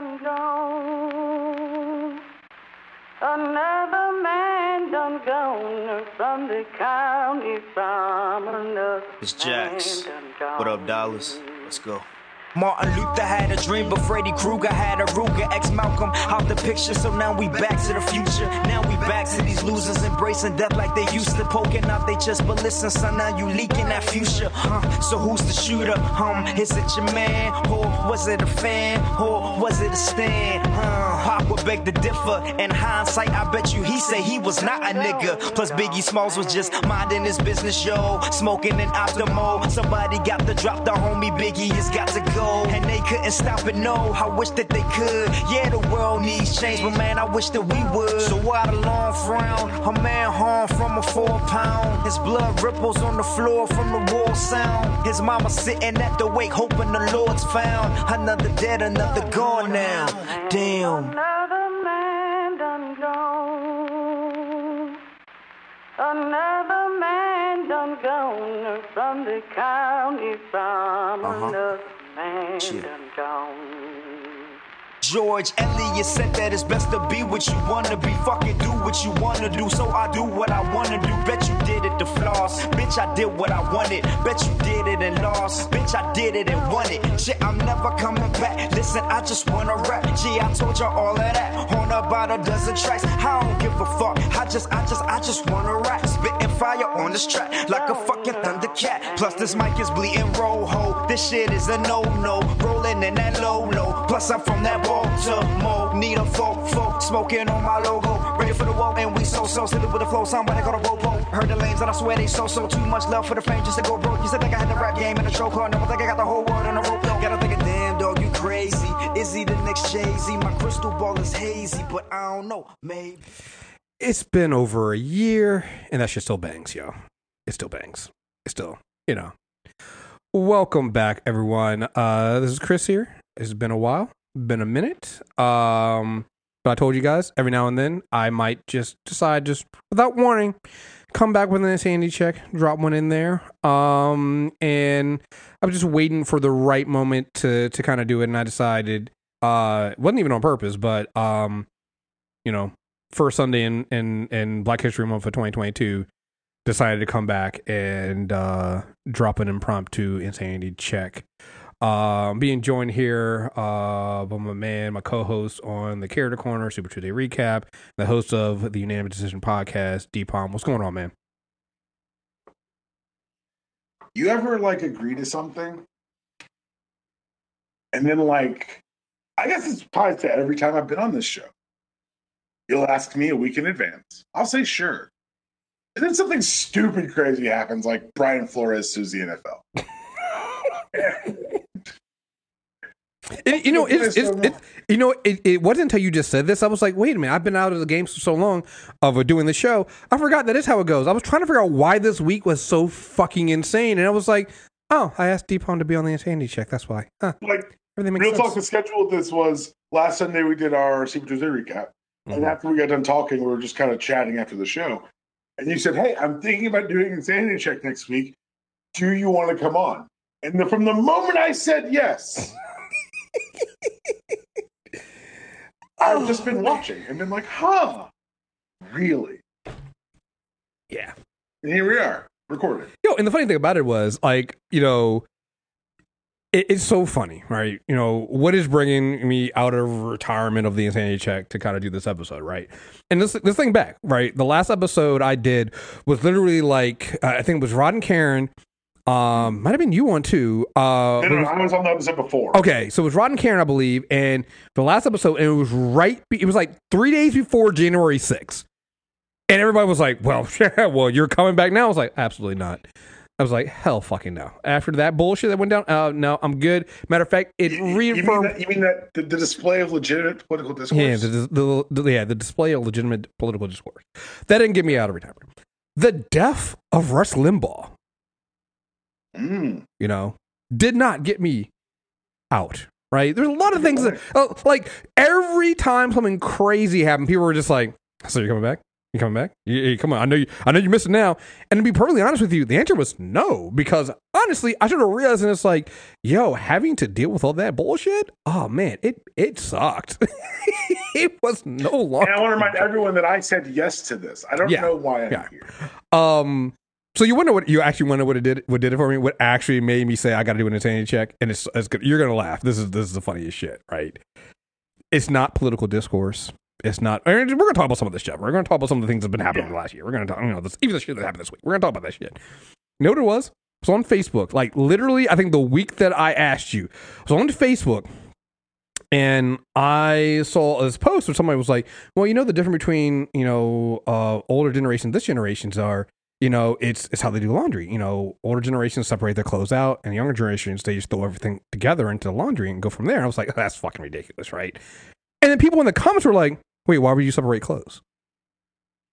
done gone. Another man done gone from the county from another It's Jax. man done gone. What up, Dallas? Let's go. Martin Luther had a dream, but Freddy Krueger had a Ruger. Ex Malcolm out the picture, so now we back to the future. Now we back to these losers embracing death like they used to, poking out they just. But listen, son, now you leaking that future. Huh? So who's the shooter? Um, is it your man? Or was it a fan? Or was it a stand? Huh? I would beg to differ. In hindsight, I bet you he say he was not a nigga. Plus, Biggie Smalls was just minding his business, yo. Smoking an optimal. Somebody got to drop the homie Biggie has got to go. And they couldn't stop it, no. I wish that they could. Yeah, the world needs change, but man, I wish that we would. So why the long frown? A man harm from a four pound. His blood ripples on the floor from the war sound. His mama sitting at the wake, hoping the Lord's found. Another dead, another gone now. Damn. Another man done gone. Another man done gone from the county from Uh-huh. another man Shit. done gone. George Eliot said that it's best to be what you wanna be. Fucking do what you wanna do. So I do what I wanna do. Bet you did to floss. Bitch, I did what I wanted. Bet you did it and lost. Bitch, I did it and won it. Shit, I'm never coming back. Listen, I just wanna rap. Gee, I told you all of that. On about a dozen tracks. I don't give a fuck. I just, I just, I just wanna rap. Spitting fire on this track like a fucking thundercat. Plus this mic is bleeding rojo. This shit is a no-no. Rolling in that low-low. Plus I'm from that Baltimore. Need a folk, folk. Smoking on my logo. Ready for the wall and we so-so. Silly with the flow. Somebody got a robo. Heard the lanes and I swear they so-so. Too much love for the fame just to go broke. You said think I had the rap game in the chokehold. Never think I got the whole world in a rope. Gotta think of damn dog, you crazy. Is he the next Jay-Z? My crystal ball is hazy, but I don't know. Maybe. It's been over a year, and that shit still bangs, yo. It still bangs. It still, you know. Welcome back, everyone. Uh, this is Chris here. It's been a while, been a minute. Um, but I told you guys, every now and then, I might just decide, just without warning, come back with an insanity check, drop one in there. Um, and I was just waiting for the right moment to to kind of do it, and I decided, uh, it wasn't even on purpose, but um, you know, first Sunday in in in Black History Month for 2022, decided to come back and uh, drop an impromptu insanity check. Um, being joined here uh, by my man, my co-host on the Character Corner, Super Tuesday Recap, the host of the Unanimous Decision Podcast, Deepalm. What's going on, man? You ever like agree to something and then like I guess it's applies to every time I've been on this show. You'll ask me a week in advance. I'll say sure. And then something stupid crazy happens, like Brian Flores sues the NFL. It, you know, it's, it's, it's you know, it, it wasn't until you just said this. I was like, wait a minute, I've been out of the game for so long of uh, doing the show. I forgot that is how it goes. I was trying to figure out why this week was so fucking insane, and I was like, oh, I asked Deepon to be on the insanity check. That's why. Huh, like everything makes real sense. talk, the schedule of this was last Sunday we did our Super Tuesday recap. And Mhm. after we got done talking, we were just kind of chatting after the show. And you said, Hey, I'm thinking about doing insanity check next week. Do you want to come on? And the, from the moment I said yes, I've just been watching and been like, huh, really? Yeah. And here we are, recorded. Yo, and the funny thing about it was, like, you know, it, it's so funny, right? You know, what is bringing me out of retirement of the insanity check to kind of do this episode, right? And this this thing back, right? The last episode I did was literally like, uh, I think it was Rod and Karen. Um, might have been you on too. Uh, No, no, no, I was on the episode before. Okay, so it was Rod and Karen, I believe, and the last episode, and it was right. It was like three days before January 6th. and everybody was like, "Well, yeah, well, you're coming back now." I was like, "Absolutely not." I was like, "Hell, fucking no!" After that bullshit that went down, uh, no, I'm good. Matter of fact, it You, you mean reaffirmed. that, you mean that the, the display of legitimate political discourse? Yeah, the, the, the, yeah, the display of legitimate political discourse. That didn't get me out of retirement. The death of Rush Limbaugh, Mm. you know, did not get me out. Right? There's a lot of things that, oh, like, every time something crazy happened, people were just like, "So you're coming back? You coming back? You, you- come on, I know you. I know you're missing now." And to be perfectly honest with you, the answer was no because honestly, I should have realized, and it's like, yo, having to deal with all that bullshit. Oh man, it it sucked. it was no longer. And I want to remind everyone that I said yes to this. I don't Yeah. know why I'm Yeah. here. Um, so you wonder what you actually wonder what it did what did it for me? What actually made me say I got to do an insanity check? And it's, it's good. You're gonna laugh. This is this is the funniest shit, right? It's not political discourse. It's not. We're gonna talk about some of this shit. We're gonna talk about some of the things that's been happening in the last year. We're gonna talk, you know, this, even the shit that happened this week. We're gonna talk about that shit. You know what it was? It was on Facebook. Like literally, I think the week that I asked you, I was on Facebook and I saw this post where somebody was like, "Well, you know the difference between you know uh, older generations, this generations are." You know, it's it's how they do laundry. You know, older generations separate their clothes out, and younger generations they just throw everything together into the laundry and go from there. And I was like, that's fucking ridiculous, right? And then people in the comments were like, "Wait, why would you separate clothes?"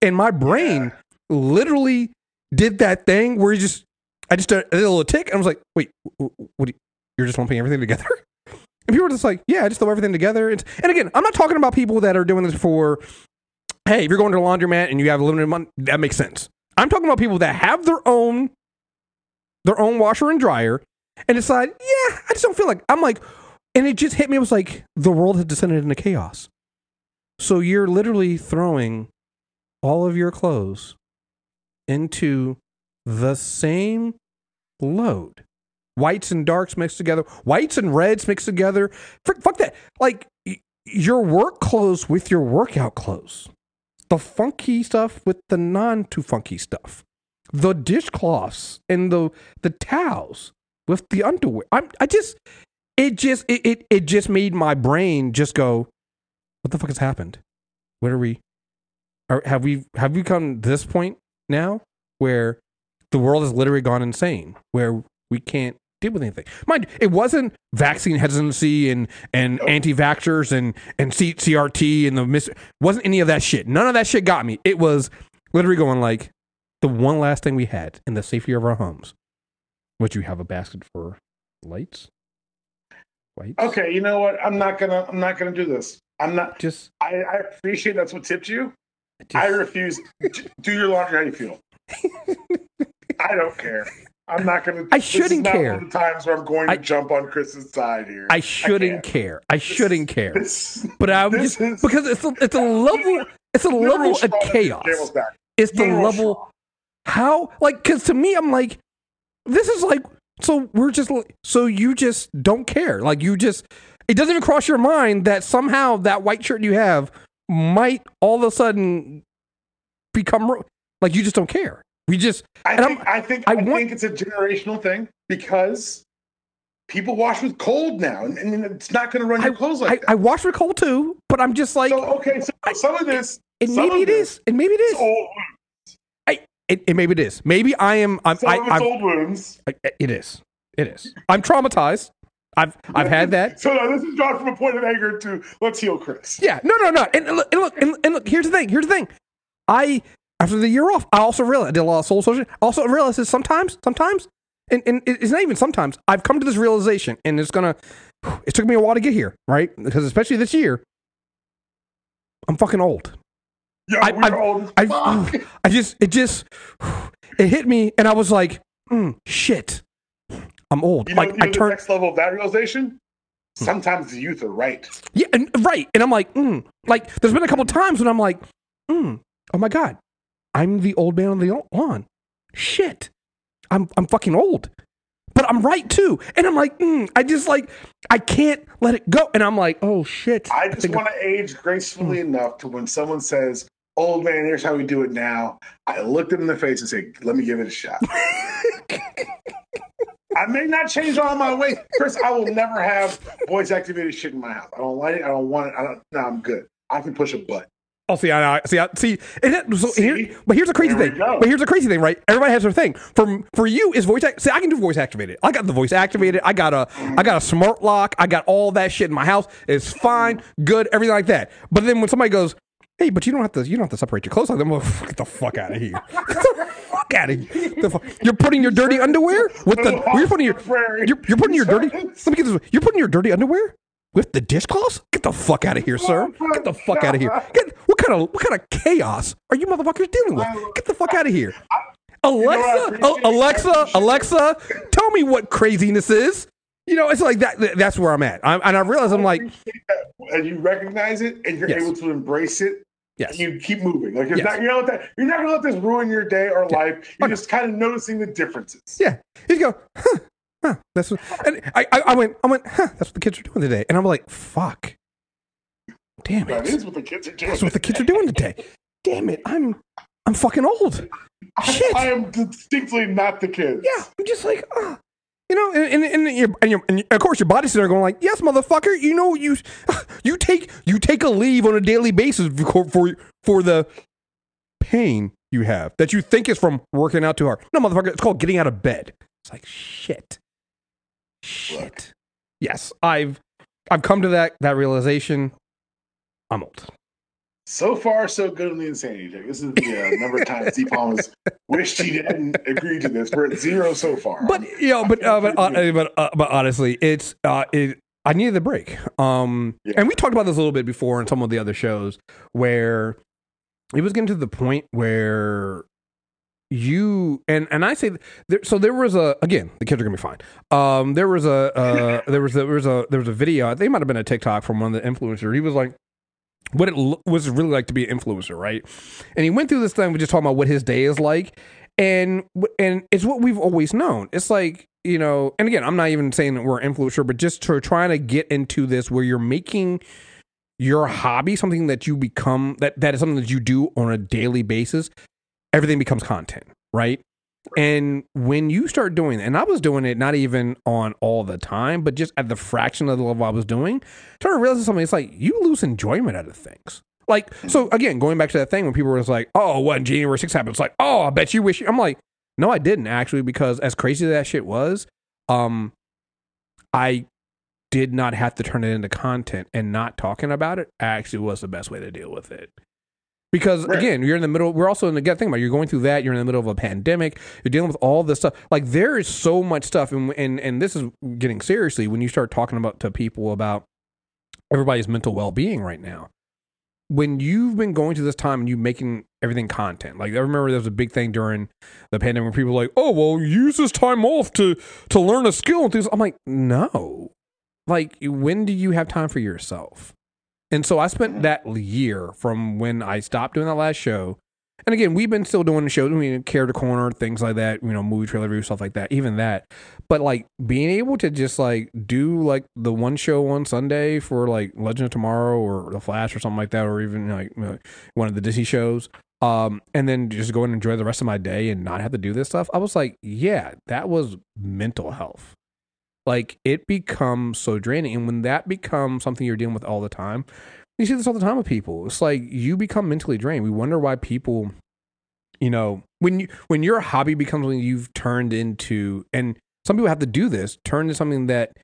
And my brain literally did that thing where you just, I just did a little tick, and I was like, "Wait, wh- wh- what? You, you're just lumping everything together?" And people were just like, "Yeah, I just throw everything together." It's, and again, I'm not talking about people that are doing this for, hey, if you're going to a laundromat and you have a limited money, that makes sense. I'm talking about people that have their own, their own washer and dryer, and decide, yeah, I just don't feel like. I'm like, and it just hit me. It was like the world has descended into chaos. So you're literally throwing all of your clothes into the same load. Whites and darks mixed together, whites and reds mixed together. Frick, fuck that. Like y- your work clothes with your workout clothes. The funky stuff with the non too funky stuff. The dishcloths and the the towels with the underwear. I'm I just it just it, it it just made my brain just go, what the fuck has happened? What are we? Are, have we have we come to this point now where the world has literally gone insane, where we can't deal with anything? Mind it wasn't vaccine hesitancy and and anti-vaxxers and and C- CRT and the mis- wasn't any of that shit. None of that shit got me. It was literally going like the one last thing we had in the safety of our homes. Would you have a basket for lights? Lights? Okay, you know what? I'm not gonna. I'm not gonna do this. I'm not. Just, I, I appreciate that's what tipped you. just I refuse. do your laundry how you feel. I don't care. I'm not gonna. I this is shouldn't care. One of the times where I'm going to I- jump on Chris's side here. I shouldn't can't. care. I shouldn't care. This, But I'm just is because it's a, it's a level it's a level of chaos. It's the level how like because to me I'm like this is like so we're just so you just don't care like you just it doesn't even cross your mind that somehow that white shirt you have might all of a sudden become like you just don't care. We just I think. I'm- I think. I I, want- think it's a generational thing because people wash with cold now, and, and it's not going to run your clothes like I, that. I wash with cold too, but I'm just like so okay, so some of this, and maybe it this and maybe it is is. old. It, it maybe it is. Maybe I am. I'm. I, I'm old wounds. It is. It is. I'm traumatized. I've I've had that. So now this is gone from a point of anger to let's heal Chris. Yeah. No. No. No. And, and look. And look. And, and look. Here's the thing. Here's the thing. I after the year off, I also realized I did a lot of soul searching. I also realized that sometimes, sometimes, and, and it's not even sometimes. I've come to this realization, and it's gonna. It took me a while to get here, right? Because especially this year, I'm fucking old. Yo, I- we're I've- old as I, fuck. I just, it just, it hit me, and I was like, mm, shit, I'm old. You know, like you know I turned, next level of that realization. Sometimes the youth are right. yeah, and right, and I'm like, mm, like, there's been a couple times when I'm like, mm, oh my god, I'm the old man on the lawn. Shit, I'm, I'm fucking old, but I'm right too, and I'm like, mm, I just like, I can't let it go, and I'm like, oh shit, I just want to age gracefully Hmm. enough to when someone says, "Old man, here's how we do it now." I looked him in the face and said, "Let me give it a shot." I may not change all my way, Chris. I will never have voice activated shit in my house. I don't like it. I don't want it. I don't. No, I'm good. I can push a button. Oh, see, I, I see, I, see, it, so See? here, but here's the crazy thing. go. But here's the crazy thing, right? Everybody has their thing. For for you, is voice. Act, see, I can do voice activated. I got the voice activated. I got a I got a smart lock. I got all that shit in my house. It's fine, good, everything like that. But then when somebody goes, "Hey, but you don't have to you don't have to separate your clothes like that," get the fuck out of here. Get the fuck out of here. You're putting your dirty underwear with the. You're putting your. You're, you're putting your dirty. Let me get this. You're putting your dirty underwear with the dishcloths? Get the fuck out of here, sir. Oh get the fuck out of here. Get, what kind of what kind of chaos are you motherfuckers dealing with? Get the fuck out of here. Alexa, appreciate? Oh, Alexa, Alexa, tell me what craziness is. You know, it's like that. That's where I'm at. I'm, and I realize I'm like, and you recognize it, and you're Yes. able to embrace it, yes, and you keep moving. Like it's Yes. not, you're not that. You're not gonna let this ruin your day or Yeah. life. You're Okay. just kind of noticing the differences. yeah. You go, huh, huh. That's what, and I, I, I went, I went, huh. That's what the kids are doing today. And I'm like, fuck, damn it. it. is what the kids are doing. That's what the kids are doing today. Damn it. I'm, I'm fucking old. Shit. I am distinctly not the kids. Yeah, I'm just like. You know, and and, and, you're, and, you're, and of course your body's there going like, yes, motherfucker, you know you you take you take a leave on a daily basis for for, for the pain you have that you think is from working out too hard. No, motherfucker, it's called getting out of bed. It's like shit, shit. Yes, I've I've come to that that realization. I'm old. So far, so good on the insanity check. This is the uh, number of times D Palm has wished he didn't agree to this. We're at zero so far. But you know, but uh, but uh, but uh, but honestly, it's uh, it. I needed the break. Um, Yeah. and we talked about this a little bit before in some of the other shows where it was getting to the point where you and and I say there, so there was a again the kids are gonna be fine. Um, there was a uh, there was a, there was a there was a video. They might have been a TikTok from one of the influencers. He was like. What it was really like to be an influencer, right? And he went through this thing, we just talking about what his day is like, and and it's what we've always known. It's like you know, and again, I'm not even saying that we're influencer, but just to trying to get into this where you're making your hobby something that you become that that is something that you do on a daily basis. Everything becomes content, right? And when you start doing it, and I was doing it not even on all the time, but just at the fraction of the level I was doing, started realizing something. It's like you lose enjoyment out of things. Like, so again, going back to that thing when people were just like, oh, when January 6th happened, it's like, oh, I bet you wish. You. I'm like, no, I didn't actually, because as crazy as that shit was, um, I did not have to turn it into content and not talking about it actually was the best way to deal with it. Because Right. again, you're in the middle. We're also in the good thing about it, you're going through that. You're in the middle of a pandemic. You're dealing with all this stuff. Like there is so much stuff, and and and this is getting seriously when you start talking about to people about everybody's mental well being right now. When you've been going through this time and you making everything content, like I remember there was a big thing during the pandemic where people were like, "Oh, well, use this time off to to learn a skill and things." I'm like, no, like when do you have time for yourself? And so I spent that year from when I stopped doing that last show. And again, we've been still doing the shows, I mean, Character Corner, things like that, you know, movie trailer review, stuff like that, even that. But like being able to just like do like the one show on Sunday for like Legend of Tomorrow or The Flash or something like that, or even like you know, one of the Disney shows, um, and then just go and enjoy the rest of my day and not have to do this stuff. I was like, yeah, that was mental health like it becomes so draining. And when that becomes something you're dealing with all the time you see this all the time with people. It's like you become mentally drained. We wonder why people you know when you when your hobby becomes something you've turned into and some people have to do this turn into something that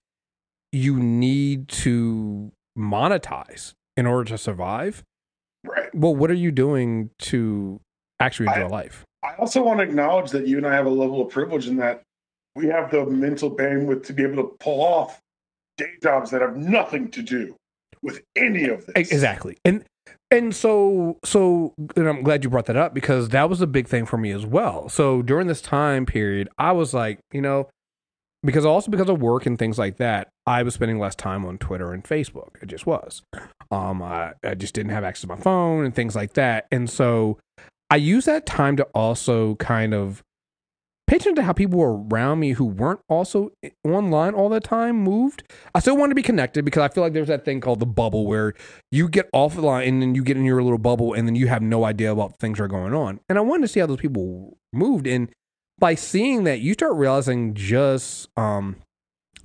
you need to monetize in order to survive right. well what are you doing to actually enjoy I- life? I also want to acknowledge that you and I have a level of privilege in that we have the mental bandwidth to be able to pull off day jobs that have nothing to do with any of this. Exactly. And and so so and I'm glad you brought that up because that was a big thing for me as well. So during this time period, I was like, you know, because also because of work and things like that, I was spending less time on Twitter and Facebook. It just was. Um I, I just didn't have access to my phone and things like that. And so I used that time to also kind of pay attention to how people around me who weren't also online all the time moved. I still wanted to be connected because I feel like there's that thing called the bubble where you get off the line and then you get in your little bubble and then you have no idea about things that are going on. And I wanted to see how those people moved. And by seeing that, you start realizing just um,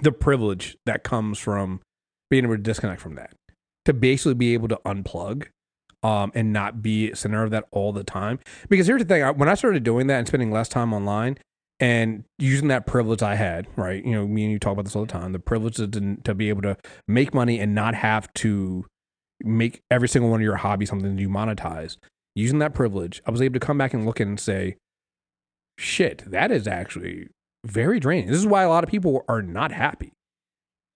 the privilege that comes from being able to disconnect from that, to basically be able to unplug um, and not be center of that all the time. Because here's the thing: I, when I started doing that and spending less time online and using that privilege I had, right? You know, me and you talk about this all the time. The privilege to, to be able to make money and not have to make every single one of your hobbies something that you monetize. Using that privilege, I was able to come back and look and say, "Shit, that is actually very draining." This is why a lot of people are not happy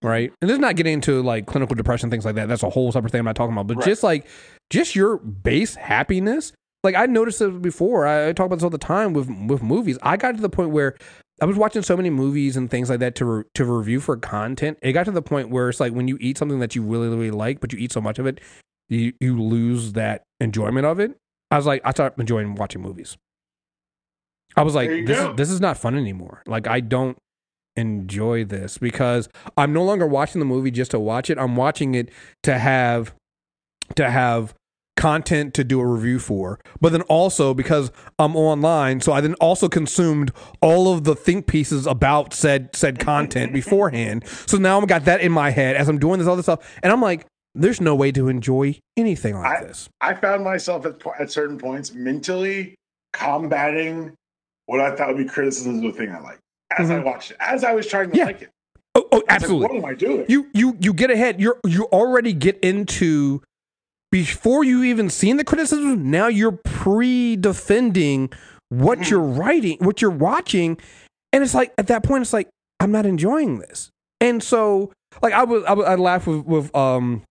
right? And this is not getting into like clinical depression things like that. That's a whole separate thing I'm not talking about. But Right. just like just your base happiness like I noticed it before. I, I talk about this all the time with with movies. I got to the point where I was watching so many movies and things like that to re- to review for content. It got to the point where it's like when you eat something that you really really like, but you eat so much of it, you you lose that enjoyment of it. I was like, I started enjoying watching movies. I was like, this go. is this is not fun anymore. Like I don't enjoy this because I'm no longer watching the movie just to watch it. I'm watching it to have to have content to do a review for. But then also because I'm online, so I then also consumed all of the think pieces about said said content beforehand. So now I've got that in my head as I'm doing this other stuff, and I'm like, there's no way to enjoy anything like I- this. I found myself at, at certain points mentally combating what I thought would be criticisms of a thing I like as I mm-hmm. watched it, as I was trying to Yeah. like it. Oh, oh It's like, absolutely. what am I doing? you you you get ahead you're you already get into before you even seen the criticism now you're pre-defending what Mhm. you're writing what you're watching and it's like at that point it's like i'm not enjoying this and so like i was i, was- I laughed with with um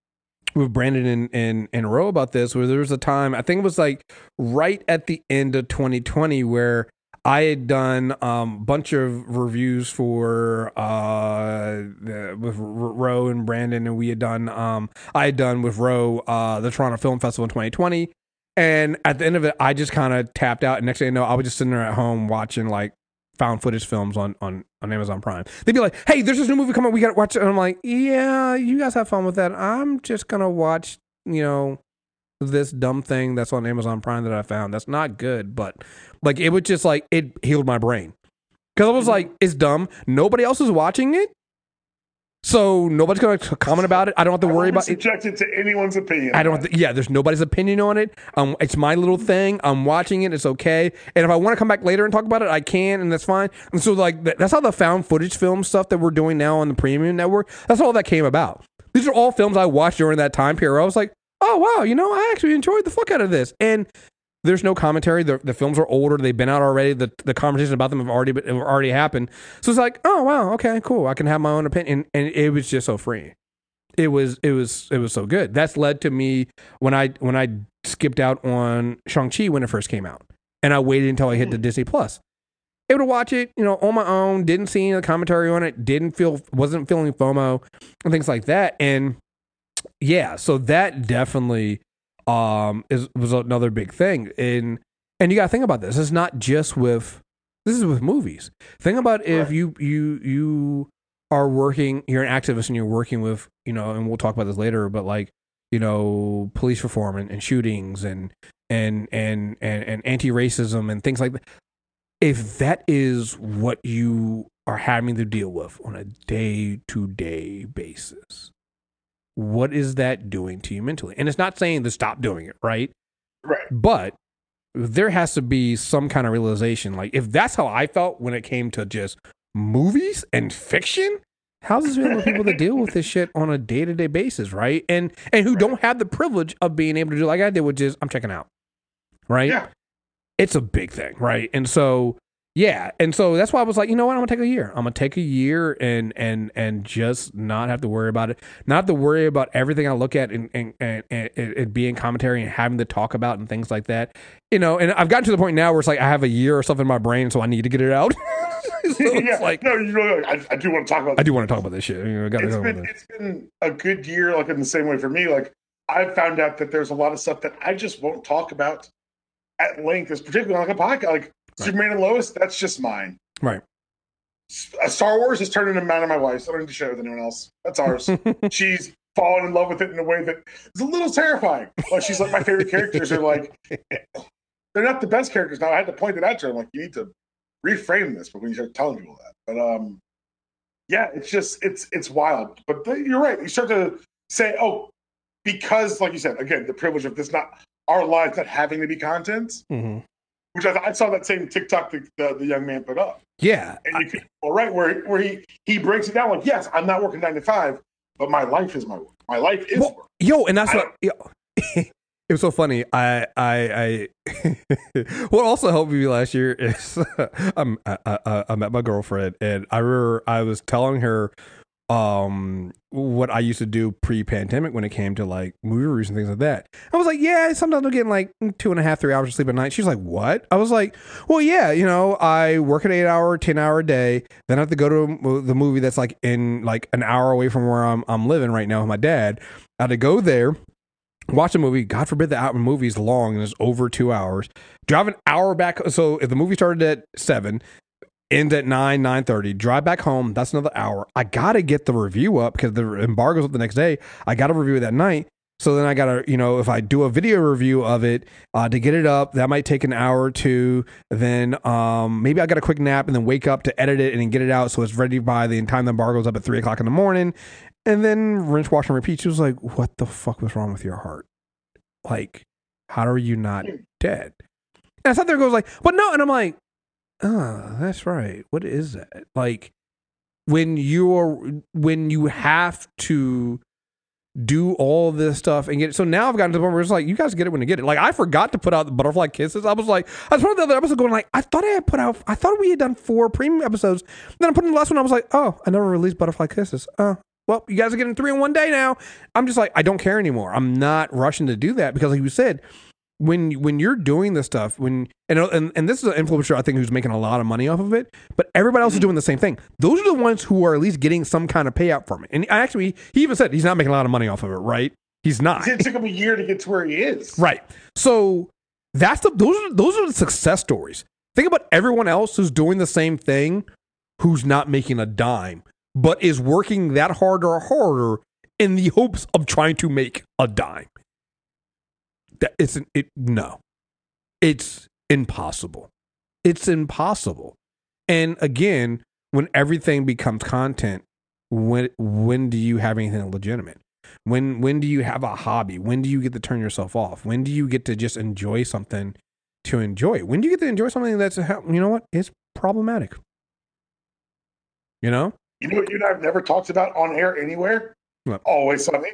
with Brandon and, and and Roe about this, where there was a time I think it was like right at the end of 2020 where I had done a um, bunch of reviews for uh with Roe and Brandon, and we had done um I had done with Roe uh the Toronto Film Festival in 2020, and at the end of it, I just kind of tapped out. And next thing you know, I was just sitting there at home watching like found footage films on on on Amazon Prime. They'd be like, "Hey, there's this new movie coming. We got to watch it." And I'm like, "Yeah, you guys have fun with that. I'm just gonna watch, you know." This dumb thing that's on Amazon Prime that I found that's not good, but like it was just like it healed my brain because I was like, it's dumb. Nobody else is watching it, so nobody's gonna comment about it. I don't have to worry about it. subjected to anyone's opinion. I don't. To, yeah, there's nobody's opinion on it. Um, it's my little thing. I'm watching it. It's okay. And if I want to come back later and talk about it, I can, and that's fine. And so, like, th- that's how the found footage film stuff that we're doing now on the premium network. That's all that came about. These are all films I watched during that time period. where I was like, oh wow, you know, I actually enjoyed the fuck out of this. And there's no commentary. The, the films are older. They've been out already. The the conversation about them have already been, have already happened. So it's like, oh wow, okay, cool. I can have my own opinion, and, and it was just so free. It was it was it was so good. That's led to me when I when I skipped out on Shang Chi when it first came out, and I waited until I hit the hmm. Disney Plus. Able to watch it, you know, on my own. Didn't see any commentary on it. Didn't feel wasn't feeling FOMO and things like that. And yeah, so that definitely um is was another big thing. And and you got to think about this. It's not just with this is with movies. Think about if Right. you you you are working, you're an activist and you're working with, you know, and we'll talk about this later, but like, you know, police reform and, and shootings and and and and, and anti-racism and things like that. If that is what you are having to deal with on a day-to-day basis, what is that doing to you mentally? And it's not saying to stop doing it, right? Right. But there has to be some kind of realization. Like, if that's how I felt when it came to just movies and fiction, how's this feeling for people that deal with this shit on a day to day basis, right? And and who don't have the privilege of being able to do like I did, which is I'm checking out, right? Yeah. It's a big thing, right? And so yeah, and so that's why I was like, you know what, I'm gonna take a year. I'm gonna take a year and and and just not have to worry about it, not have to worry about everything I look at and and and, and it being commentary and having to talk about and things like that. You know, and I've gotten to the point now where it's like I have a year or something in my brain, so I need to get it out. so yeah. like no, you really. I, I do want to talk about. I do want to talk about this shit. You know, It's been it's been a good year, like in the same way for me. Like I've found out that there's a lot of stuff that I just won't talk about at length, as particularly on like a podcast, like Right. Superman and Lois. That's just mine. Right. Uh, Star Wars has turned into Man of My Wife's. I don't need to share it with anyone else. That's ours. she's fallen in love with it in a way that is a little terrifying. Like she's like my favorite characters are like they're not the best characters. Now I had to point it out to her. I'm like, you need to reframe this, but when you start telling people that. But um yeah, it's just it's it's wild. But th- you're right. You start to say, oh, because like you said, again, the privilege of this not our lives not having to be content, hmm which I, I saw that same TikTok the, the, the young man put up. Yeah, And you can, well, where where he he breaks it down like, yes, I'm not working nine to five, but my life is my work. My life is Well, work. Yo, and that's I what. Yo, it was so funny. I, I, I. what also helped me last year is um, I, I, I met my girlfriend, and I remember I was telling her um what I used to do pre-pandemic when it came to like movie reviews and things like that. I was like, yeah, sometimes I'm getting like two and a half, three hours of sleep at night. She's like, what? I was like, well, yeah, you know, I work an eight hour, ten hour day, then I have to go to the movie that's like in like an hour away from where I'm I'm living right now with my dad. I had to go there. Watch a movie. God forbid the out movie's long and it's over two hours. Drive an hour back. So if the movie started at seven, ends at 9 9.30 drive back home. That's another hour. I gotta get the review up because the embargo's up the next day. I gotta review it that night. So then i gotta you know if i do a video review of it uh, to get it up that might take an hour or two. Then um, maybe i got a quick nap and then wake up to edit it and then get it out so it's ready by the time the embargo's up at 3 o'clock in the morning. And then rinse wash and repeat. She was like what the fuck was wrong with your heart? Like how are you not dead? And i sat there and goes like but no and i'm like oh, that's right. What is that? Like when you're when you have to do all this stuff and get it. So now I've gotten to the point where it's like, you guys get it when you get it. Like I forgot to put out the butterfly kisses. I was like, I was one of the other episodes going like, I thought I had put out, I thought we had done four premium episodes. Then I put in the last one. I was like, oh, I never released butterfly kisses. Oh, well, you guys are getting three in one day now. I'm just like, I don't care anymore. I'm not rushing to do that because like you said, when when you're doing this stuff, when and and, and this is an influencer I think who's making a lot of money off of it, but everybody else is mm-hmm. doing the same thing. Those are the ones who are at least getting some kind of payout from it. And I actually, he even said he's not making a lot of money off of it, right? He's not. It took him a year to get to where he is. Right. So that's the those are those are the success stories. Think about everyone else who's doing the same thing, who's not making a dime, but is working that harder or harder in the hopes of trying to make a dime that it's an, it no. It's impossible. It's impossible. And again when everything becomes content when when do you have anything legitimate? When when do you have a hobby? When do you get to turn yourself off? When do you get to just enjoy something to enjoy? It when do you get to enjoy something that's uh, you know what? It's problematic. You know? You know what you and i've never talked about on air anywhere? What? always sunny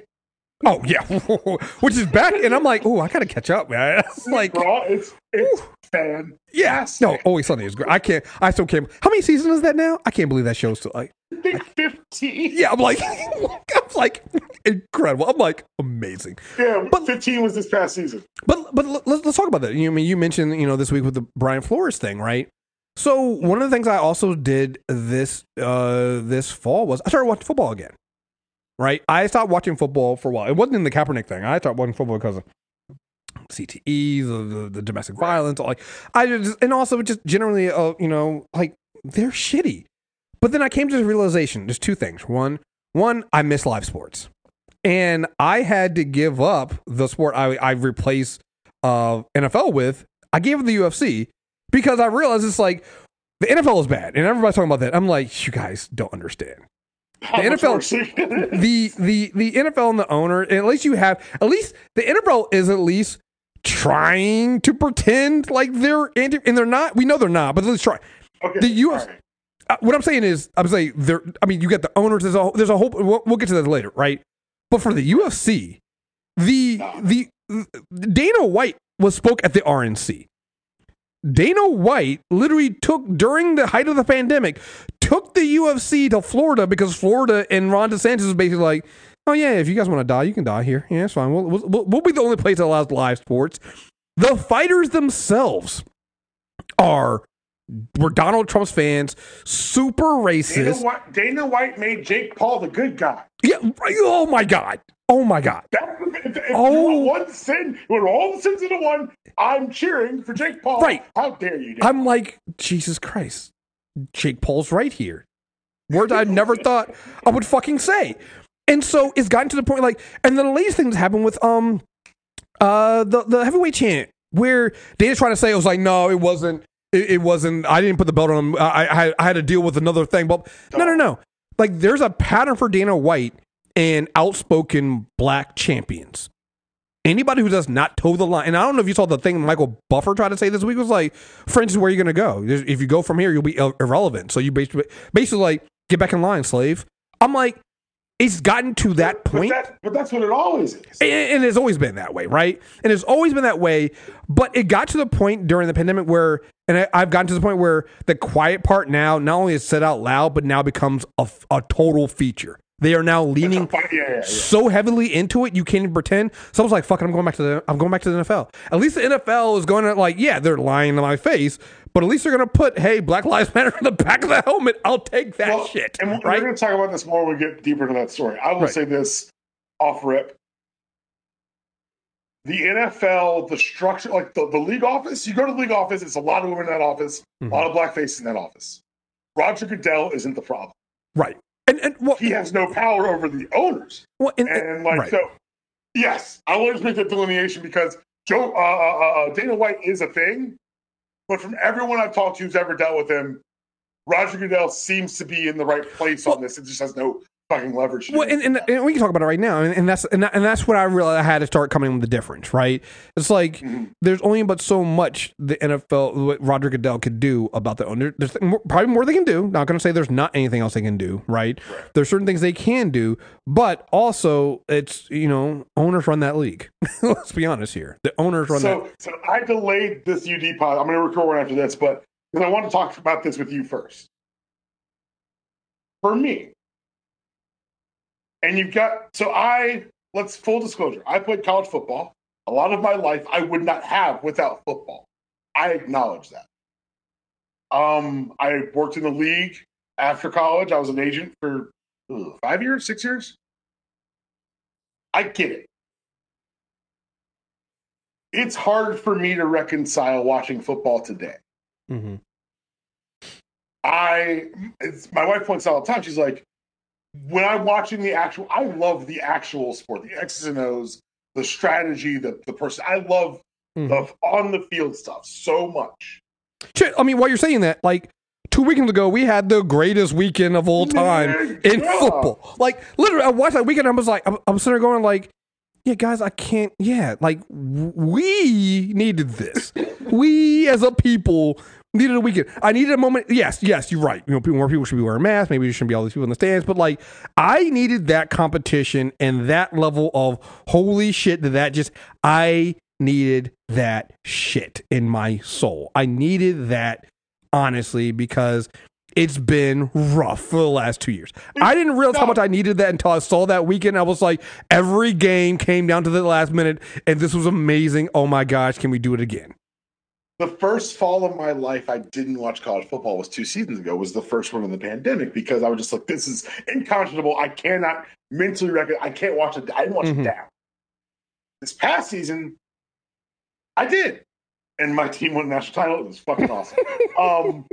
oh yeah which is back and i'm like oh i gotta catch up man like Bro, it's it's fan Yeah. No, Always Sunny is great. I can't. I still can't. How many seasons is that now? I can't believe that show's still like. I think 15 Yeah, I'm like, I'm like incredible. I'm like amazing. yeah But- 15 was this past season But but let's let's talk about that. You I mean you mentioned you know this week with the Brian Flores thing, right? So one of the things I also did this uh this fall was I started watching football again. Right? I stopped watching football for a while. It wasn't in the Kaepernick thing. I stopped watching football because of CTE, the, the, the domestic violence, like I just and also just generally uh you know like they're shitty. But then I came to the realization there's two things. One, one I miss live sports. And I had to give up the sport I I replaced uh NFL with. I gave it the UFC because I realized it's like the NFL is bad and everybody's talking about that. I'm like, you guys don't understand Much NFL worse it is. the the the NFL and the owner, and at least you have at least the NFL is at least trying to pretend like they're anti, and they're not. We know they're not, but let's try. okay, the US right. uh, what I'm saying is, I'm saying there. I mean, you got the owners. There's a there's a whole. We'll, we'll get to that later, right? But for the UFC, the the Dana White was spoke at the RNC. Dana White literally took during the height of the pandemic, took the UFC to Florida because Florida and Ron DeSantis was basically like, "Oh yeah, if you guys want to die, you can die here. Yeah, it's fine. We'll, we'll, we'll be the only place that allows live sports." The fighters themselves are were Donald Trump's fans, super Dana racist. White, Dana White made Jake Paul the good guy. Yeah. Oh my god. Oh my god. That's if, if Oh. one sin, want all the sins into one. I'm cheering for Jake Paul. Right. How dare you? Dana? I'm like, Jesus Christ. Jake Paul's right here. Words I never thought I would fucking say. And so it's gotten to the point like, and then the latest things happened with um uh the the heavyweight champ where Dana's trying to say it was like, no, it wasn't it, it wasn't I didn't put the belt on him. I, I I had to deal with another thing. But no no no. Like there's a pattern for Dana White and outspoken black champions. Anybody who does not toe the line, and I don't know if you saw the thing Michael Buffer tried to say this week was like, "For instance, where are you going to go? If you go from here, you'll be irrelevant. So you basically, basically like, get back in line, slave." I'm like, it's gotten to that but, point, that, but that's what it always is. and, and it's always been that way, right? And it's always been that way. But it got to the point during the pandemic where, and I, I've gotten to the point where the quiet part now not only is said out loud, but now becomes a total feature. They are now leaning Yeah, yeah, yeah. so heavily into it, you can't even pretend. Someone's like, "Fuck it, I'm going back to the I'm going back to the NFL." At least the NFL is going to like, yeah, they're lying to my face, but at least they're going to put, "Hey, Black Lives Matter" in the back of the helmet. I'll take that Well, shit, And we're right? going to talk about this more when we get deeper into that story. I will Right. say this off rip. The NFL, the structure, like the, the league office, you go to the league office, it's a lot of women in that office, Mhm. a lot of black faces in that office. Roger Goodell isn't the problem. Right. And and well, He has no power over the owners. well and, And like right. so, yes, I want to make that delineation because Joe uh, uh, uh, Dana White is a thing, but from everyone I've talked to who's ever dealt with him, Roger Goodell seems to be in the right place on this. It just has no fucking leverage. Well, and, and, and we can talk about it right now, and, and that's and, and that's what I realized I had to start coming with the difference, right? It's like Mhm. there's only but so much the NFL, what Roger Goodell could do about the owner. There's more, probably more they can do. Not going to say there's not anything else they can do, right? There's certain things they can do, but also it's you know owners run that league. Let's be honest here. The owners run that. So, so I delayed this UD pod. I'm going to record one after this, but because I want to talk about this with you first. For me, and you've got so I let's full disclosure. I played college football. A lot of my life I would not have without football. I acknowledge that. Um, I worked in the league after college. I was an agent for five years, six years. I get it it's hard for me to reconcile watching football today. Mm-hmm. I, it's, my wife points out all the time. She's like, when I'm watching the actual, I love the actual sport, the X's and O's, the strategy, the the person. I love Mhm. the on the field stuff so much. Shit, I mean, while you're saying that, like two weekends ago, we had the greatest weekend of all time in Yeah. football. Like literally, I watched that weekend. I was like, I'm, I'm sitting there going like, yeah, guys, I can't. Yeah, like w- we needed this. we as a people needed a weekend. I needed a moment. Yes, yes, you're right. You know, people, more people should be wearing masks. Maybe there shouldn't be all these people in the stands. But like, I needed that competition and that level of holy shit. That that just I needed that shit in my soul. I needed that honestly because it's been rough for the last two years. Mm, I didn't realize how much I needed that until I saw that weekend. I was like, every game came down to the last minute, and this was amazing. Oh my gosh, can we do it again? The first fall of my life, I didn't watch college football. Was two seasons ago. Was the first one in the pandemic because I was just like, this is inconscionable. I cannot mentally record. I can't watch it. I didn't watch Mhm. it down. This past season, I did, and my team won the national title. It was fucking awesome. um,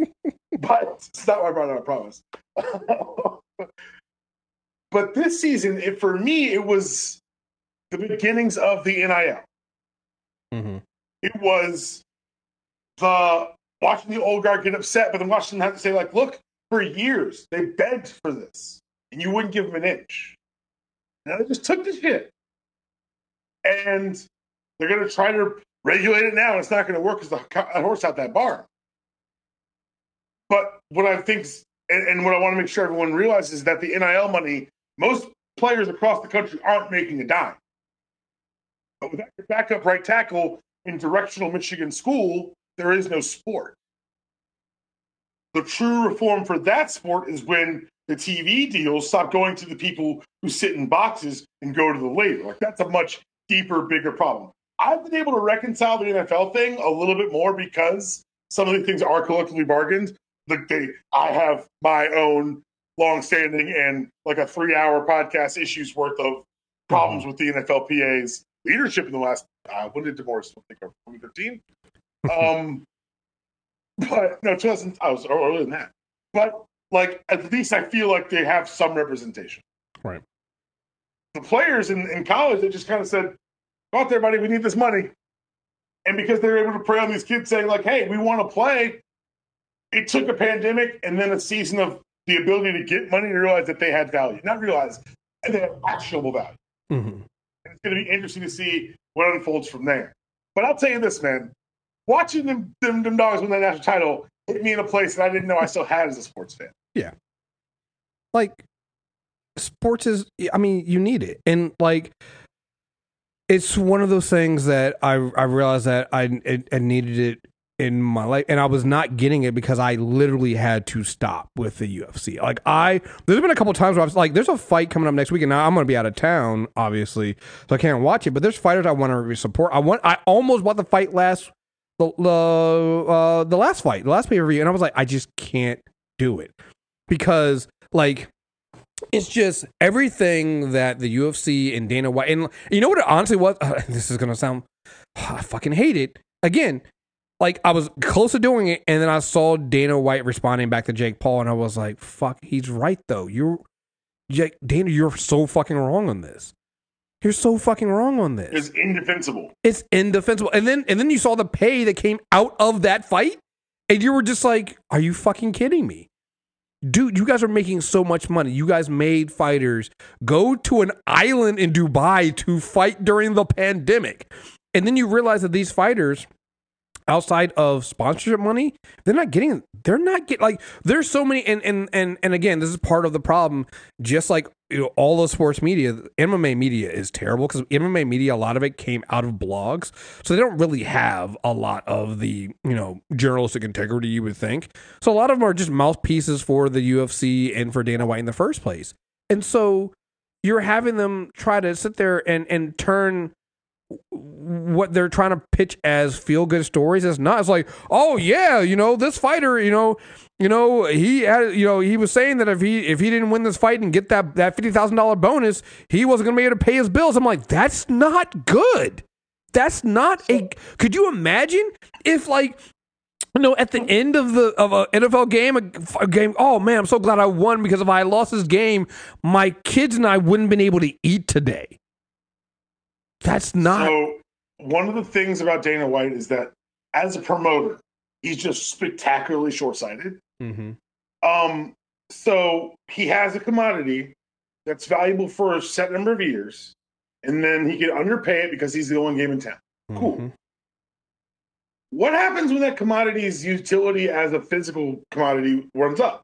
but it's not why I brought it up. I promise. but this season, it, for me, it was the beginnings of the NIL Mm-hmm. it was the watching the old guard get upset, but then watching them have to say, like, look, for years they begged for this, and you wouldn't give them an inch. Now they just took the shit, and they're going to try to regulate it now. It's not going to work because the horse out that barn. But what I think, and, and what I want to make sure everyone realizes is that the NIL money, most players across the country aren't making a dime. But without your backup right tackle in directional Michigan school, there is no sport. The true reform for that sport is when the TV deals stop going to the people who sit in boxes and go to the labor. Like that's a much deeper, bigger problem. I've been able to reconcile the NFL thing a little bit more because some of the things are collectively bargained. Like they, I have my own long-standing and like a three-hour podcast issues worth of problems with the NFLPA's leadership in the last. Uh, when did divorce? I think 2015. Um, but no, 2000. I was earlier than that. But like, at least I feel like they have some representation. Right. The players in, in college, they just kind of said, "Go out there, buddy. We need this money." And because they were able to prey on these kids, saying like, "Hey, we want to play," it took a pandemic and then a season of the ability to get money to realize that they had value. Not realize, and they had actionable value. Mm-hmm. And it's going to be interesting to see what unfolds from there. But I'll tell you this, man. Watching them, them, them dogs win that national title hit me in a place that I didn't know I still had as a sports fan. Yeah. Like sports is i mean you need it and like it's one of those things that i i realized that i i, I needed it in my life, and I was not getting it because I literally had to stop with the UFC. Like I, there's been a couple times where I was like, "There's a fight coming up next week, and now I'm going to be out of town, obviously, so I can't watch it." But there's fighters I want to support. I want. I almost bought the fight last the uh, the last fight, the last pay per view, and I was like, I just can't do it because like it's just everything that the UFC and Dana White and you know what it honestly was. this is gonna sound, I fucking hate it again. Like I was close to doing it, and then I saw Dana White responding back to Jake Paul, and I was like, "Fuck, he's right though. You're, Jake, Dana, you're so fucking wrong on this. You're so fucking wrong on this. It's indefensible. It's indefensible. And then and then you saw the pay that came out of that fight, and you were just like, "Are you fucking kidding me?" Dude, you guys are making so much money. You guys made fighters go to an island in Dubai to fight during the pandemic. And then you realize that these fighters outside of sponsorship money, they're not getting they're not get like there's so many and and and and again, this is part of the problem. Just like you know, all the sports media, MMA media is terrible because MMA media, a lot of it came out of blogs, so they don't really have a lot of the you know journalistic integrity you would think. So a lot of them are just mouthpieces for the UFC and for Dana White in the first place, and so you're having them try to sit there and and turn what they're trying to pitch as feel good stories is not. It's like, oh yeah, you know this fighter, you know, you know he had, you know, he was saying that if he if he didn't win this fight and get that that fifty thousand dollar bonus, he wasn't gonna be able to pay his bills. I'm like, that's not good. That's not a. Could you imagine if like you know, at the end of the of a NFL game, a, a, game. Oh man, I'm so glad I won because if I lost this game, my kids and I wouldn't have been able to eat today. That's not. So one of the things about Dana White is that as a promoter, he's just spectacularly short-sighted. Mm-hmm. Um, so he has a commodity that's valuable for a set number of years, and then he can underpay it because he's the only game in town. Cool. Mm-hmm. What happens when that commodity's utility as a physical commodity runs up?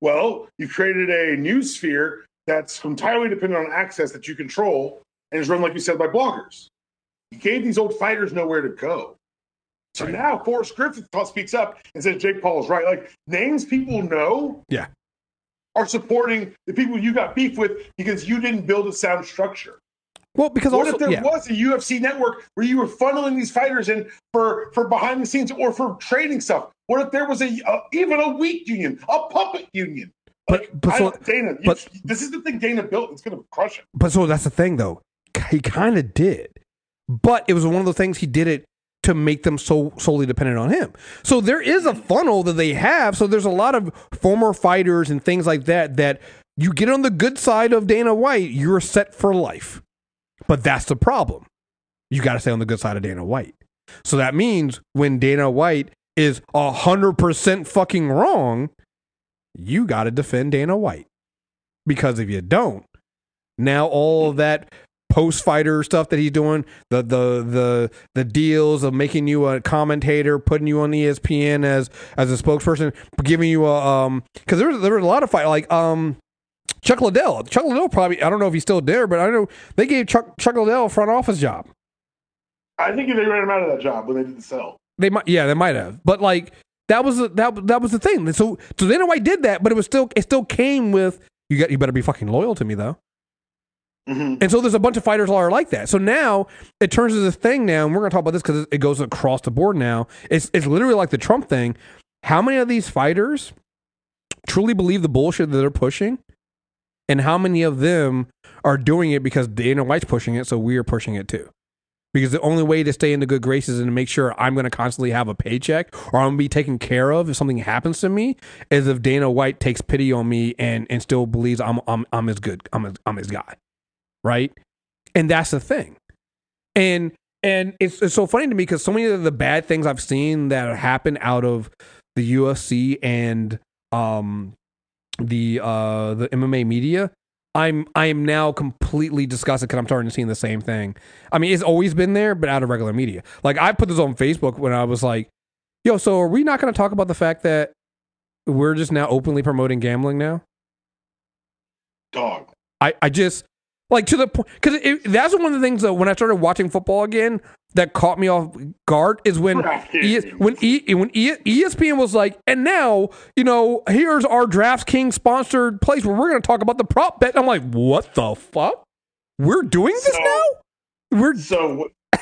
Well, you've created a new sphere that's entirely dependent on access that you control and is run, like you said, by bloggers. He gave these old fighters nowhere to go. So Right. now Forrest Griffin speaks up and says Jake Paul is right. Like names people know Yeah. are supporting the people you got beef with because you didn't build a sound structure. Well, because What also, if there yeah. was a UFC network where you were funneling these fighters in for for behind the scenes or for training stuff? What if there was a, a even a weak union, a puppet union? But- Like, but so- Dana, you- this is the thing Dana built. It's going to crush it. But so that's the thing, though. He kind of did, but it was one of the things he did it to make them so solely dependent on him. So there is a funnel that they have. So there's a lot of former fighters and things like that that you get on the good side of Dana White, you're set for life. But that's the problem. You got to stay on the good side of Dana White. So that means when Dana White is hundred percent fucking wrong, you got to defend Dana White because if you don't, now all of that post fighter stuff that he's doing, the the the the deals of making you a commentator, putting you on ESPN as as a spokesperson, giving you a um because there was there was a lot of fight like um Chuck Liddell. Chuck Liddell probably I don't know if he's still there, but I know they gave Chuck Chuck Liddell a front office job. I think they ran him out of that job when they did the sell. They might, yeah, they might have, but like that was the, that that was the thing. So so Dana White did that, but it was still it still came with you got you better be fucking loyal to me though. Mhm. And so there's a bunch of fighters that are like that. So now it turns into this thing now, and we're going to talk about this because it goes across the board now. It's, it's literally like the Trump thing. How many of these fighters truly believe the bullshit that they're pushing? And how many of them are doing it because Dana White's pushing it, so we are pushing it too? Because the only way to stay in the good graces and to make sure I'm going to constantly have a paycheck or I'm going to be taken care of if something happens to me is if Dana White takes pity on me and, and still believes I'm, I'm, I'm his good, I'm his, I'm his guy right? And that's the thing. And and it's, it's so funny to me because so many of the bad things I've seen that happen out of the UFC and um the uh the MMA media, I'm I am now completely disgusted because I'm starting to see the same thing. I mean, it's always been there, but out of regular media. Like I put this on Facebook when I was like, "Yo, so are we not going to talk about the fact that we're just now openly promoting gambling now?" Dog. I, I just Like to the point, because that's one of the things that when I started watching football again that caught me off guard is when e, when e, when e, ESPN was like, and now you know here's our DraftKings sponsored place where we're going to talk about the prop bet. I'm like, what the fuck? We're doing this So- now? We're So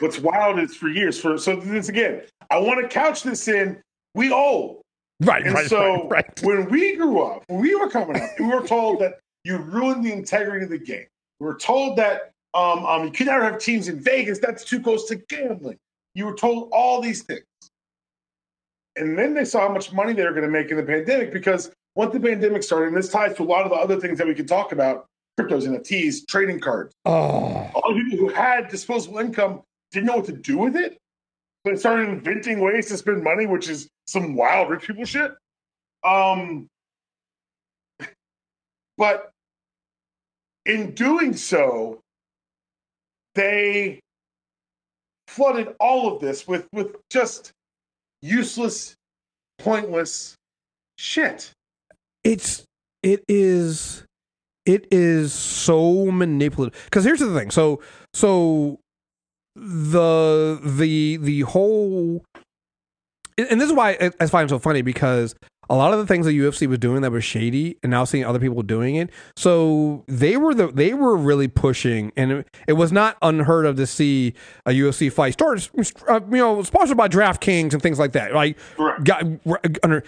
what's wild is for years for so this again. I want to couch this in we old. right, And right, so right, right. when we grew up, when we were coming up, we were told that you ruined the integrity of the game. We were told that um, um, you could never have teams in Vegas. That's too close to gambling. You were told all these things. And then they saw how much money they were going to make in the pandemic because once the pandemic started, and this ties to a lot of the other things that we can talk about cryptos, NFTs, trading cards. Oh, All the people who had disposable income didn't know what to do with it. So they started inventing ways to spend money, which is some wild rich people shit. Um, but in doing so, they flooded all of this with with just useless, pointless shit. it's it is it is so manipulative because here's the thing so so the the the whole and this is why I find it so funny because a lot of the things the UFC was doing that was shady, and now seeing other people doing it. So they were the they were really pushing, and it, it was not unheard of to see a UFC fight start, uh, you know, sponsored by DraftKings and things like that. Like, Correct. got under.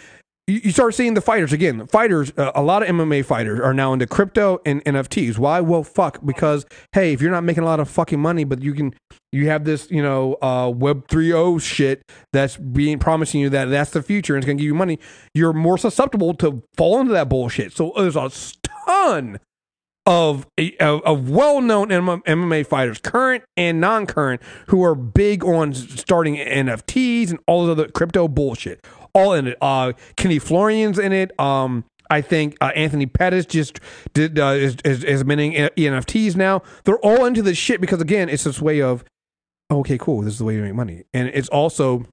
You start seeing the fighters again. Fighters, uh, a lot of MMA fighters are now into crypto and NFTs. Why? Well, fuck, because hey, if you're not making a lot of fucking money, but you can, you have this, you know, uh, Web 3.0 shit that's being promising you that that's the future and it's gonna give you money. You're more susceptible to fall into that bullshit. So there's a ton of of, of well-known MMA fighters, current and non-current, who are big on starting NFTs and all of other crypto bullshit. All in it. Uh, Kenny Florian's in it. Um, I think uh, Anthony Pettis just did uh, is, is is minting NFTs now. They're all into this shit because again, it's this way of okay, cool. This is the way you make money, and it's also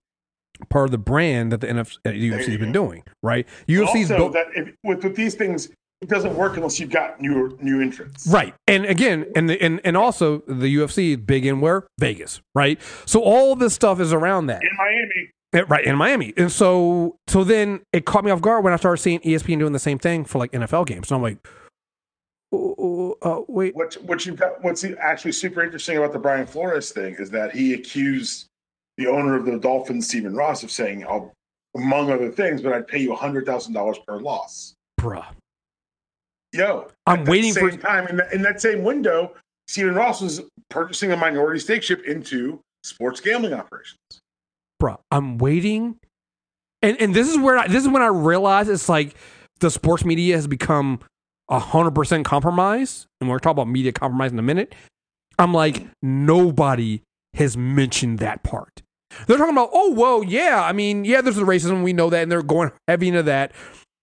part of the brand that the NF, uh, UFC has been doing. Right? UFC's also, built that if, with with these things, it doesn't work unless you've got new new entrants. Right. And again, and the, and and also the UFC is big in where Vegas, right? So all this stuff is around that. In Miami, right in Miami. And so so then it caught me off guard when I started seeing ESPN doing the same thing for like NFL games. And I'm like, oh, uh, wait, what what you got? What's actually super interesting about the Brian Flores thing is that he accused the owner of the Dolphins, Stephen Ross, of saying, "I'll, among other things, but I'd pay you hundred thousand dollars per loss." bruh. Yo, I'm at waiting same for- time in that, in that same window. Stephen Ross was purchasing a minority stake ship into sports gambling operations. Bruh, I'm waiting. And and this is where I, this is when I realize it's like the sports media has become hundred percent compromised, and we're talking about media compromise in a minute. I'm like, nobody has mentioned that part. They're talking about, oh, well, yeah, I mean, yeah, there's the racism, we know that, and they're going heavy into that.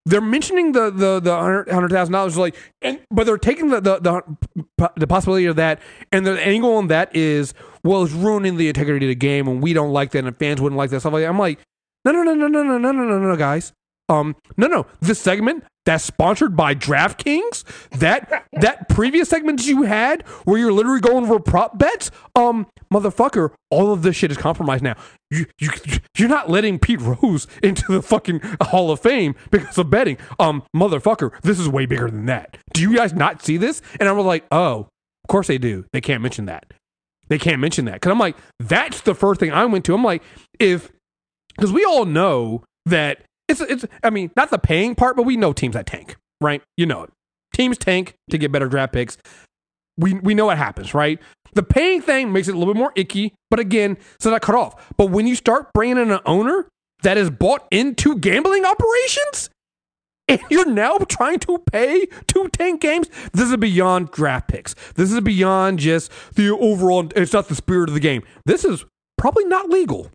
They're mentioning the the the hundred thousand dollars, like, and but they're taking the, the the the possibility of that, and the angle on that is, well, it's ruining the integrity of the game, and we don't like that, and fans wouldn't like that stuff like that. I'm like, no, no, no, no, no, no, no, no, no, no, guys. Um, no, no. This segment that's sponsored by DraftKings, that that previous segment you had where you're literally going over prop bets, um, motherfucker, all of this shit is compromised now. You you you're not letting Pete Rose into the fucking Hall of Fame because of betting. Um, motherfucker, this is way bigger than that. Do you guys not see this? And I was like, oh, of course they do. They can't mention that. They can't mention that because I'm like, that's the first thing I went to. I'm like, if because we all know that it's it's I mean not the paying part, but we know teams that tank, right? You know it. Teams tank to get better draft picks. We we know what happens, right? The paying thing makes it a little bit more icky, but again, so not cut off. But when you start bringing in an owner that is bought into gambling operations, and you're now trying to pay to tank games, this is beyond draft picks. This is beyond just the overall. It's not the spirit of the game. This is probably not legal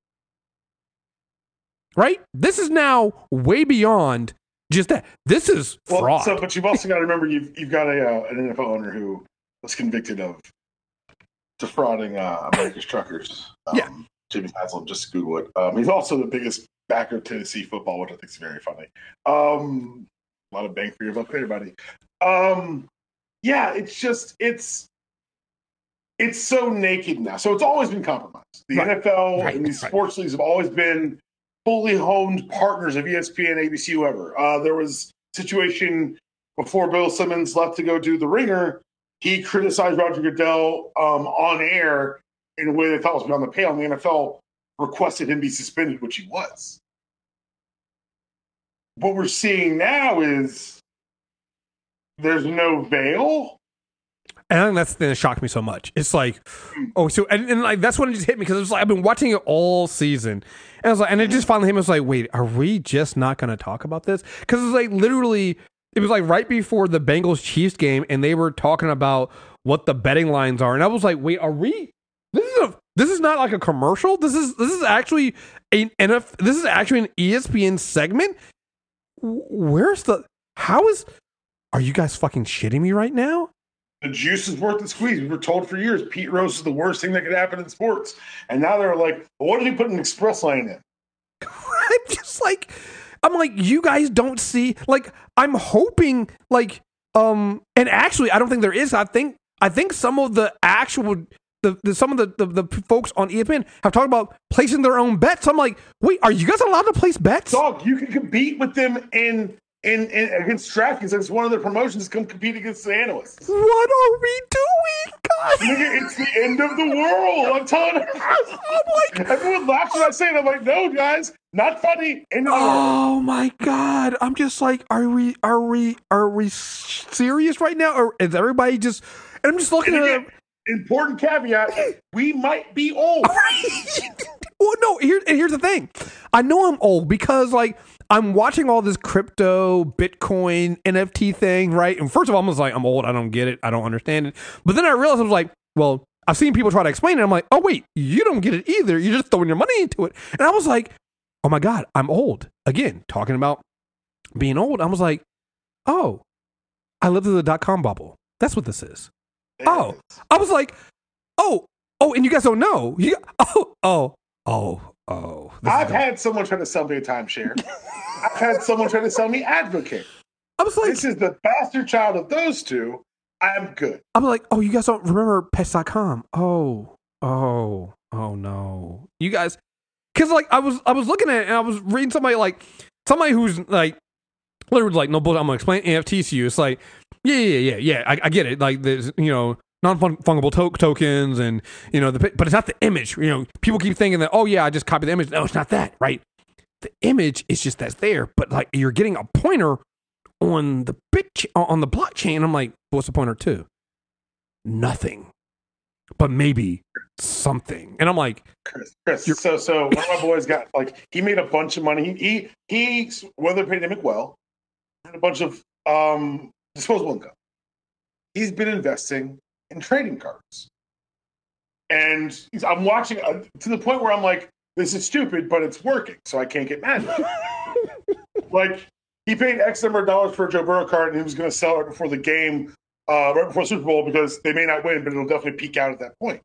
right? This is now way beyond just that. This is Well, fraud. so but you've also got to remember you've you've got a uh, an NFL owner who was convicted of defrauding uh, America's truckers. Um, Yeah. Jimmy Haslam, just Google it. Um, he's also the biggest backer of Tennessee football, which I think is very funny. Um, a lot of bang for your buck there, buddy. Um, yeah, it's just it's it's so naked now. So it's always been compromised. The Right. NFL Right. and these Right. sports leagues have always been fully honed partners of ESPN, ABC, whoever. Uh, there was a situation before Bill Simmons left to go do the Ringer. He criticized Roger Goodell um, on air in a way they thought was beyond the pale, and the NFL requested him be suspended, which he was. What we're seeing now is there's no veil. And I think that's the thing that shocked me so much. It's like, hmm. oh, so and, and like that's when it just hit me because it was like I've been watching it all season, and I was like, and it just finally hit me. I was like, wait, are we just not going to talk about this? Because it was like literally, it was like right before the Bengals Chiefs game, and they were talking about what the betting lines are, and I was like, wait, are we? This is a this is not like a commercial. This is this is actually an NF. This is actually an ESPN segment. Where's the? How is? Are you guys fucking shitting me right now? the juice is worth the squeeze. We were told for years Pete Rose is the worst thing that could happen in sports. And now they're like, well, what did he put an express lane in? I'm just like, I'm like, you guys don't see, like, I'm hoping, like, um, and actually, I don't think there is. I think, I think some of the actual, the, the some of the, the the folks on ESPN have talked about placing their own bets. I'm like, wait, are you guys allowed to place bets? Dog, you can compete with them in in, in against DraftKings. That's one of their promotions. Come compete against the analysts. What are we doing, guys? Nigga, it's the end of the world. I'm telling you. I'm like, Everyone laughs when I say it. I'm like, no, guys, not funny. End of the world. Oh my god! I'm just like, are we, are we, are we serious right now, or is everybody just? And I'm just looking And at. Important caveat: we might be old. well, no. Here, here's the thing. I know I'm old because like I'm watching all this crypto, Bitcoin, NFT thing, right? And first of all, I was like, I'm old. I don't get it. I don't understand it. But then I realized I was like, well, I've seen people try to explain it. I'm like, oh wait, you don't get it either. You're just throwing your money into it. And I was like, oh my god, I'm old again. Talking about being old, I was like, oh, I lived through the dot com bubble. That's what this is. Oh, I was like, oh, oh, and you guys don't know. You, oh, oh, oh, oh. I've had someone try to sell me a timeshare. I've had someone try to sell me Advocare. I was like, This is the bastard child of those two. I'm good. I'm like, oh, you guys don't remember pets.com. Oh, oh, oh no. You guys, cause like I was, I was looking at it and I was reading somebody like, somebody who's like, literally like, no bullshit, I'm gonna explain NFTs to you. It's like, yeah, yeah, yeah, yeah, I, I get it. Like there's, you know, non-fungible to- tokens and, you know, the, but it's not the image. You know, people keep thinking that, oh yeah, I just copied the image. No, it's not that, right? The image is just that's there, but like you're getting a pointer on the bit ch- on the blockchain. I'm like, what's the pointer to? Nothing, but maybe something. And I'm like, Chris, Chris. So, so one of my boys got like he made a bunch of money. He he, he whether pandemic well, had a bunch of um disposable income. He's been investing in trading cards, and he's, I'm watching uh, to the point where I'm like, this is stupid, but it's working, so I can't get mad. At like he paid X number of dollars for a Joe Burrow card, and he was going to sell it before the game, uh, right before Super Bowl, because they may not win, but it'll definitely peak out at that point.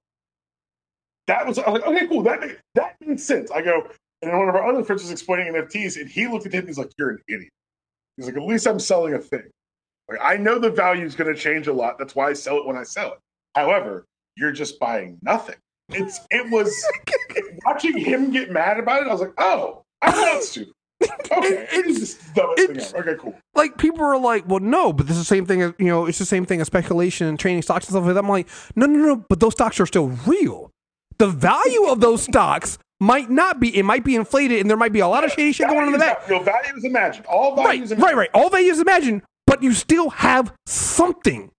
That was I was like, okay, cool. That make, that makes sense. I go, and then one of our other friends was explaining NFTs, and he looked at him. He's like, "You're an idiot." He's like, "At least I'm selling a thing. Like I know the value is going to change a lot. That's why I sell it when I sell it. However, you're just buying nothing. It's it was watching him get mad about it. I was like, oh, I'm not stupid. Okay, It- it's just the dumbest thing it's- ever. Okay, cool. like people are like, well, no, but this is the same thing. as You know, it's the same thing as speculation and trading stocks and stuff like that. I'm like, no, no, no, but those stocks are still real. The value of those stocks might not be. It might be inflated, and there might be a lot of shady shit going on in the back. Your value is imagined. All Right, values right, imagined. right. All values imagined, but you still have something.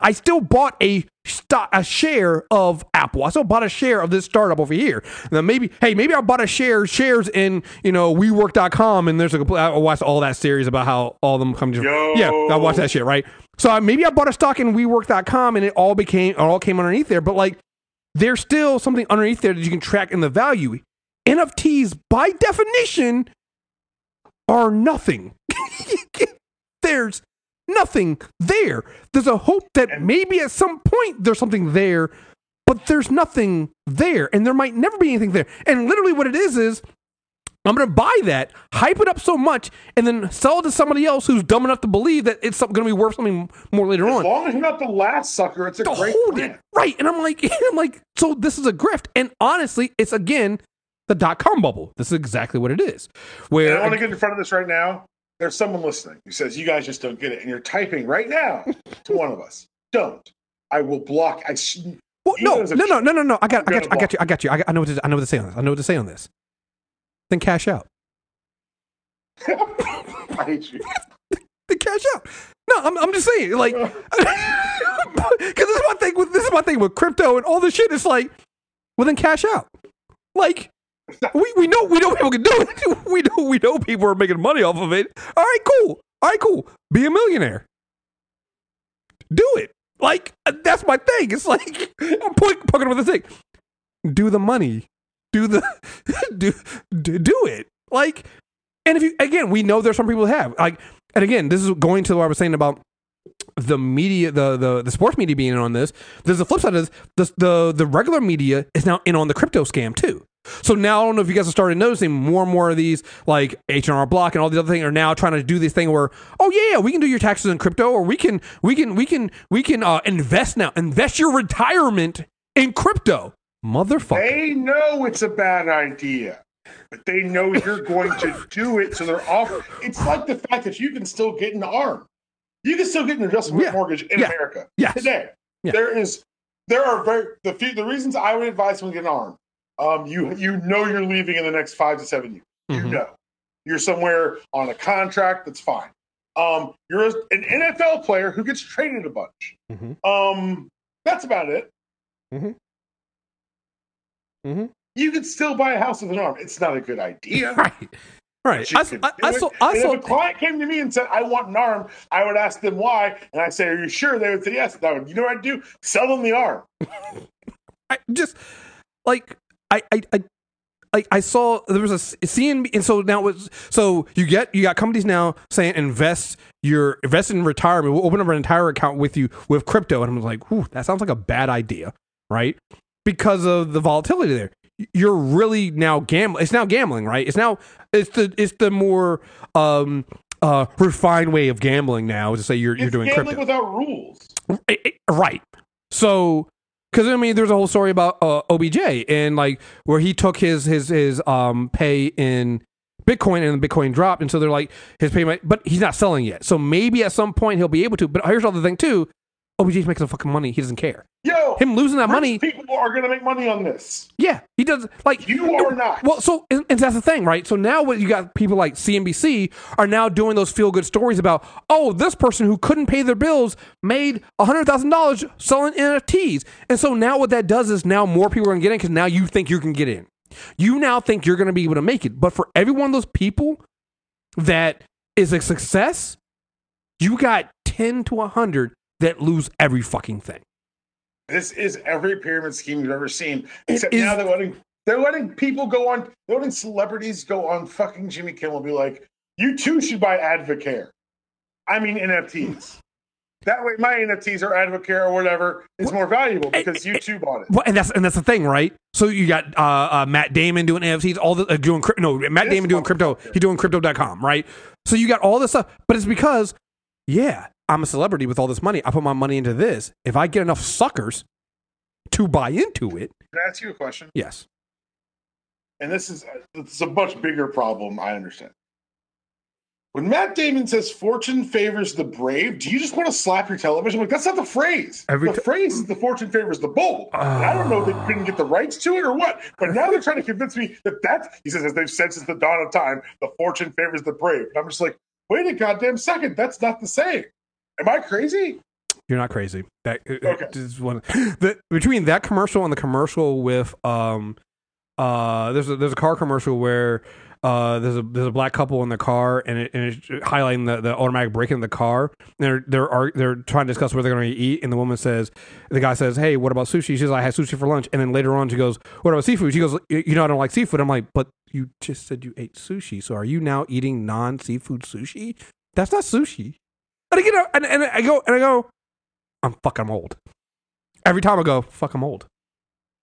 I still bought a stock, a share of Apple. I still bought a share of this startup over here. Now maybe, hey, maybe I bought a share shares in you know WeWork.com, and there's a complete. I watched all that series about how all of them come to. Yo. Yeah, I watched that shit. Right. So I, maybe I bought a stock in WeWork.com, and it all became, it all came underneath there. But like, there's still something underneath there that you can track in the value. NFTs, by definition, are nothing. there's nothing there. There's a hope that maybe at some point there's something there, but there's nothing there, and there might never be anything there. And literally, what it is is I'm going to buy that, hype it up so much, and then sell it to somebody else who's dumb enough to believe that it's going to be worth something more later As on. As long as you're not the last sucker, it's a to great hold plan. it right, and I'm like, I'm like, so this is a grift, and honestly, it's again the dot com bubble. This is exactly what it is. And Where I want to get in front of this right now. There's someone listening who says, You guys just don't get it. And you're typing right now to one of us. Don't. I will block. I sh- Well, no, no, no, no, no, no. I got, I got, you, I got you, I got you. I, got, I know what to, I know what to say on this. I know what to say on this. Then cash out. I hate you. Then cash out. No, I'm, I'm just saying, like, because this is my thing with this is my thing with crypto and all this shit. It's like, well, then cash out. Like, we, we know we know people can do it. We know we know people are making money off of it. All right, cool. All right, cool. Be a millionaire. Do it. Like uh, that's my thing. It's like I'm poking, poking with a stick. Do the money. Do the do, do do it. Like, and if you again, we know there's some people that have like, and again, this is going to what I was saying about the media, the the the sports media being in on this. There's a flip side of this. The the the regular media is now in on the crypto scam too. So now I don't know if you guys have started noticing more and more of these like H and R Block and all these other things are now trying to do this thing where oh yeah, yeah we can do your taxes in crypto or we can we can we can we can uh, invest now invest your retirement in crypto motherfucker They know it's a bad idea, but they know you're going to do it. So they're off. It's like the fact that you can still get an arm. You can still get an adjustable Yeah. mortgage in Yeah. America Yes. today. Yeah. There is, there are very the few, the reasons I would advise someone to get an arm. Um, you you know you're leaving in the next five to seven years. Mhm. You know you're somewhere on a contract. That's fine. Um, you're an NFL player who gets traded a bunch. Mhm. Um, that's about it. Mhm. Mhm. You could still buy a house with an arm. It's not a good idea. right right I, I, I saw I saw if a client came to me and said, "I want an arm," I would ask them why, and I say, "Are you sure?" They would say, "Yes." And I would, you know what I'd do? Sell them the arm. I just like I I I like I saw there was a CNB and so now it's so you get you got companies now saying invest your invest in retirement. We'll open up an entire account with you with crypto, and I'm like, whew, that sounds like a bad idea, right? Because of the volatility there. You're really now gambling. It's now gambling, right? It's now it's the it's the more um uh refined way of gambling now is to say you're you're doing gambling crypto. without rules. Right. So, because I mean, there's a whole story about uh, OBJ and like where he took his his his um pay in Bitcoin and the Bitcoin dropped, and so they're like his payment, but he's not selling yet. So maybe at some point he'll be able to. But here's all the thing too: Oh, OBJ's making some fucking money. He doesn't care. Yo, Him losing that money, People are going to make money on this. yeah, he does. Like You are not. well, so and, and that's the thing, right? So now what you got people like CNBC are now doing those feel good stories about, oh, this person who couldn't pay their bills made hundred thousand dollars selling NFTs, and so now what that does is now more people are gonna get in because now you think you can get in. You now think you're gonna be able to make it, but for every one of those people that is a success, you got ten to hundred that lose every fucking thing. This is every pyramid scheme you've ever seen. Except is- now they're letting they're letting people go on. They're letting celebrities go on fucking Jimmy Kimmel and be like, "You too should buy Advocare." I mean NFTs. that way, my NFTs or Advocare or whatever is more valuable because you too bought it. Well, and that's and that's the thing, right? So you got uh, uh, Matt Damon doing NFTs, all the uh, doing crypto. No, Matt Damon doing crypto. He's doing crypto.com, right? So you got all this stuff, but it's because, yeah, I'm a celebrity with all this money. I put my money into this. If I get enough suckers to buy into it, Can I ask you a question? yes, and this is is a much bigger problem. I understand. When Matt Damon says "fortune favors the brave," do you just want to slap your television? Like that's not the phrase. Every the ti- phrase is "the fortune favors the bold." And I don't know if they ah. couldn't get the rights to it or what, but now they're trying to convince me that that's. He says, as they've said since the dawn of time, the fortune favors the brave. And I'm just like, wait a goddamn second, that's not the same. Am I crazy? you're not crazy. That Okay. is one the, between that commercial and the commercial with um uh there's a there's a car commercial where uh there's a there's a black couple in the car and, it, and it's highlighting the, the automatic braking in the car. And they're they're are, they're trying to discuss where they're going to eat, and the woman says, the guy says, "Hey, what about sushi?" She says, "I had sushi for lunch." And then later on, she goes, "What about seafood?" She goes, "You know, I don't like seafood." I'm like, "But you just said you ate sushi, so are you now eating non seafood sushi? That's not sushi." And I get out- and, and I go and I go, I'm fuck, I'm old. Every time I go, fuck, I'm old.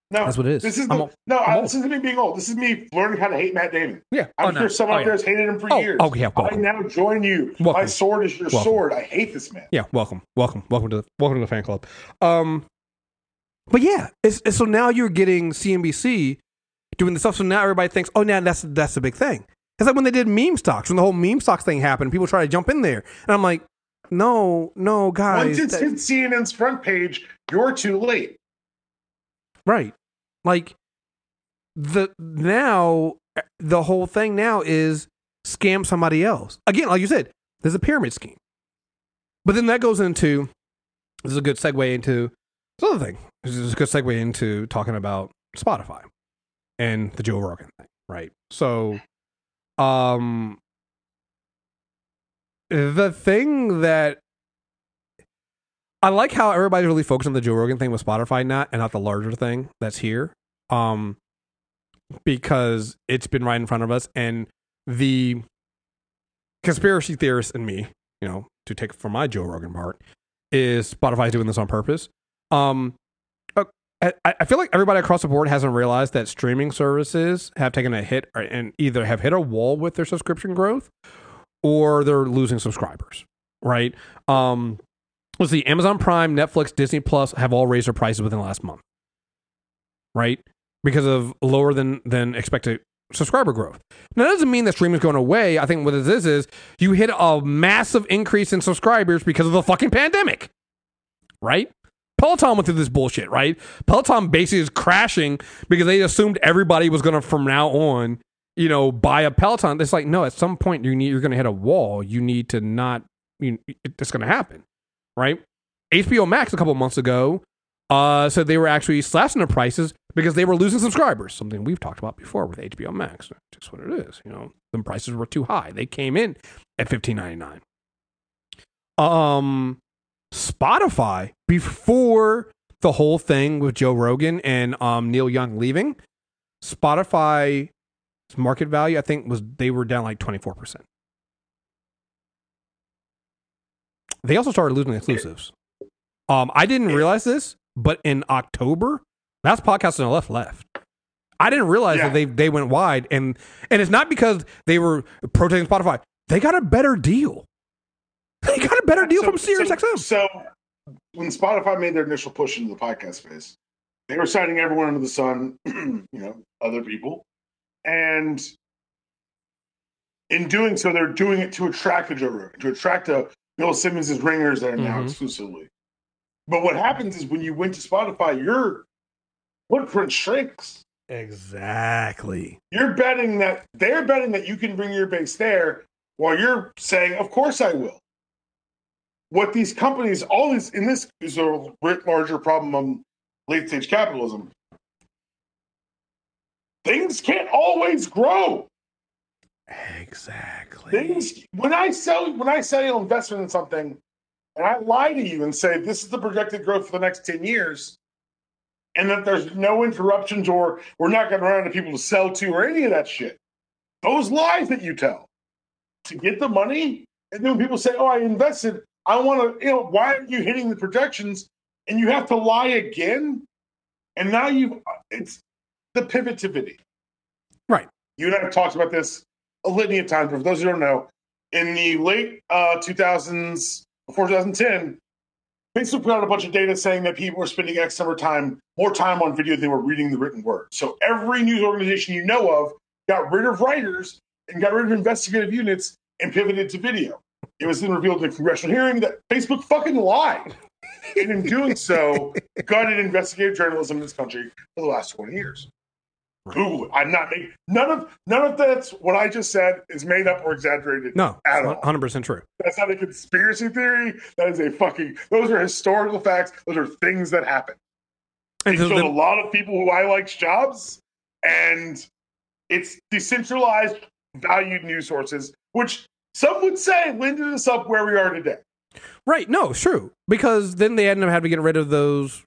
No, That's what it is. This is I'm the, no. I, this isn't me being old. This is me learning how to hate Matt Damon. Yeah. I'm Oh, no. someone Oh, out there yeah. has hated him for Oh, years. oh, yeah, I now join you. Welcome. My sword is your Welcome. sword. I hate this man. Yeah, welcome, welcome, welcome to the welcome to the fan club. Um, but yeah, it's, it's so now you're getting CNBC doing the stuff. So now everybody thinks, oh, now that's that's the big thing. It's like when they did meme stocks, when the whole meme stocks thing happened, people try to jump in there, and I'm like, no, no, guys, Once it's that- hit CNN's front page, you're too late. right? Like the now the whole thing now is scam somebody else again. Like you said, there's a pyramid scheme, but then that goes into this is a good segue into this other thing. This is a good segue into talking about Spotify and the Joe Rogan thing, right? So, um, the thing that I like how everybody's really focused on the Joe Rogan thing with Spotify, not and not the larger thing that's here, um, because it's been right in front of us, and the conspiracy theorist in me, you know, to take from my Joe Rogan part, is Spotify's doing this on purpose. Um, uh, I, feel like everybody across the board hasn't realized that streaming services have taken a hit and either have hit a wall with their subscription growth or they're losing subscribers, right? Um, let's see, Amazon Prime, Netflix, Disney Plus have all raised their prices within the last month, right? Because of lower than than expected subscriber growth. Now, that doesn't mean that streaming is going away. I think what this is is you hit a massive increase in subscribers because of the fucking pandemic, right? Peloton went through this bullshit, right? Peloton basically is crashing because they assumed everybody was going to, from now on, you know, buy a Peloton. It's like, no, at some point you need, you're going to hit a wall. You need to not, you, it's going to happen, right? HBO Max a couple months ago uh, said they were actually slashing their prices because they were losing subscribers. Something we've talked about before with HBO Max. Just what it is, you know, the prices were too high. They came in at fifteen ninety nine. Um, Spotify before the whole thing with Joe Rogan and um Neil Young leaving, Spotify's market value I think was they were down like twenty four percent. They also started losing exclusives. Um, I didn't realize this, but in October, that's podcast on the left left. I didn't realize Yeah. that they they went wide, and and it's not because they were protecting Spotify. They got a better deal. They got a better deal So- from SiriusXM. So, so when Spotify made their initial push into the podcast space, they were signing everyone under the sun, you know, other people, and in doing so, they're doing it to attract a Joe Rogan, to attract a Bill Simmons' ringers that are now Mhm. exclusively. But what happens is when you went to Spotify, your footprint shrinks. Exactly. You're betting that they're betting that you can bring your base there, while you're saying, "Of course I will." What these companies, all these, in this is a larger problem on late stage capitalism. Things can't always grow. Exactly. Things when I sell when I sell you an investment in something, and I lie to you and say this is the projected growth for the next ten years, and that there's no interruptions or we're not going to run out of people to sell to or any of that shit. Those lies that you tell to get the money, and then people say, "Oh, I invested," I want to, you know, why aren't you hitting the projections? And you have to lie again, and now you've it's the pivot to video. Right. You and I have talked about this a litany of times. But for those who don't know, in the late uh, 2000s, before 2010, Facebook put out a bunch of data saying that people were spending X number of time, more time on video than they were reading the written word. So every news organization you know of got rid of writers and got rid of investigative units and pivoted to video. It was then revealed in a congressional hearing that Facebook fucking lied. and in doing so, gutted investigative journalism in this country for the last 20 years. Google it. I'm not making none of none of that's what I just said is made up or exaggerated. No, At all. hundred percent true. That's not a conspiracy theory. That is a fucking. Those are historical facts. Those are things that happen. And It so killed a lot of people who I liked jobs, and it's decentralized, valued news sources, which some would say lended us up where we are today. Right. No, it's true. Because then they ended up having to get rid of those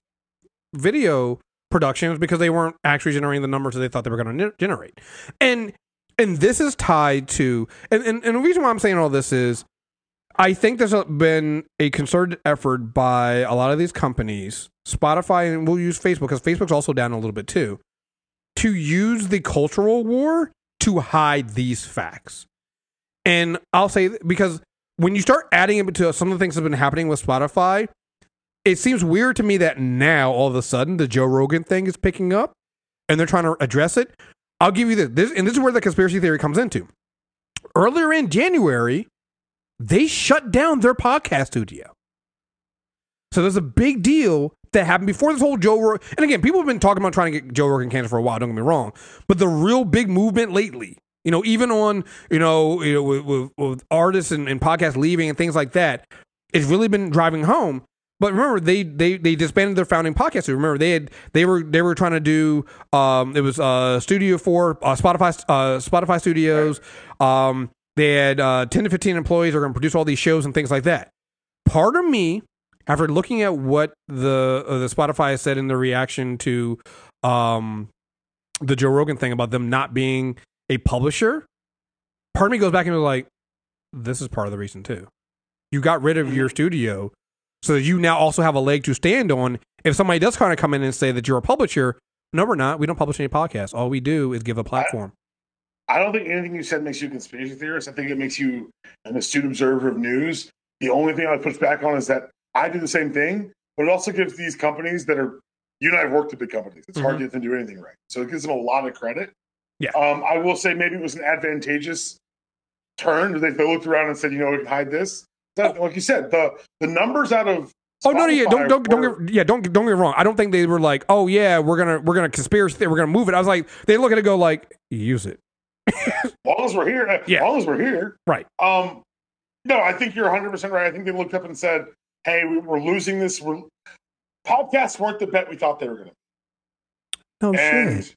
video productions because they weren't actually generating the numbers that they thought they were going to generate. And and this is tied to and, and and the reason why I'm saying all this is I think there's been a concerted effort by a lot of these companies, Spotify, and we'll use Facebook because Facebook's also down a little bit too, to use the cultural war to hide these facts. And I'll say because when you start adding it to some of the things that have been happening with Spotify, it seems weird to me that now all of a sudden the Joe Rogan thing is picking up and they're trying to address it. I'll give you this, this and this is where the conspiracy theory comes into. Earlier in January, they shut down their podcast studio. So there's a big deal that happened before this whole Joe Rogan. And again, people have been talking about trying to get Joe Rogan canceled for a while. Don't get me wrong, but the real big movement lately, you know, even on you know, you know with, with, with artists and, and podcasts leaving and things like that, it's really been driving home. But remember, they they they disbanded their founding podcast. Remember, they had they were they were trying to do um it was uh Studio Four uh, Spotify uh Spotify Studios. Um, they had uh, ten to fifteen employees are going to produce all these shows and things like that. Part of me, after looking at what the uh, the Spotify said in the reaction to um the Joe Rogan thing about them not being a publisher, part of me goes back and was like, this is part of the reason too. You got rid of your studio so you now also have a leg to stand on. If somebody does kind of come in and say that you're a publisher, no, we're not. We don't publish any podcasts. All we do is give a platform. I don't think anything you said makes you a conspiracy theorist. I think it makes you an astute observer of news. The only thing I would push back on is that I do the same thing, but it also gives these companies that are you and I have worked at big companies. It's hard Mhm. to get them to do anything right. So it gives them a lot of credit. Yeah. Um, I will say maybe it was an advantageous turn. They, they looked around and said, you know, we can hide this. That- like you said, the the numbers out of Oh no, no, yeah, don't don't don't get, yeah, don't don't get me wrong. I don't think they were like, oh yeah, we're gonna we're gonna conspiracy, we're gonna move it. I was like, they look at it, and go like, use it, as long as we're here, as Yeah. long as we're here. right? Um, no, I think you're 100 percent right. I think they looked up and said, "Hey, we- we're losing this. We're podcasts weren't the bet we thought they were going No to, and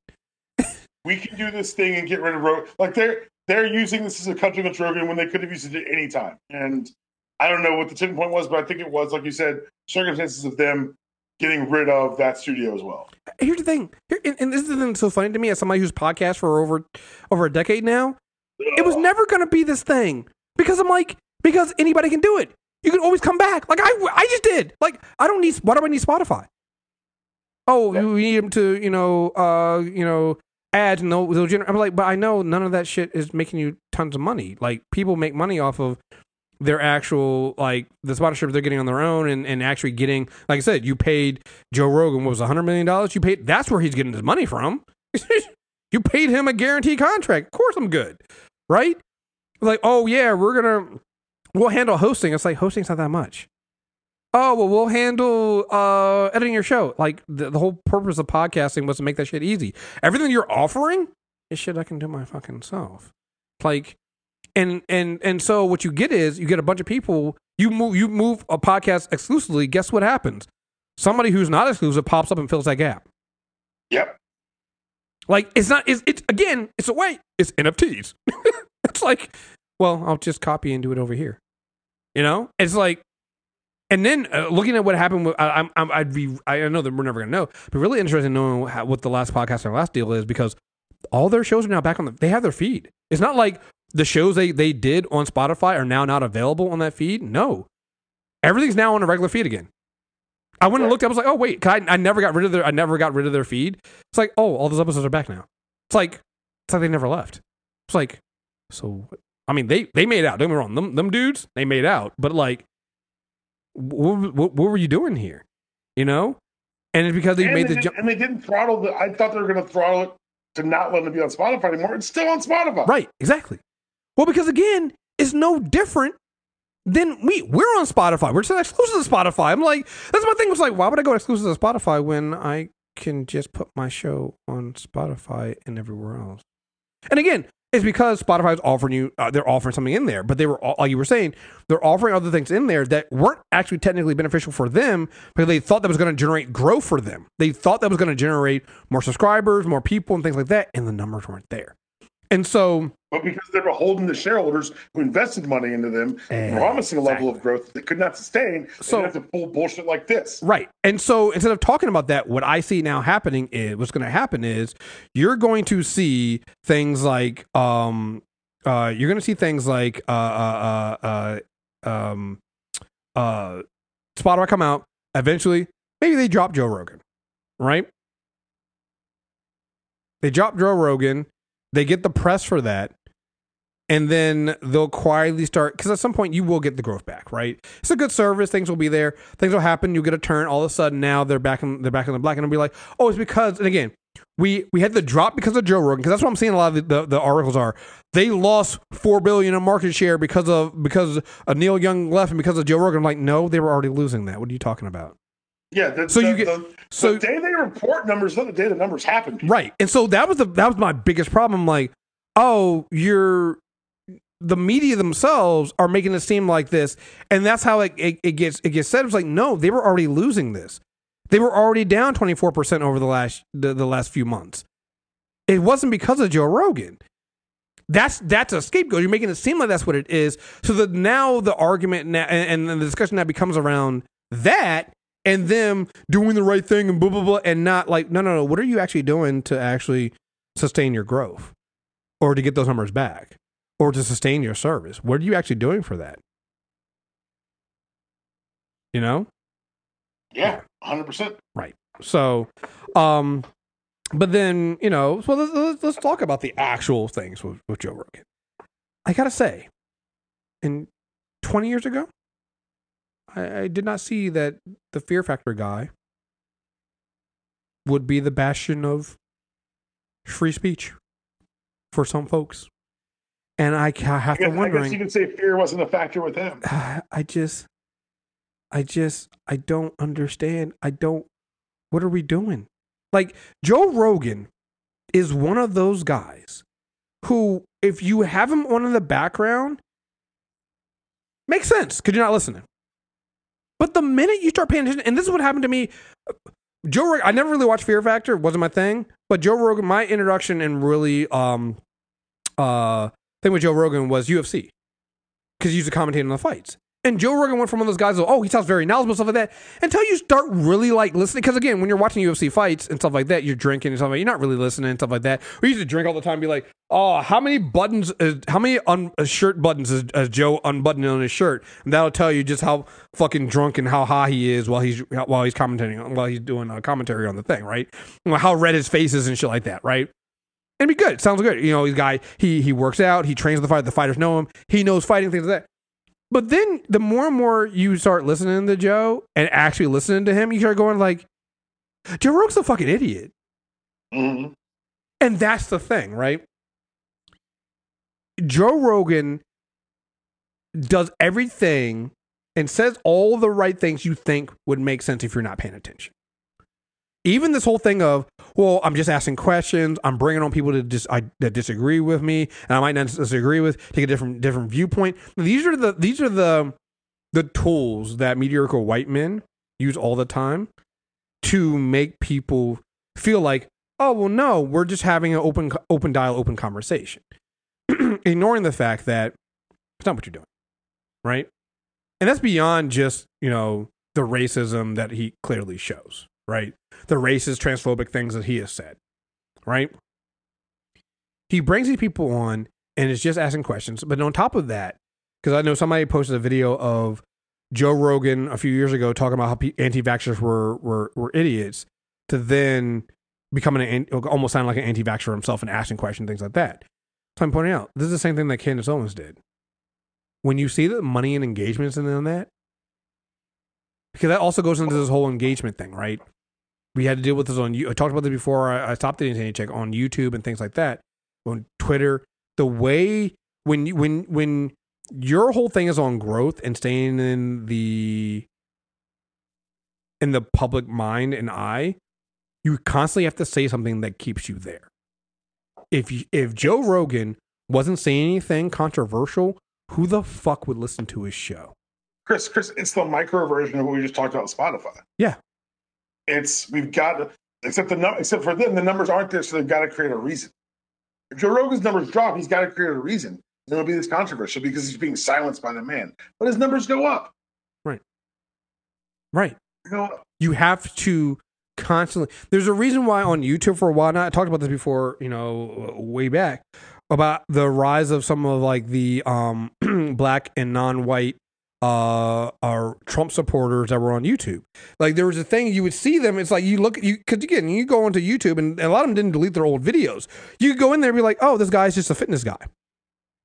we can do this thing and get rid of Rogan. Like they're they're using this as a country against Rogan when they could have used it at any time. And I don't know what the tipping point was, but I think it was, like you said, circumstances of them getting rid of that studio as well. Here's the thing, Here, and, and this is the thing that's so funny to me as somebody who's podcast for over over a decade now. It was never gonna be this thing because I'm like because anybody can do it. You can always come back. Like I I just did. Like I don't need. Why do I need Spotify? Oh, Yeah. we need them to you know uh you know ads and they'll, they'll generate. I'm like, but I know none of that shit is making you tons of money. Like people make money off of their actual like the sponsorship they're getting on their own and, and actually getting like I said, you paid Joe Rogan what was a hundred million dollars. You paid that's where he's getting his money from. you paid him a guaranteed contract. Of course I'm good. Right? Like, oh yeah, we're gonna we'll handle hosting. It's like hosting's not that much. Oh well, we'll handle uh, editing your show. Like the, the whole purpose of podcasting was to make that shit easy. Everything you're offering is shit I can do my fucking self. Like, and and and so what you get is you get a bunch of people. You move you move a podcast exclusively. Guess what happens? Somebody who's not exclusive pops up and fills that gap. Yep. Like it's not. It's, it's again. It's a way. It's NFTs. it's like, well, I'll just copy and do it over here. You know, it's like, and then uh, looking at what happened with, I, I'm, I'm, I'd be, I know that we're never gonna know, but really interested in knowing how, what the last podcast and last deal is because all their shows are now back on the. They have their feed. It's not like the shows they they did on Spotify are now not available on that feed. No, everything's now on a regular feed again. I went and looked. I was like, oh wait, I, I never got rid of their. I never got rid of their feed. It's like, oh, all those episodes are back now. It's like, it's like they never left. It's like, so I mean, they they made out. Don't get me wrong, them them dudes they made out. But like, what, what, what were you doing here? You know, and it's because they and, made they the jump. and they didn't throttle the. I thought they were going to throttle it to not let it be on Spotify anymore. It's still on Spotify. Right, exactly. Well, because again, it's no different than we. We're on Spotify. We're just exclusive to Spotify. I'm like, that's my thing. Was like, why would I go exclusive to Spotify when I can just put my show on Spotify and everywhere else? And again, it's because Spotify is offering you. Uh, they're offering something in there, but they were all- like you were saying, they're offering other things in there that weren't actually technically beneficial for them because they thought that was going to generate growth for them. They thought that was going to generate more subscribers, more people, and things like that, and the numbers weren't there. And so But because they're beholden to shareholders who invested money into them, promising a level of growth that they could not sustain, So- have to pull bullshit like this. Right. And so instead of talking about that, what I see now happening is what's going to happen is you're going to see things like um uh you're going to see things like uh uh uh, uh um, uh, Spotify come out. Eventually, maybe they drop Joe Rogan, right? They drop Joe Rogan. They get the press for that. And then they'll quietly start because at some point you will get the growth back, right? It's a good service. Things will be there. Things will happen. You'll get a turn. All of a sudden, now they're back in they're back in the black, and it'll be like, oh, it's because. And again, we we had the drop because of Joe Rogan because that's what I'm seeing. A lot of the, the, the articles are they lost four billion in market share because of because of Neil Young left and because of Joe Rogan. I'm like, no, they were already losing that. What are you talking about? Yeah. The, So the, you get- the, so- the day they report numbers, not the day the numbers happen. Right. And so that was the that was my biggest problem. Like, oh, you're the media themselves are making it seem like this, and that's how it, it, it gets it gets said. It's like, no, they were already losing this. They were already down twenty four percent over the last the, the last few months. It wasn't because of Joe Rogan. That's that's a scapegoat. You're making it seem like that's what it is. So that now the argument now and, and the discussion now becomes around that and them doing the right thing and blah blah blah and not like no no no. What are you actually doing to actually sustain your growth or to get those numbers back or to sustain your service? What are you actually doing for that? You know. Yeah. 100%. Right. So, um, but then you know, so let's, let's, let's talk about the actual things with, with Joe Rogan. I gotta say, in twenty years ago, I, I did not see that the Fear Factor guy would be the bastion of free speech for some folks, and I have to wonder. I wondering. guess you could say fear wasn't a factor with him. I just, I just, I don't understand. I don't. What are we doing? Like Joe Rogan is one of those guys who, if you have him on in the background, makes sense because you're not listening. But the minute you start paying attention, and this is what happened to me, Joe Rogan. I never really watched Fear Factor; it wasn't my thing. But Joe Rogan, my introduction and really um, uh, thing with Joe Rogan was UFC because he used to commentate on the fights. And Joe Rogan went from one of those guys, oh, he sounds very knowledgeable, stuff like that, until you start really like listening. Because again, when you're watching UFC fights and stuff like that, you're drinking and stuff like that, you're not really listening and stuff like that. We used to drink all the time and be like, oh, how many buttons, is, how many un- uh, shirt buttons is, is Joe unbuttoning on his shirt? And that'll tell you just how fucking drunk and how high he is while he's while he's commentating, while he's doing a commentary on the thing, right? How red his face is and shit like that, right? and be good. Sounds good. You know, he's guy. He he works out. He trains the fight. The fighters know him. He knows fighting things like that. But then the more and more you start listening to Joe and actually listening to him, you start going like, Joe Rogan's a fucking idiot. Mhm. And that's the thing, right? Joe Rogan does everything and says all the right things you think would make sense if you're not paying attention. Even this whole thing of, well, I'm just asking questions. I'm bringing on people to dis- I, that disagree with me, and I might not disagree with, take a different different viewpoint. These are the these are the the tools that mediocre white men use all the time to make people feel like, oh well, no, we're just having an open open dial, open conversation, ignoring the fact that it's not what you're doing, right? And that's beyond just you know the racism that he clearly shows, right? The racist, transphobic things that he has said, right? He brings these people on and is just asking questions, but on top of that, because I know somebody posted a video of Joe Rogan a few years ago talking about how anti-vaxxers were were were idiots, to then becoming an almost sound like an anti-vaxxer himself and asking questions, things like that. So I'm pointing out this is the same thing that Candace Owens did. When you see the money and engagements in that, because that also goes into this whole engagement thing, right? We had to deal with this on. I talked about this before. I, I stopped the Insanity Check on YouTube and things like that, on Twitter. The way when you, when when your whole thing is on growth and staying in the in the public mind and eye, you constantly have to say something that keeps you there. If you, if Joe Rogan wasn't saying anything controversial, who the fuck would listen to his show? Chris, Chris, it's the micro version of what we just talked about Spotify. Yeah. It's we've got to except the num- except for them, the numbers aren't there, so they've got to create a reason. If Joe Rogan's numbers drop, he's got to create a reason. Then it'll be this controversial because he's being silenced by the man. But his numbers go up. Right. Right. go up. you have to constantly there's a reason why on youtube for a while now i talked about this before you know way back about the rise of some of like the um black and non-white uh are Trump supporters that were on YouTube. Like there was a thing you would see them. It's like you look you because again you go onto YouTube and, a lot of them didn't delete their old videos. You go in there and be like, oh, this guy's just a fitness guy.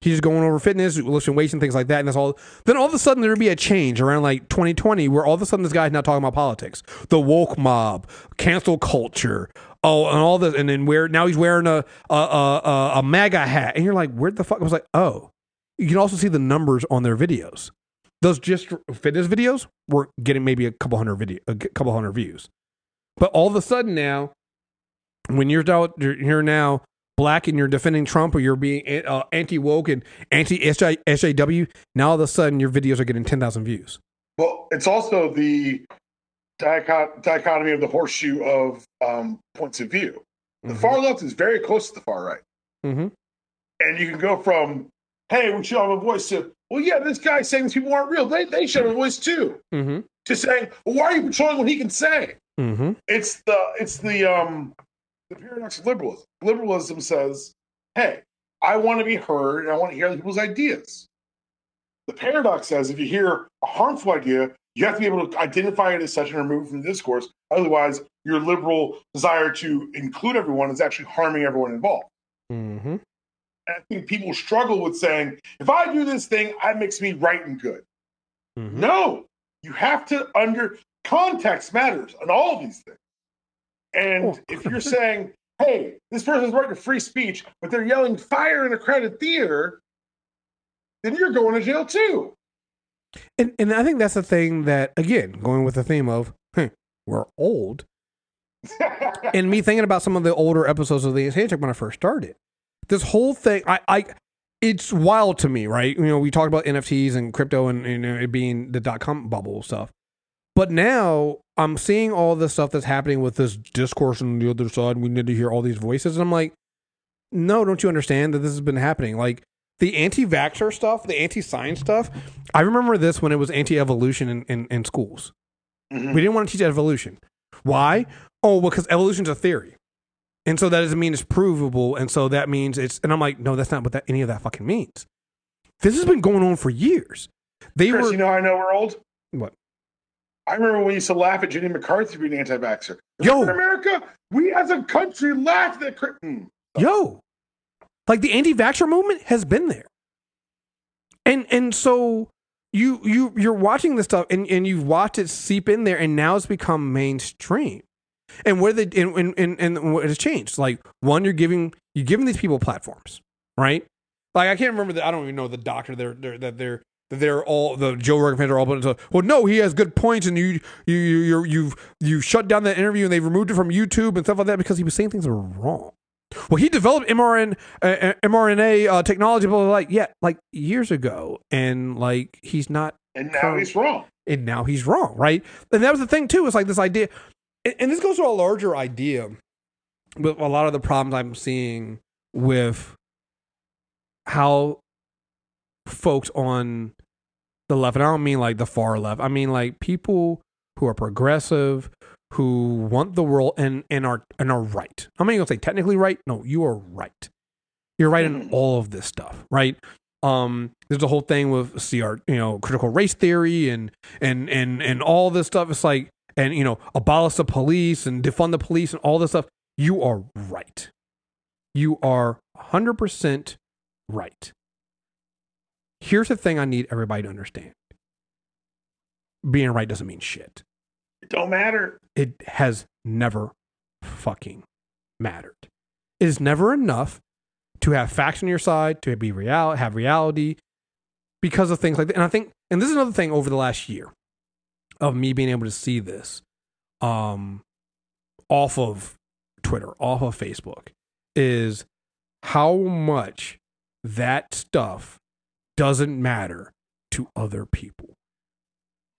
He's just going over fitness, lifting weights and things like that, and that's all. Then all of a sudden there would be a change around like 2020 where all of a sudden this guy's now talking about politics, the woke mob, cancel culture, oh, and all this, and then where now he's wearing a a, a, a MAGA hat, and you're like, where the fuck? I was like, oh, you can also see the numbers on their videos. Those just fitness videos were getting maybe a couple hundred video, a couple hundred views, but all of a sudden now, when you're out, you're here now black and you're defending Trump or you're being uh, anti woke and anti SJW, now all of a sudden your videos are getting ten thousand views. Well, it's also the dichot- dichotomy of the horseshoe of um, points of view. The Mhm. far left is very close to the far right. Mm-hmm. And you can go from, hey, we should have a voice to, well, yeah, this guy's saying these people aren't real. They, they should have a voice too. Mm-hmm. To saying, well, why are you patrolling what he can say? Mm-hmm. It's the it's the um the paradox of liberalism. Liberalism says, hey, I want to be heard and I want to hear other people's ideas. The paradox says if you hear a harmful idea, you have to be able to identify it as such and remove it from the discourse. Otherwise, your liberal desire to include everyone is actually harming everyone involved. Mm-hmm. I think people struggle with saying, if I do this thing, that makes me right and good. Mm-hmm. No, you have to under context matters on all of these things. And Oh. if you're saying, hey, this person's right to free speech, but they're yelling fire in a crowded theater, then you're going to jail too. And and I think that's the thing that again, going with the theme of huh, we're old, and me thinking about some of the older episodes of the Handshake when I first started. This whole thing, I, I, it's wild to me, right? You know, we talked about NFTs and crypto and, and it being the dot com bubble stuff, but now I'm seeing all the stuff that's happening with this discourse on the other side. We need to hear all these voices, and I'm like, no, don't you understand that this has been happening? Like the anti-vaxxer stuff, the anti-science stuff. I remember this when it was anti-evolution in, in, in schools. Mhm. We didn't want to teach evolution. Why? Oh, well, because evolution's a theory. And so that doesn't mean it's provable. And so that means it's, and I'm like, no, that's not what that, any of that fucking means. This has been going on for years. They Chris, were, you know how I know we're old? what? I remember when we used to laugh at Jenny McCarthy being anti vaxxer. Yo. In America, we as a country laughed at. Hmm. Yo, like the anti-vaxxer movement has been there. And, and so you, you, you're watching this stuff and, and you've watched it seep in there and now it's become mainstream. And where they and, and, and, and what has changed? Like one, you're giving you're giving these people platforms, right? Like I can't remember that. I don't even know the doctor they're, they're that they're they're all the Joe Rogan fans are all put into. Well, no, he has good points, and you you you you you've you shut down that interview, and they removed it from YouTube and stuff like that because he was saying things that were wrong. Well, he developed mRNA uh, mRNA uh, technology, blah, blah, blah, yeah, like years ago, and like he's not And now Current- he's wrong. and now he's wrong, right? And that was the thing too. It's like this idea, and, and this goes to a larger idea with a lot of the problems I'm seeing with how folks on the left, and I don't mean like the far left. I mean like people who are progressive, who want the world and and are and are right. I'm not even gonna say technically right. No, you are right. You're right in all of this stuff, right? Um, there's a whole thing with CR, you know, critical race theory and and and and all this stuff. It's like and you know, abolish the police and defund the police and all this stuff. You are right. You are 100% right. Here's the thing I need everybody to understand. Being right doesn't mean shit. It don't matter. It has never fucking mattered. It is never enough to have facts on your side, to be real, have reality, because of things like that. And I think, and this is another thing over the last year of me being able to see this, um, off of Twitter, off of Facebook, is how much that stuff doesn't matter to other people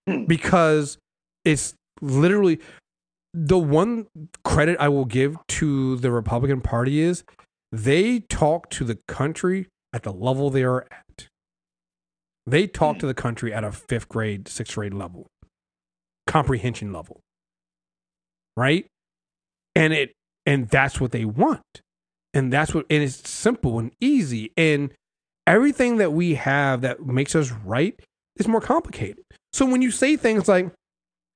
Hmm. because it's literally the one credit I will give to the Republican Party is they talk to the country at the level they are at. They talk to the country at a fifth grade, sixth grade level, comprehension level, right? And it and that's what they want, and that's what and it's simple and easy, and everything that we have that makes us right it's more complicated. So when you say things like,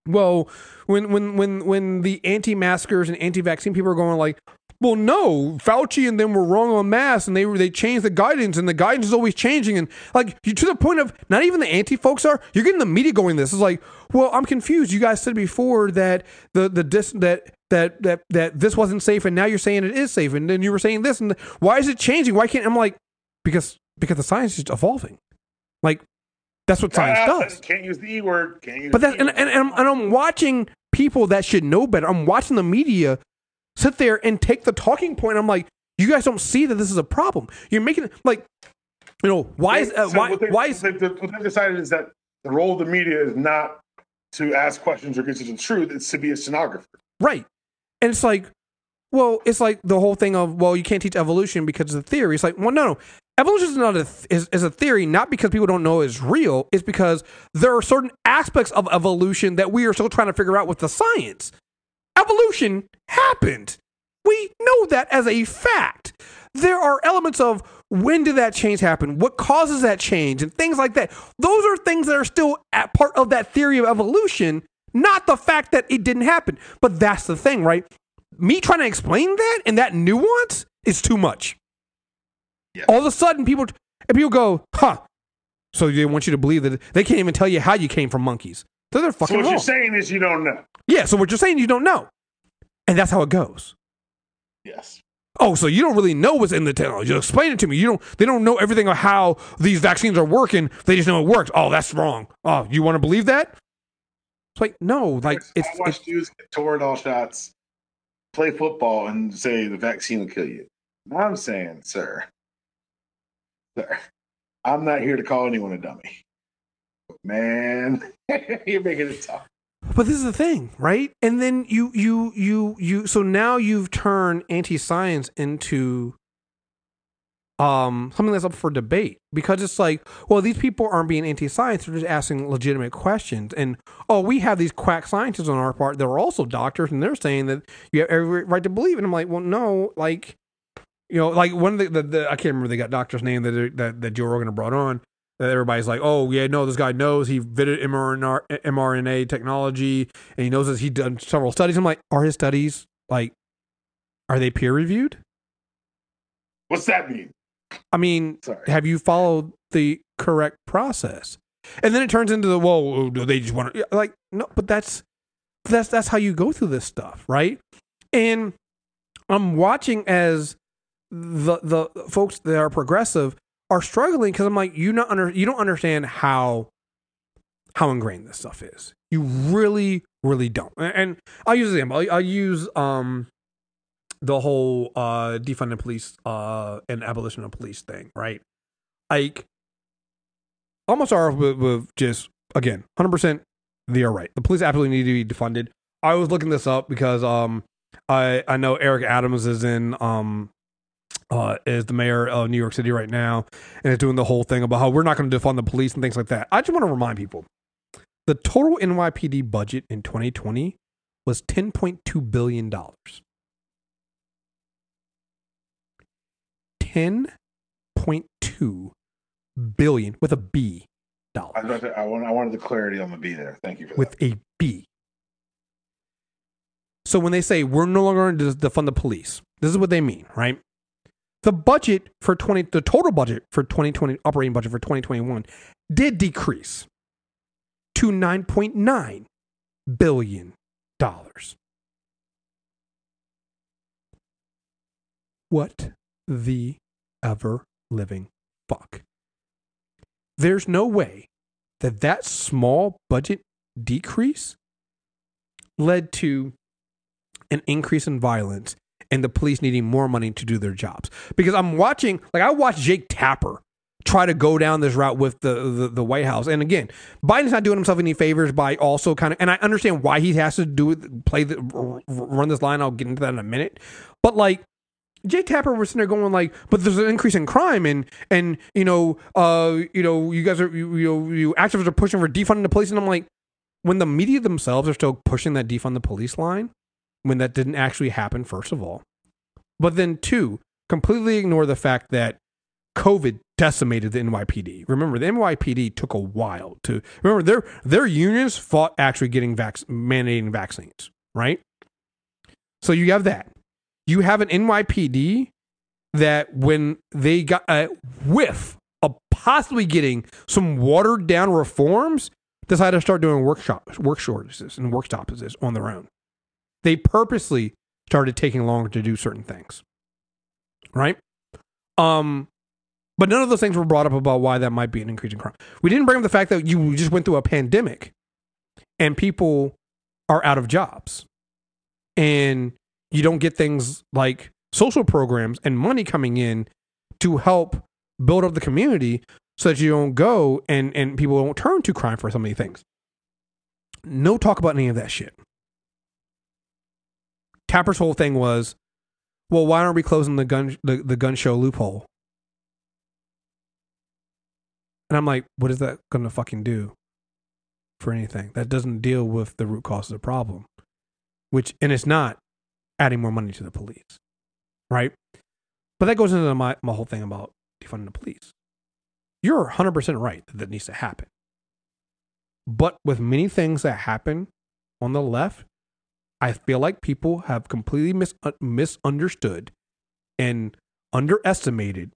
well, when when when when the anti-maskers and anti-vaccine people are going like, well, no, Fauci and them were wrong on masks, and they were they changed the guidance, and the guidance is always changing, and like you to the point of not even the anti folks are. You're getting the media going. This is like, well, I'm confused. You guys said before that the the dis that that that that this wasn't safe, and now you're saying it is safe, and then you were saying this, and why is it changing? Why can't I'm like because because the science is evolving, like that's what science Ah, does. Can't use the E word. Can't use But the that and, and, and, I'm, and I'm watching people that should know better. I'm watching the media sit there and take the talking point. I'm like, you guys don't see that this is a problem. You're making it like, you know, why is uh, So why they, why is what they've decided is that the role of the media is not to ask questions or get to the truth; it's to be a stenographer. right? And it's like, well, it's like the whole thing of well, you can't teach evolution because of the theory. It's like, well, no, no. Evolution is not a th- is, is a theory, not because people don't know it's real. It's because there are certain aspects of evolution that we are still trying to figure out with the science. Evolution happened. We know that as a fact. There are elements of when did that change happen? What causes that change? And things like that. Those are things that are still part of that theory of evolution, not the fact that it didn't happen. But that's the thing, right? Me trying to explain that and that nuance is too much. Yeah. All of a sudden, people and people go, huh. So they want you to believe that they can't even tell you how you came from monkeys. So they're So fucking what wrong. you're saying is you don't know. Yeah, so what you're saying you don't know. And that's how it goes. Yes. Oh, so you don't really know what's in the technology. You explain it to me. You don't they don't know everything of how these vaccines are working. They just know it works. Oh, that's wrong. Oh, you want to believe that? It's like, no, like it's, I it's watched dudes get Toradol shots, play football, and say the vaccine will kill you. I'm saying, sir, sir, I'm not here to call anyone a dummy. Man, you're making it tough. But this is the thing, right? And then you you you you so now you've turned anti-science into um something that's up for debate because it's like, well, these people aren't being anti-science; they're just asking legitimate questions. And oh, we have these quack scientists on our part that are also doctors, and they're saying that you have every right to believe. And I'm like, well, no, like you know, like one of the, the, the I can't remember they got doctor's name that that that Joe Rogan brought on. That everybody's like, oh yeah, no, this guy knows he vetted mRNA, mRNA technology, and he knows that he done several studies. I'm like, are his studies like, are they peer reviewed? What's that mean? I mean, Sorry. have you followed the correct process? And then it turns into the well, do oh, they just want to like no, but that's that's that's how you go through this stuff, right? And I'm watching as the the folks that are progressive are struggling because I'm like, you not under you don't understand how how ingrained this stuff is. You really, really don't. And- I'll use an example. I'll, use um the whole uh defund the police uh and abolition of police thing, right? Like almost are with, with just again, hundred percent they are right. The police absolutely need to be defunded. I was looking this up because um I I know Eric Adams is in um uh, is the mayor of New York City right now and is doing the whole thing about how we're not going to defund the police and things like that. I just want to remind people the total NYPD budget in 2020 was 10.2 billion dollars. 10.2 billion with a B I, dollars was to- I, want, I wanted the clarity on the B there. Thank you for that. with a B. So when they say we're no longer going to defund the police, this is what they mean, right? The budget for 20 the total budget for 2020 operating budget for 2021 did decrease to 9.9 billion dollars. What the ever living fuck? There's no way that that small budget decrease led to an increase in violence and the police needing more money to do their jobs. Because I'm watching, like I watched Jake Tapper try to go down this route with the, the the White House, and again, Biden's not doing himself any favors by also kind of, and I understand why he has to do it, play the run this line. I'll get into that in a minute, but like. Jake Tapper was sitting there going like, but there's an increase in crime and and you know uh you know you guys are you you, you activists are pushing for defunding the police and I'm like, when the media themselves are still pushing that defund the police line, when that didn't actually happen, first of all. But then two, completely ignore the fact that COVID decimated the NYPD. Remember, the NYPD took a while to remember their their unions fought actually getting vac- mandating vaccines, right? So you have that. You have an NYPD that when they got a whiff of possibly getting some watered down reforms, decided to start doing workshops, work shortages and work stoppages on their own. They purposely started taking longer to do certain things. Right? Um but none of those things were brought up about why that might be an increase in crime. We didn't bring up the fact that you just went through a pandemic and people are out of jobs. And you don't get things like social programs and money coming in to help build up the community so that you don't go and, and people don't turn to crime for so many things. No talk about any of that shit. Tapper's whole thing was, well, why aren't we closing the gun the, the gun show loophole? And I'm like, what is that gonna fucking do for anything? That doesn't deal with the root cause of the problem. Which and it's not adding more money to the police. Right? But that goes into my, my whole thing about defunding the police. You're 100% right that that needs to happen. But with many things that happen on the left, I feel like people have completely mis- uh, misunderstood and underestimated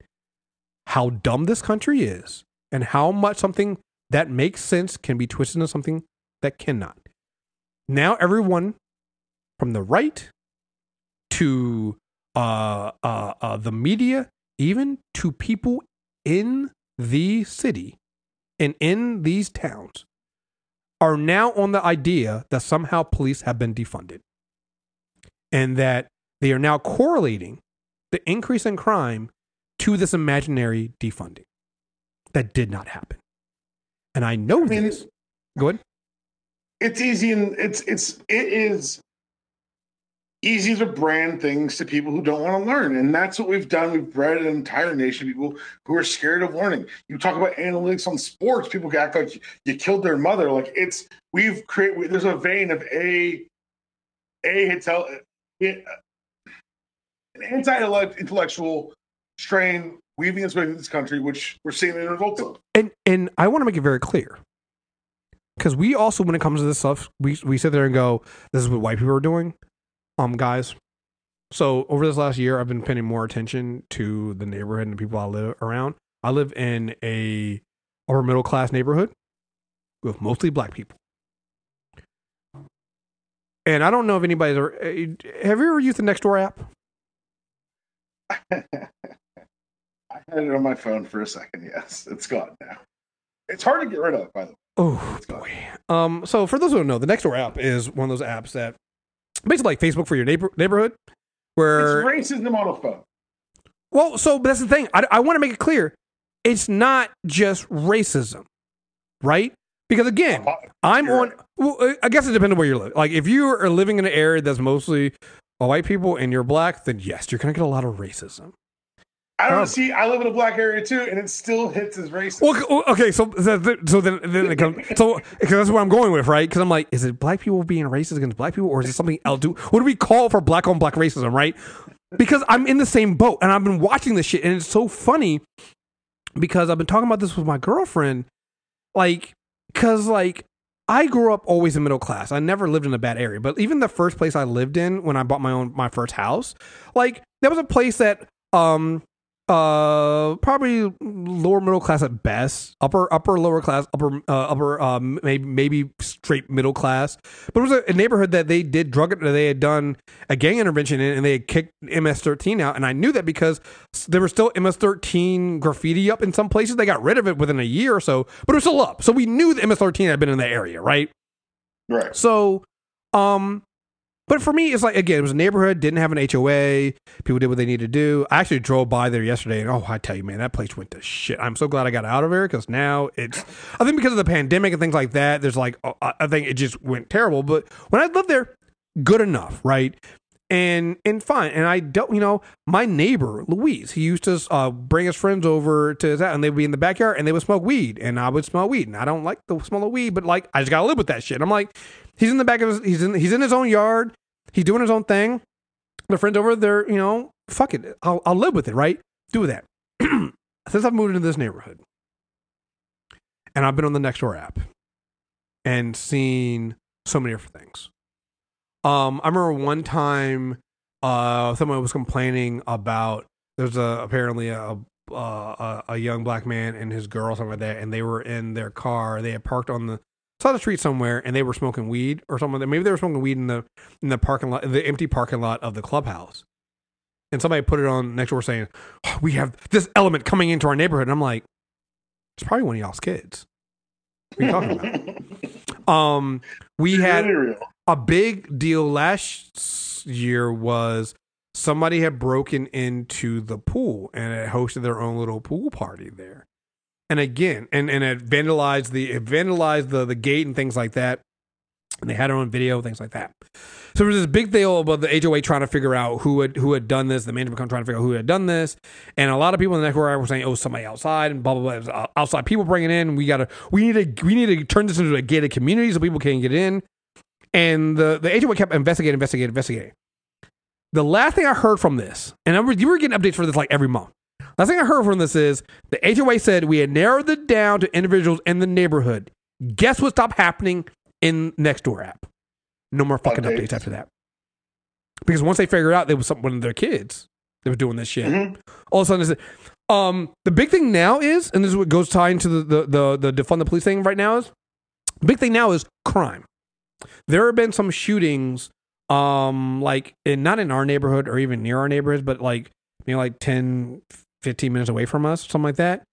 how dumb this country is and how much something that makes sense can be twisted into something that cannot. Now, everyone from the right to uh, uh, uh, the media, even to people in the city and in these towns, are now on the idea that somehow police have been defunded and that they are now correlating the increase in crime to this imaginary defunding. That did not happen. And I know I mean, this. Go ahead. it's easy and it's it's it is easy to brand things to people who don't want to learn and that's what we've done we've bred an entire nation of people who are scared of learning you talk about analytics on sports people act like you killed their mother like it's we've created there's a vein of a a intel, it, an anti-intellectual strain weaving its way through this country which we're seeing the results of And and I want to make it very clear. Because we also, when it comes to this stuff, we we sit there and go, "This is what white people are doing." Um, guys. So over this last year, I've been paying more attention to the neighborhood and the people I live around. I live in a upper middle class neighborhood with mostly black people. And I don't know if anybody's ever. eh, Have you ever used the Nextdoor app? I had it on my phone for a second. Yes, it's gone now. It's hard to get rid of, by the way. Oh boy. Um. So for those who don't know, the Nextdoor app is one of those apps that basically like Facebook for your neighbor neighborhood, where It's racism on a phone. well, so that's the thing. I I want to make it clear, it's not just racism, right? Because again, uh-huh. I'm on. Well, I guess it depends on where you live. Like if you are living in an area that's mostly white people and you're black, then yes, you're gonna get a lot of racism. I don't see. I live in a black area too, and it still hits as racist. Well, okay, so so so then then it comes, so because that's where I'm going with, right? Because I'm like, is it black people being racist against black people, or is it something else? Do what do we call for black on black racism, right? Because I'm in the same boat, and I've been watching this shit, and it's so funny because I've been talking about this with my girlfriend, like, because like I grew up always in middle class. I never lived in a bad area, but even the first place I lived in when I bought my own my first house, like that was a place that um uh probably lower middle class at best. Upper upper lower class upper uh, upper um maybe maybe straight middle class. But it was a, a neighborhood that they did drug they had done a gang intervention in and they had kicked ms13 out. And i knew that because there was still ms13 graffiti up in some places. They got rid of it within a year or so but it was still up. So we knew that ms13 had been in the area right? Right. so, um, but for me, it's like again, it was a neighborhood, didn't have an HOA. People did what they needed to do. I actually drove by there yesterday, and oh, I tell you, man, that place went to shit. I'm so glad I got out of there because now it's. I think because of the pandemic and things like that, there's like I I think it just went terrible. But when I lived there, good enough, right? And and fine. And I don't, you know, my neighbor Louise, he used to uh, bring his friends over to his house, and they'd be in the backyard, and they would smoke weed, and I would smell weed, and I don't like the smell of weed, but like I just gotta live with that shit. I'm like, he's in the back of his, he's in he's in his own yard, he's doing his own thing. The friends over there, you know, fuck it, I'll I'll live with it, right? Do that. since I've moved into this neighborhood, and I've been on the Nextdoor app and seen so many different things. Um, I remember one time, uh, someone was complaining about there's a apparently a a, a young black man and his girl something like that, and they were in their car. They had parked on the of the street somewhere, and they were smoking weed or something. like. Maybe they were smoking weed in the in the parking lot, the empty parking lot of the clubhouse. And somebody put it on next door saying, "Oh, "We have this element coming into our neighborhood." And I'm like, "It's probably one of y'all's kids." What are you talking about? um, we had a big deal last year was somebody had broken into the pool and had hosted their own little pool party there. And again, and and it vandalized the it vandalized the the gate and things like that. And they had it on video, things like that. So there was this big deal about the HOA trying to figure out who had who had done this. The management come trying to figure out who had done this, and a lot of people in the network were saying, "Oh, somebody outside and blah blah blah." Uh, outside people bringing in. We gotta we need to we need to turn this into a gated community so people can get in. And the the HOA kept investigating, investigating, investigating. The last thing I heard from this, and I you were getting updates for this like every month. Last thing I heard from this is the HOA said we had narrowed it down to individuals in the neighborhood. Guess what stopped happening in Nextdoor app? No more fucking Updates. updates after that. Because once they figured out there was some, one of their kids that was doing this shit, Mhm. all of a sudden, it's, um, the big thing now is, and this is what goes tie into the the the, the defund the police thing right now is, the big thing now is crime. There have been some shootings, um, like in not in our neighborhood or even near our neighborhoods, but like maybe like 10, 15 minutes away from us, something like that.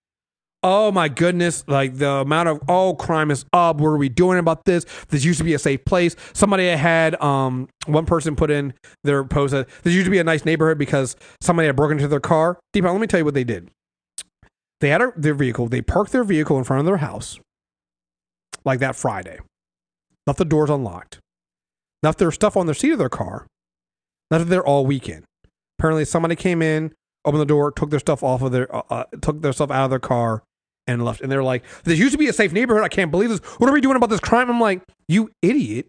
Oh my goodness, like the amount of oh crime is up. What are we doing about this? This used to be a safe place. Somebody had um one person put in their post that this used to be a nice neighborhood because somebody had broken into their car. Deepak, let me tell you what they did. They had a, their vehicle, they parked their vehicle in front of their house like that Friday. Left the doors unlocked. Left their stuff on the seat of their car. Left it there all weekend. Apparently somebody came in, opened the door, took their stuff off of their uh, uh, took their stuff out of their car and left. And they're like, "This used to be a safe neighborhood. I can't believe this. What are we doing about this crime?" I'm like, "You idiot!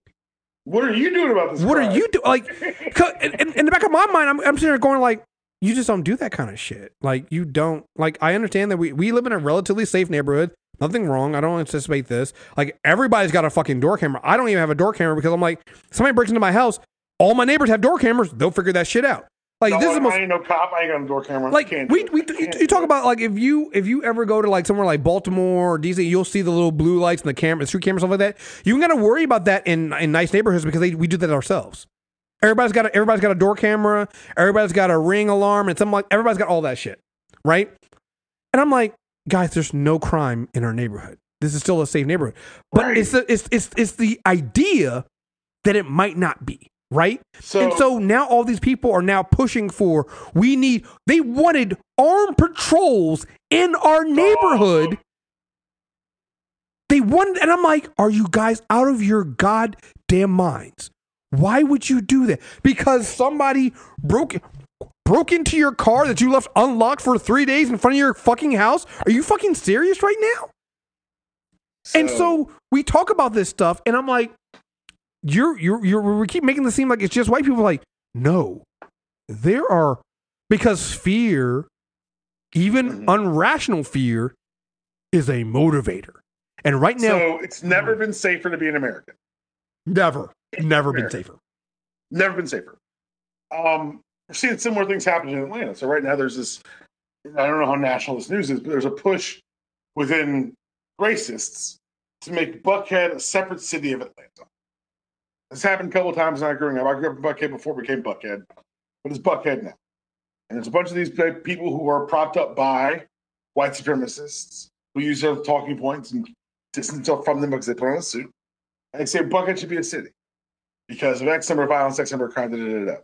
What are you doing about this? What crime? are you doing? Like, in, in- in the back of my mind, I'm, I'm sitting there going like, you just don't do that kind of shit. Like, you don't like. I understand that we we live in a relatively safe neighborhood. Nothing wrong. I don't anticipate this. Like, everybody's got a fucking door camera. I don't even have a door camera because I'm like, somebody breaks into my house. All my neighbors have door cameras. They'll figure that shit out. Like, No, this is the most I ain't no cop. I ain't got a door camera. like Can't we we Can't you, you talk about like if you if you ever go to like somewhere like Baltimore or DC, you'll see the little blue lights and the camera, street camera stuff like that. You ain't got to worry about that in in nice neighborhoods because they, we do that ourselves. Everybody's got a, everybody's got a door camera. Everybody's got a ring alarm and something like everybody's got all that shit, right? And I'm like, guys, there's no crime in our neighborhood. This is still a safe neighborhood, but Right. it's the it's it's it's the idea that it might not be right. So, And so now all these people are now pushing for we need they wanted armed patrols in our neighborhood. They wanted and I'm like, are you guys out of your goddamn minds? Why would you do that? Because somebody broke broke into your car that you left unlocked for 3 days in front of your fucking house? Are you fucking serious right now? And so we talk about this stuff, and I'm like, you're you're you're we keep making this seem like it's just white people. Like, no, there are because fear, even Mhm. unrational fear, is a motivator. And right now, so it's never been safer to be an American. never, never been safer. Never been safer. Um, we're seeing similar things happen in Atlanta. So right now there's this. I don't know how national this news is, but there's a push within racists to make Buckhead a separate city of Atlanta. This happened a couple times when I growing up. I grew up in Buckhead before it became Buckhead, but it's Buckhead now. And there's a bunch of these people who are propped up by white supremacists who use their talking points and distance themselves from them because they put on a suit. And they say Buckhead should be a city because of X number of violence, X number of crime, da, da, da, da.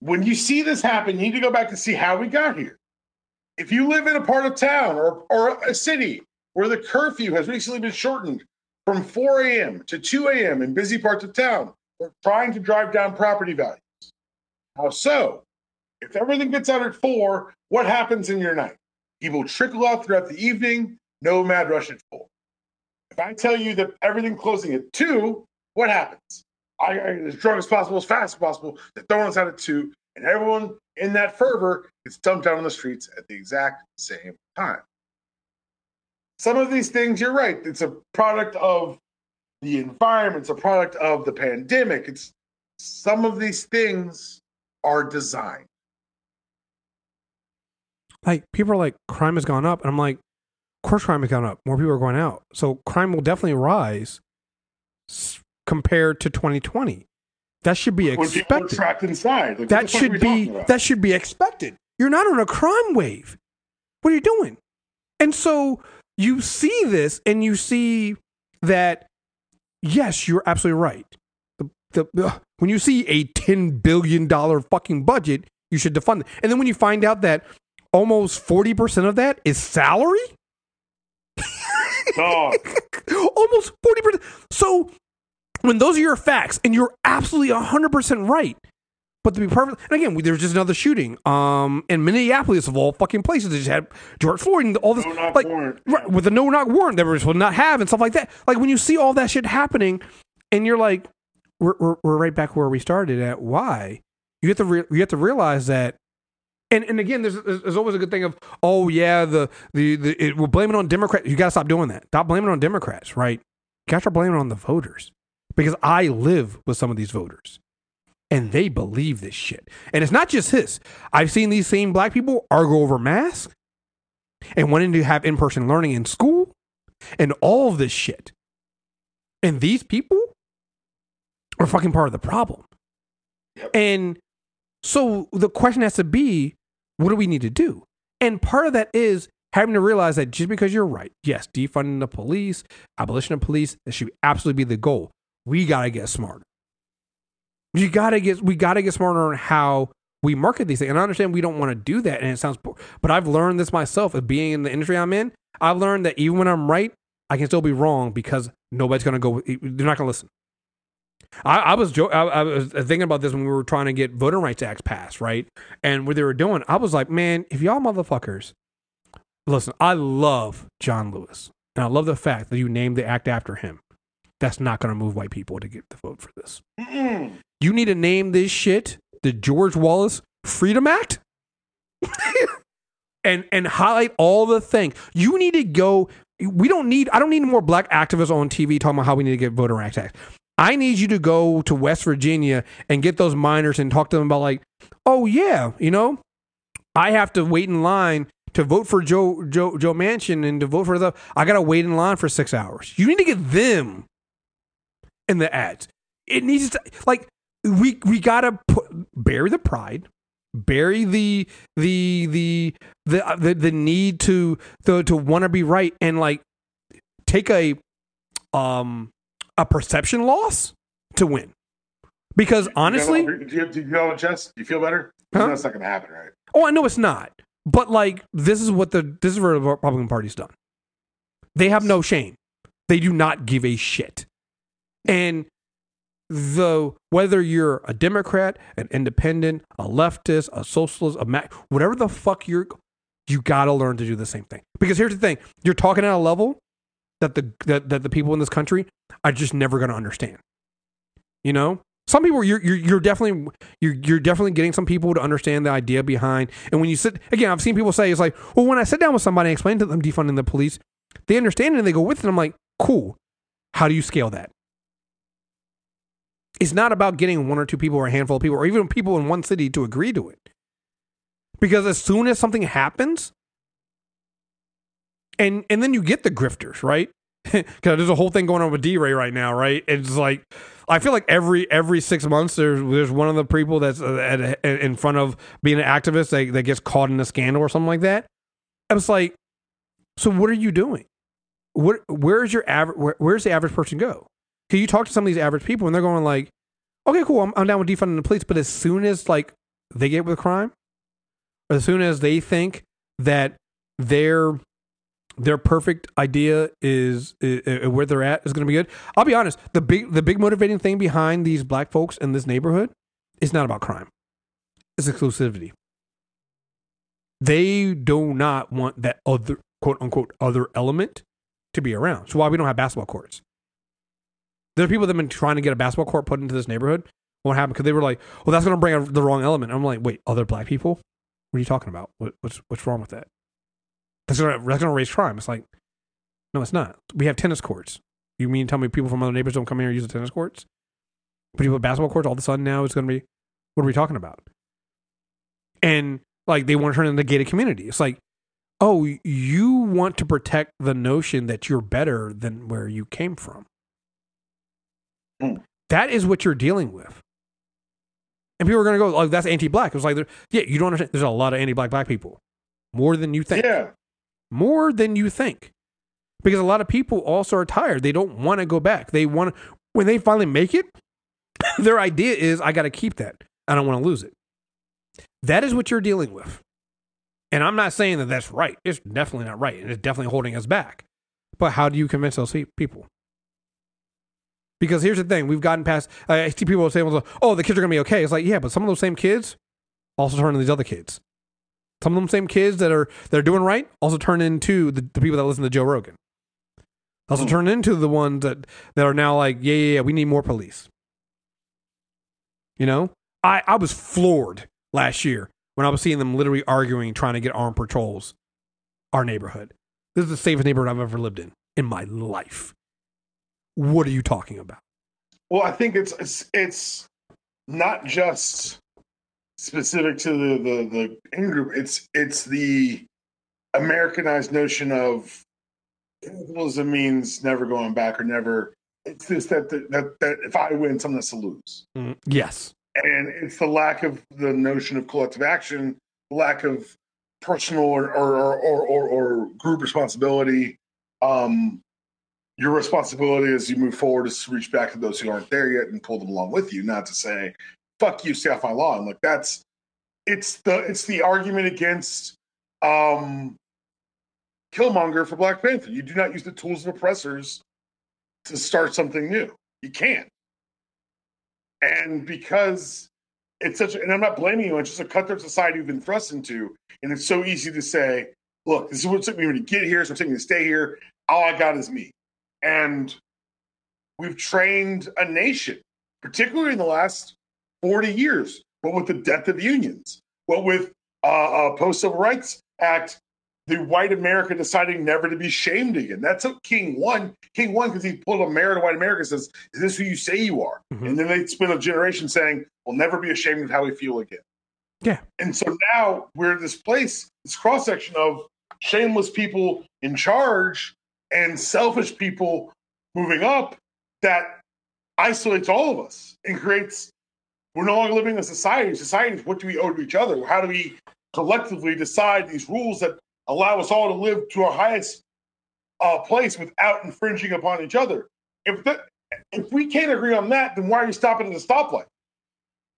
When you see this happen, you need to go back to see how we got here. If you live in a part of town or, or a city where the curfew has recently been shortened from 4 a.m. to 2 a.m. in busy parts of town, they're trying to drive down property values. How so? If everything gets out at 4, what happens in your night? People trickle out throughout the evening, no mad rush at 4. If I tell you that everything closing at 2, what happens? I, I as drunk as possible, as fast as possible. Throwing us out at two, and everyone in that fervor gets dumped out on the streets at the exact same time. Some of these things, you're right, it's a product of the environment, it's a product of the pandemic. It's some of these things are designed. like people are like crime has gone up and i'm like of course crime has gone up more people are going out so crime will definitely rise compared to 2020 that should be expected trapped inside. Like, that the fuck are should be that should be expected you're not on a crime wave what are you doing and so you see this and you see that yes you're absolutely right. The, the, when you see a 10 billion dollar fucking budget you should defund it. And then when you find out that almost 40% of that is salary? Almost 40%. So when those are your facts and you're absolutely 100% right, but to be perfect, and again, we- there was just another shooting um, in Minneapolis of all fucking places. They just had George Floyd and all this, No like, right, with a no knock warrant that we're supposed to not have and stuff like that. Like when you see all that shit happening and you're like, we're, we're, we're right back where we started at. Why? You have to, re- you have to realize that and and again, there's there's always a good thing of oh yeah the the, the it, we're blaming on Democrats. You got to stop doing that. Stop blaming on Democrats, right? You got to start blaming on the voters because I live with some of these voters, and they believe this shit. And it's not just this. I've seen these same black people argue over masks and wanting to have in person learning in school and all of this shit. And these people are fucking part of the problem. And so the question has to be what do we need to do? And part of that is having to realize that just because you're right, yes, defunding the police, abolition of police, that should absolutely be the goal. We gotta get smarter. You gotta get we gotta get smarter on how we market these things. And I understand we don't want to do that, and it sounds, poor, but I've learned this myself of being in the industry I'm in. I've learned that even when I'm right, I can still be wrong because nobody's gonna go. They're not gonna listen. I, I was jo- I, I was thinking about this when we were trying to get voting rights acts passed, right? And what they were doing, I was like, man, if y'all motherfuckers, listen, I love John Lewis, and I love the fact that you named the act after him. That's not going to move white people to get the vote for this. Mm-mm. You need to name this shit the George Wallace Freedom Act, and and highlight all the things. You need to go. We don't need. I don't need more black activists on TV talking about how we need to get voter rights act. I need you to go to West Virginia and get those miners and talk to them about like, oh yeah, you know, I have to wait in line to vote for Joe Joe Joe Manchin and to vote for the. I gotta wait in line for six hours. You need to get them in the ads. It needs to like we we gotta put, bury the pride, bury the the the the uh, the, the need to the, to want to be right, and like take a um a perception loss to win. Because honestly, do you, do you know what, Jess? Do you feel better? Huh? That's not going to happen, right? Oh, I know it's not. But like this is what the this is what the Republican Party's done. They have no shame. They do not give a shit. And the whether you're a Democrat, an independent, a leftist, a socialist, a Mac, whatever the fuck you're, you gotta learn to do the same thing. Because here's the thing: you're talking at a level that the that, that the people in this country are just never gonna understand. You know, some people you're you're, you're definitely you're you're definitely getting some people to understand the idea behind. And when you sit again, I've seen people say it's like, well, when I sit down with somebody and explain to them defunding the police, they understand it and they go with it. I'm like, cool. How do you scale that? It's not about getting one or two people or a handful of people or even people in one city to agree to it. Because as soon as something happens, and and then you get the grifters, right? Because there's a whole thing going on with DeRay right now, right? It's like I feel like every every six months there's there's one of the people that's uh, at, at, in front of being an activist that, that gets caught in a scandal or something like that. I was like, so what are you doing? What where's your average? Where, where's the average person go? Can you talk to some of these average people and they're going like, okay, cool, I'm, I'm down with defunding the police, but as soon as like they get with crime, as soon as they think that their their perfect idea is, is, where they're at is going to be good. I'll be honest. The big the big motivating thing behind these black folks in this neighborhood is not about crime. It's exclusivity. They do not want that other quote unquote other element to be around. So why we don't have basketball courts? There are people that have been trying to get a basketball court put into this neighborhood. what happened because they were like, well, that's going to bring the wrong element. I'm like, wait, other black people? What are you talking about? What, what's what's wrong with that? That's to that's raise crime. It's like, no, it's not. We have tennis courts. You mean tell me people from other neighbors don't come here and use the tennis courts? But you have basketball courts all of a sudden now it's going to be, what are we talking about? And like they want to turn into a gated community. It's like, oh, you want to protect the notion that you're better than where you came from. Hmm. That is what you're dealing with. And people are going to go, like, that's anti black. It was like, yeah, you don't understand. There's a lot of anti black black people. More than you think. Yeah. More than you think. Because a lot of people also are tired. They don't want to go back. They want to, when they finally make it, their idea is, I got to keep that. I don't want to lose it. That is what you're dealing with. And I'm not saying that that's right. It's definitely not right. And it's definitely holding us back. But how do you convince those people? Because here's the thing we've gotten past, I see people saying, oh, the kids are going to be okay. It's like, yeah, but some of those same kids also turn into these other kids. Some of them same kids that are that are doing right also turn into the, the people that listen to Joe Rogan. Also Hmm. turn into the ones that, that are now like, yeah, yeah, yeah, we need more police. You know? I, I was floored last year when I was seeing them literally arguing, trying to get armed patrols our neighborhood. This is the safest neighborhood I've ever lived in in my life. What are you talking about? Well, I think it's it's it's not just specific to the the the in group. It's it's the Americanized notion of capitalism means never going back or never. It's just that that that, that if I win, someone has to lose, Mm, yes. and it's the lack of the notion of collective action, lack of personal or or or or, or, or group responsibility. Um, your responsibility as you move forward is to reach back to those who aren't there yet and pull them along with you, not to say, fuck you, stay off my lawn. Like that's it's the it's the argument against um Killmonger for Black Panther. You do not use the tools of oppressors to start something new. You can't. And because it's such a, and I'm not blaming you, it's just a cutthroat society we've been thrust into. And it's so easy to say, look, this is what took me to get here, so took me to stay here. All I got is me. And we've trained a nation, particularly in the last 40 years. What with the death of unions? What with uh, uh, post civil rights act? The white America deciding never to be shamed again. That's what King won. King won because he pulled a mayor to white America and says, "Is this who you say you are?" Mhm. And then they spent a generation saying, "We'll never be ashamed of how we feel again." Yeah. And so now we're in this place, this cross section of shameless people in charge and selfish people moving up that isolates all of us and creates we're no longer living in a society. Society is what do we owe to each other? How do we collectively decide these rules that allow us all to live to our highest uh, place without infringing upon each other? If that, if we can't agree on that, then why are you stopping at the stoplight?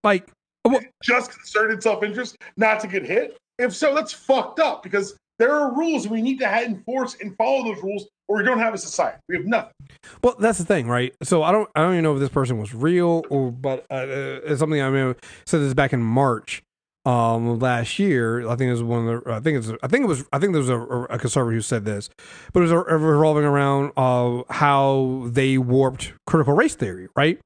Like, well, Just concerted self-interest, not to get hit. If so, that's fucked up because there are rules we need to enforce and follow those rules, or we don't have a society. We have nothing. Well, that's the thing, right? So I don't, I don't even know if this person was real or, but uh, uh, it's something I mean, said this back in March um last year. I think it was one of the, I think it's, I think it was, I think there was a, a conservative who said this, but it was revolving around uh how they warped critical race theory, right?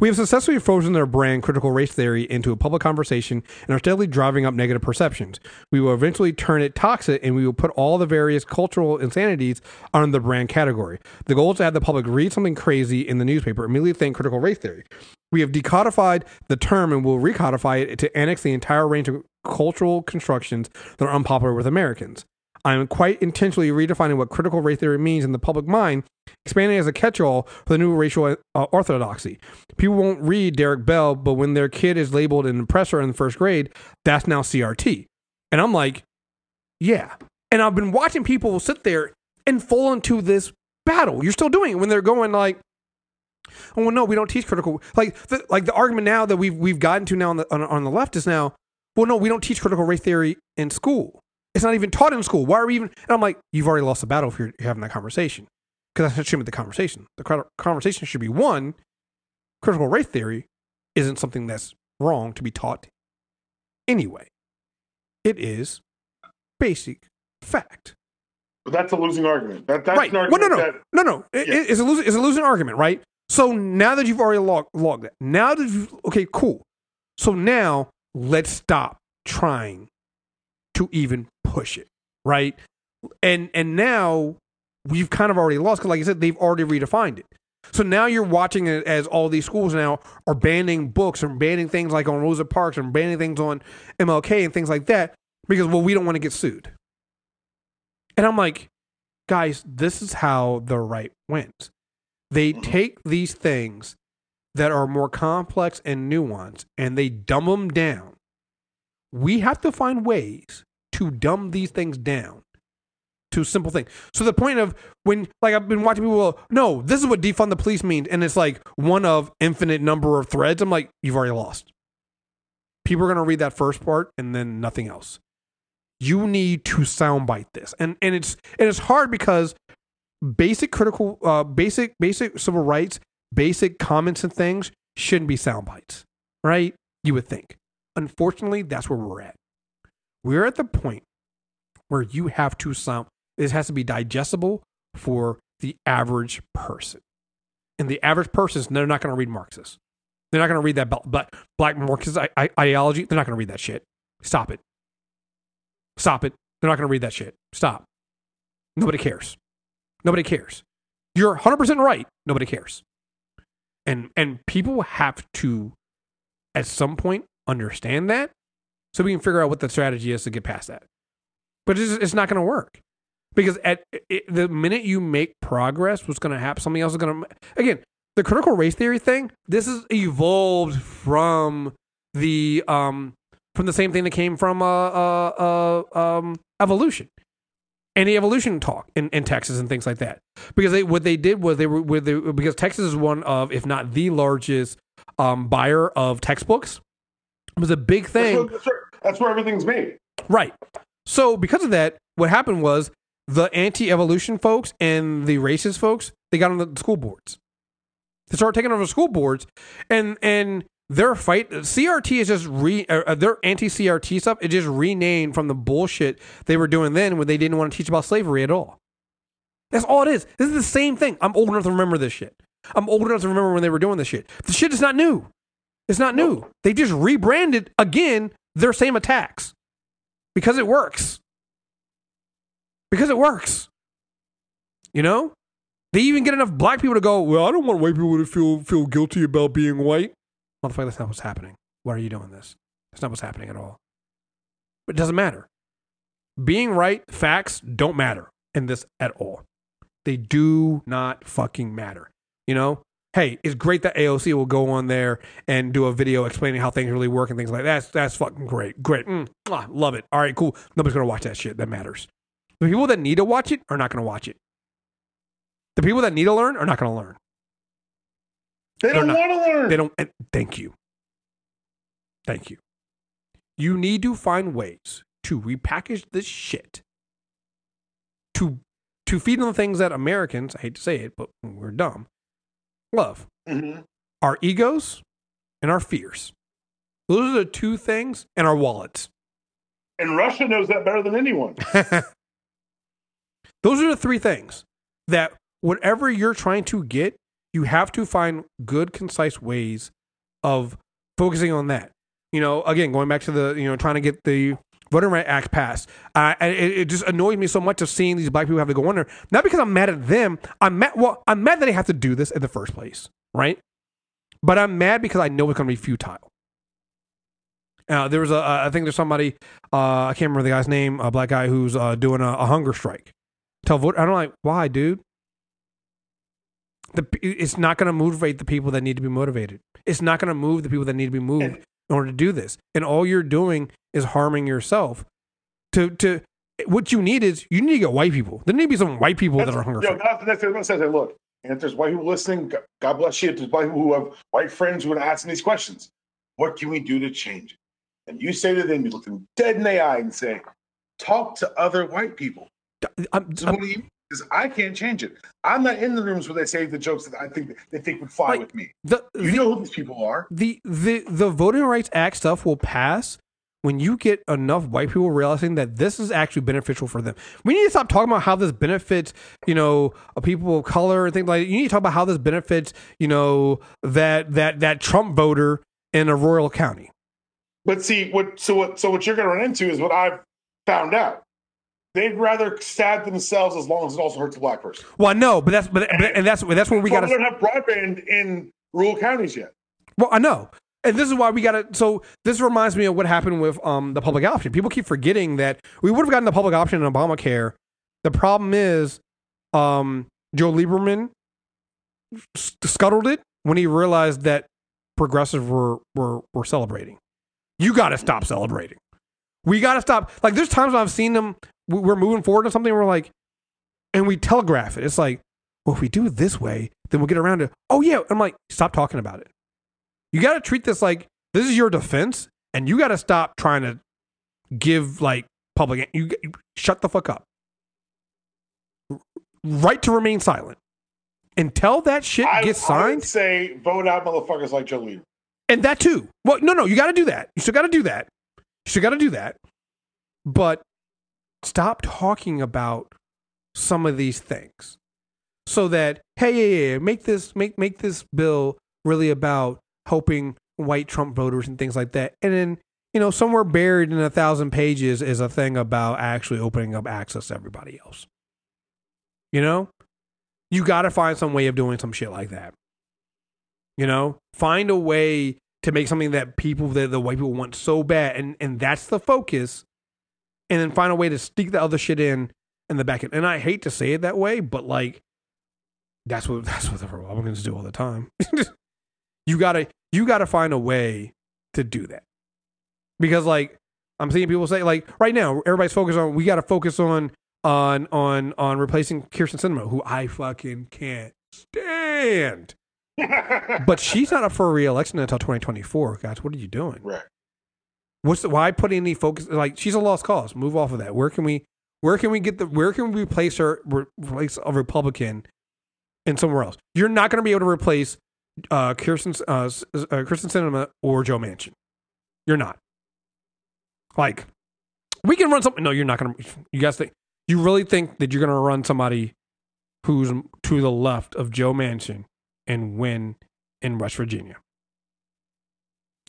We have successfully frozen their brand critical race theory into a public conversation and are steadily driving up negative perceptions. We will eventually turn it toxic and we will put all the various cultural insanities under the brand category. The goal is to have the public read something crazy in the newspaper, and immediately think critical race theory. We have decodified the term and will recodify it to annex the entire range of cultural constructions that are unpopular with Americans. I am quite intentionally redefining what critical race theory means in the public mind, expanding as a catch-all for the new racial uh, orthodoxy. People won't read Derek Bell, but when their kid is labeled an oppressor in the first grade, that's now CRT. And I'm like, yeah. And I've been watching people sit there and fall into this battle. You're still doing it when they're going like, oh well, no, we don't teach critical. Like, the, like the argument now that we've we've gotten to now on the on, on the left is now, well, no, we don't teach critical race theory in school. It's not even taught in school. Why are we even? And I'm like, you've already lost the battle if you're, you're having that conversation. Because that shouldn't be the conversation. The conversation should be one: critical race theory isn't something that's wrong to be taught anyway. It is basic fact. But that's a losing argument. That, that's right. an Well, no, no, that no, no. It- Yeah. it's a losing, it's a losing argument, right? So now that you've already logged, logged that, now that you okay, cool. So now let's stop trying to even push it, right? And and now we've kind of already lost because, like I said, they've already redefined it. So now you're watching it as all these schools now are banning books and banning things like on Rosa Parks and banning things on MLK and things like that because well we don't want to get sued. And I'm like, guys, this is how the right wins. They mm-hmm. take these things that are more complex and nuanced and they dumb them down. We have to find ways to dumb these things down to simple things. So the point of when, like, I've been watching people, no, this is what defund the police means, and it's like one of infinite number of threads. I'm like, you've already lost. People are going to read that first part and then nothing else. You need to soundbite this, and and it's and it's hard because basic critical, uh, basic basic civil rights, basic comments and things shouldn't be soundbites, right? You would think. Unfortunately, that's where we're at. We're at the point where you have to sound. This has to be digestible for the average person, and the average person, they're not going to read Marxist. They're not going to read that black, black Marxist ideology. They're not going to read that shit. Stop it. Stop it. They're not going to read that shit. Stop. Nobody cares. Nobody cares. You're 100% right. Nobody cares. And and people have to at some point understand that so we can figure out what the strategy is to get past that. But it's, it's not going to work. Because at it, the minute you make progress, what's going to happen? Something else is going to again, the critical race theory thing, this is evolved from the um from the same thing that came from uh, uh, uh, um, evolution the evolution talk in, in Texas and things like that. Because they, what they did was they were because Texas is one of, if not the largest um, buyer of textbooks. It was a big thing. that's, where, that's where everything's made. Right. So because of that, what happened was the anti-evolution folks and the racist folks they got on the school boards. They started taking over the school boards, and and their fight CRT is just re uh, their anti-CRT stuff. It just renamed from the bullshit they were doing then when they didn't want to teach about slavery at all. That's all it is. This is the same thing. I'm old enough to remember this shit. I'm old enough to remember when they were doing this shit. The shit is not new. It's not new. They just rebranded again their same attacks because it works. Because it works. You know? They even get enough black people to go, well, I don't want white people to feel feel guilty about being white. Motherfucker, that's not what's happening. Why are you doing this? That's not what's happening at all. But it doesn't matter. Being right, facts don't matter in this at all. They do not fucking matter. You know? Hey, it's great that AOC will go on there and do a video explaining how things really work and things like that. That's, that's fucking great. Great. Mm, love it. All right, cool. Nobody's going to watch that shit. That matters. The people that need to watch it are not going to watch it. The people that need to learn are not going to learn. They don't want to learn. They don't. And thank you. Thank you. You need to find ways to repackage this shit to to feed on the things that Americans, I hate to say it, but we're dumb, love. Mhm. Our egos and our fears. Those are the two things, and our wallets. And Russia knows that better than anyone. Those are the three things that whatever you're trying to get, you have to find good, concise ways of focusing on that. You know, again, going back to the, you know, trying to get the Voting Rights Act passed. Uh, and it, it just annoys me so much of seeing these black people have to go under. Not because I'm mad at them. I'm mad. Well, I'm mad that they have to do this in the first place, right? But I'm mad because I know it's going to be futile. Uh, there was a, I think there's somebody, uh, I can't remember the guy's name, a black guy who's uh, doing a, a hunger strike. Tell vote. I don't like why, dude. The it's not going to motivate the people that need to be motivated. It's not going to move the people that need to be moved in order to do this. And all you're doing is harming yourself. To to what you need is you need to get white people. There need to be some white people that are yo, strike. that's the next thing I'm gonna say. Say, Look, and if there's white people listening, God- God bless you. If there's white people who have white friends who are asking these questions, what can we do to change it? And you say to them, you look them dead in the eye and say, talk to other white people. I'm, So I'm- what do you? Because I can't change it. I'm not in the rooms where they say the jokes that I think they think would fly Like, with me. the, You the, know who these people are. the the the Voting Rights Act stuff will pass when you get enough white people realizing that this is actually beneficial for them. We need to stop talking about how this benefits, you know, uh, people of color and things like that. You need to talk about how this benefits, you know, that that that Trump voter in a rural county. But see, what so what so what you're going to run into is what I've found out. They'd rather stab themselves as long as it also hurts a black person. Well, no, but that's but, but and that's that's where we got we don't have broadband in rural counties yet. Well, I know. And this is why we got to. So this reminds me of what happened with um, the public option. People keep forgetting that we would have gotten the public option in Obamacare. The problem is, um, Joe Lieberman scuttled it when he realized that progressives were were were celebrating. You got to stop celebrating. We got to stop. Like there's times I've seen them. We- We're moving forward to something. We're like, and we telegraph it. It's like, well, if we do it this way, then we'll get around to. Oh yeah, I'm like, stop talking about it. You got to treat this like this is your defense, and you got to stop trying to give like public. You, you shut the fuck up. Right to remain silent until that shit I, gets I would signed, say vote out motherfuckers like Joe Lieberman. and that too. Well, no, no, you got to do that. You still got to do that. You still got to do that. But stop talking about some of these things, so that hey, yeah, yeah, make this make make this bill really about helping white Trump voters and things like that. And then, you know, somewhere buried in a thousand pages is a thing about actually opening up access to everybody else. You know? You got to find some way of doing some shit like that. You know? Find a way to make something that people that the white people want so bad and and that's the focus. And then find a way to sneak the other shit in in the back end. And I hate to say it that way, but like that's what that's what the Republicans do all the time. you gotta you gotta find a way to do that because like i'm seeing people say like right now everybody's focused on we gotta focus on on on on replacing kyrsten sinema who i fucking can't stand but she's not up for re-election until 2024 guys what are you doing right. What's the, why put any focus like she's a lost cause move off of that where can we where can we get the where can we replace her replace a republican in somewhere else you're not going to be able to replace uh kyrsten uh, uh kyrsten sinema or joe manchin you're not like we can run something no you're not going to you guys think you really think that you're going to run somebody who's to the left of joe manchin and win in west virginia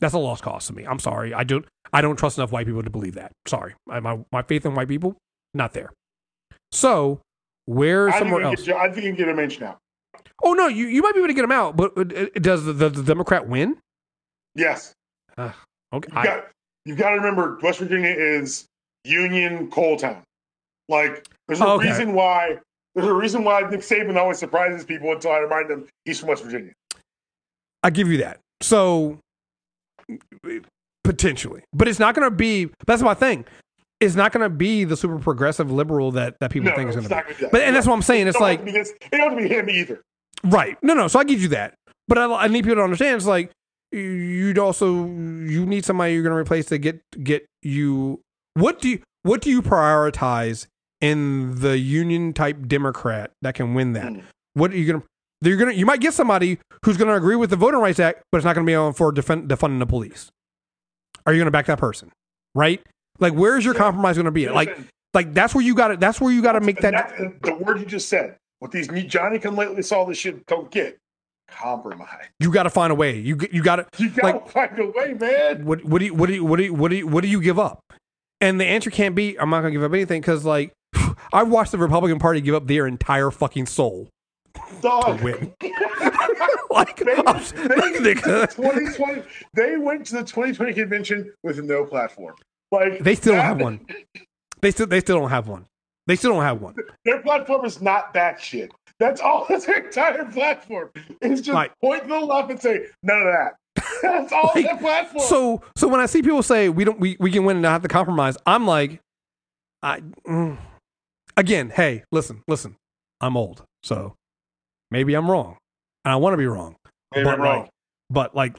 that's a lost cause to me. I'm sorry. I don't. I don't trust enough white people to believe that. Sorry. I, my my faith in white people not there. So where somewhere else? get, I think you can get him mention now. Oh no, you, you might be able to get him out, but uh, uh, does the, the, the Democrat win? Yes. Okay. You've I- got, you've got to remember West Virginia is Union coal town. Like, there's a Okay. reason why. There's a reason why Nick Saban always surprises people until I remind them he's from West Virginia. I give you that. So potentially, but it's not going to be. That's my thing. It's not going to be the super progressive liberal that that people No, think is going to be. gonna. But and that's what I'm saying. It's It like have to be this- it don't be him either. Right. No, no. So I give you that. But I, I need people to understand. It's like you'd also you need somebody you're going to replace to get get you. What do you what do you prioritize in the union type Democrat that can win that? Mm. What are you going to? You're gonna you might get somebody who's going to agree with the Voting Rights Act, but it's not going to be on for defend, defunding the police. Are you going to back that person? Right. Like, where's your Yeah. compromise going to be? Like, like that's where you got to. That's where you got to make that. that- the word you just said. What these new Johnny come lately saw this shit don't get compromise. You got to find a way. You you got to You gotta Like- find a way, man. what what do you what do you what do you what do you what do you give up? And the answer can't be I'm not gonna give up anything because like I've watched the Republican Party give up their entire fucking soul Dog. to win. like, They, they, nigga, 2020, they went to the 2020 convention with no platform. Like they still don't that- have one. They still they still don't have one. They still don't have one. Their platform is not that shit. That's all. Their entire platform. It's just Like- point the left and say none of that. That's all Like, their platform. So so when I see people say we don't we, we can win and not have to compromise, I'm like, I mm. again, hey, listen, listen, I'm old, so maybe I'm wrong, and I want to be wrong. Maybe but wrong. like, but like,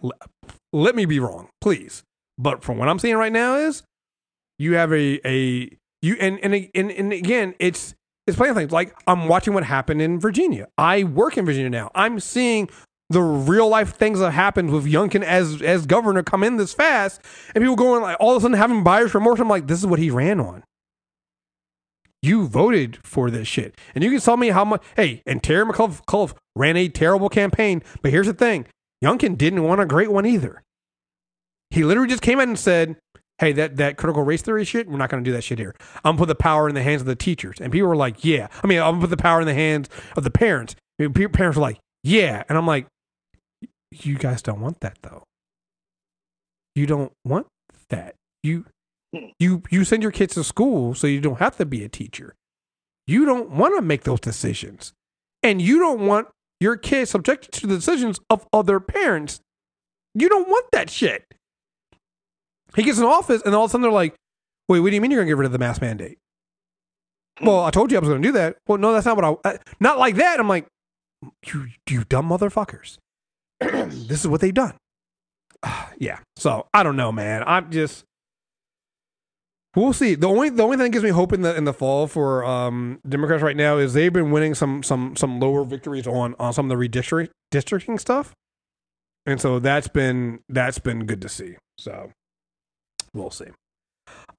let me be wrong, please. But from what I'm seeing right now is you have a a you and and and, and again, it's it's playing things like I'm watching what happened in Virginia. I work in Virginia now. I'm seeing the real life things that happened with Youngkin as as governor come in this fast, and people going like all of a sudden having buyer's remorse. I'm like, this is what he ran on. You voted for this shit, and you can tell me how much. Hey, and Terry McAuliffe ran a terrible campaign, but here's the thing: Youngkin didn't want a great one either. He literally just came out and said, "Hey, that that critical race theory shit, we're not going to do that shit here. I'm gonna put the power in the hands of the teachers." And people were like, "Yeah." I mean, I'm gonna put the power in the hands of the parents. Parents were like, "Yeah," and I'm like, "You guys don't want that though. You don't want that. You you you send your kids to school so you don't have to be a teacher. You don't want to make those decisions, and you don't want your kid subjected to the decisions of other parents. You don't want that shit." He gets in office, and all of a sudden they're like, "Wait, what do you mean you're going to get rid of the mask mandate?" Well, I told you I was going to do that. Well, no, that's not what I. Uh, not like that. I'm like, you, you dumb motherfuckers. this is what they've done. yeah. So I don't know, man. I'm just. We'll see. The only the only thing that gives me hope in the in the fall for um, Democrats right now is they've been winning some some some lower victories on on some of the redistricting districting stuff, and so that's been that's been good to see. So we'll see.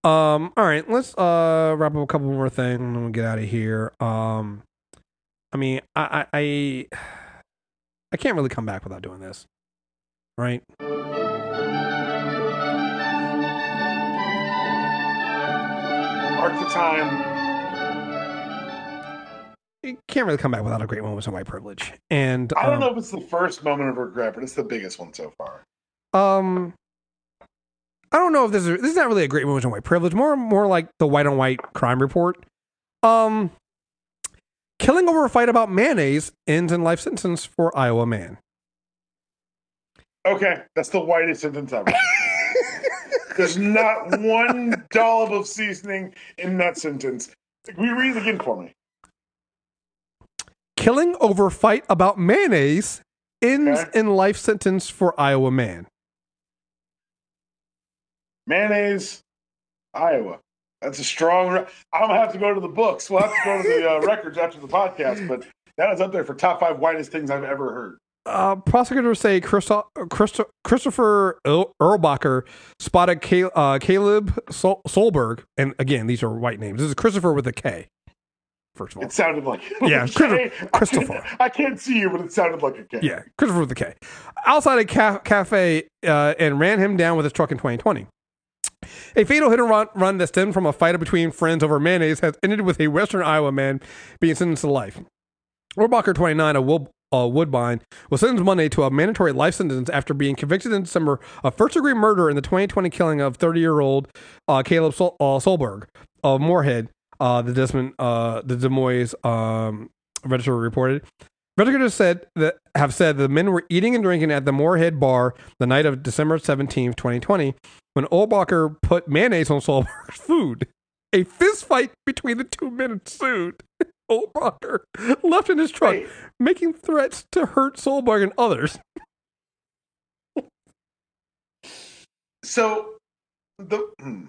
Um, all right, let's uh wrap up a couple more things and then we'll get out of here. Um, I mean, I, I I I can't really come back without doing this, right? Mark the time. You can't really come back without a great moment of white privilege. And I don't um, know if it's the first moment of regret, but it's the biggest one so far. Um, I don't know if this is this is not really a great moment of white privilege. More more like the white on white crime report. Um, killing over a fight about mayonnaise ends in life sentence for Iowa man. Okay, that's the whitest sentence ever. There's not one dollop of seasoning in that sentence. You read it again for me? Killing over fight about mayonnaise ends Okay. in life sentence for Iowa man. Mayonnaise, Iowa. That's a strong. Re- I'm gonna have to go to the books. We'll have to go to the uh, records after the podcast, but that is up there for top five whitest things I've ever heard. Uh, prosecutors say Christo- Christo- Christopher Erlbacher spotted Cal- uh, Caleb Sol- Solberg, and again, these are white names. This is Christopher with a K. First of all, It sounded like Yeah, Christopher- I Christopher. can't- I can't see you, but it sounded like a K. Yeah, Christopher with a K. Outside a ca- cafe uh, and ran him down with his truck in 2020. A fatal hit and run, run that stemmed from a fight between friends over mayonnaise has ended with a Western Iowa man being sentenced to life. Rohrbacher, 29, of uh, Woodbine, was sentenced Monday to a mandatory life sentence after being convicted in December of first degree murder in the 2020 killing of 30 year old uh, Caleb Sol- uh, Solberg of Moorhead, uh, the Desmond, uh, the Des Moines um, Register reported. Investigators said that have said the men were eating and drinking at the Moorhead bar the night of December 17, 2020, when Olbacher put mayonnaise on Solberg's food. A fistfight between the two men ensued. Olbacher left in his truck, Wait. making threats to hurt Solberg and others. So the hmm.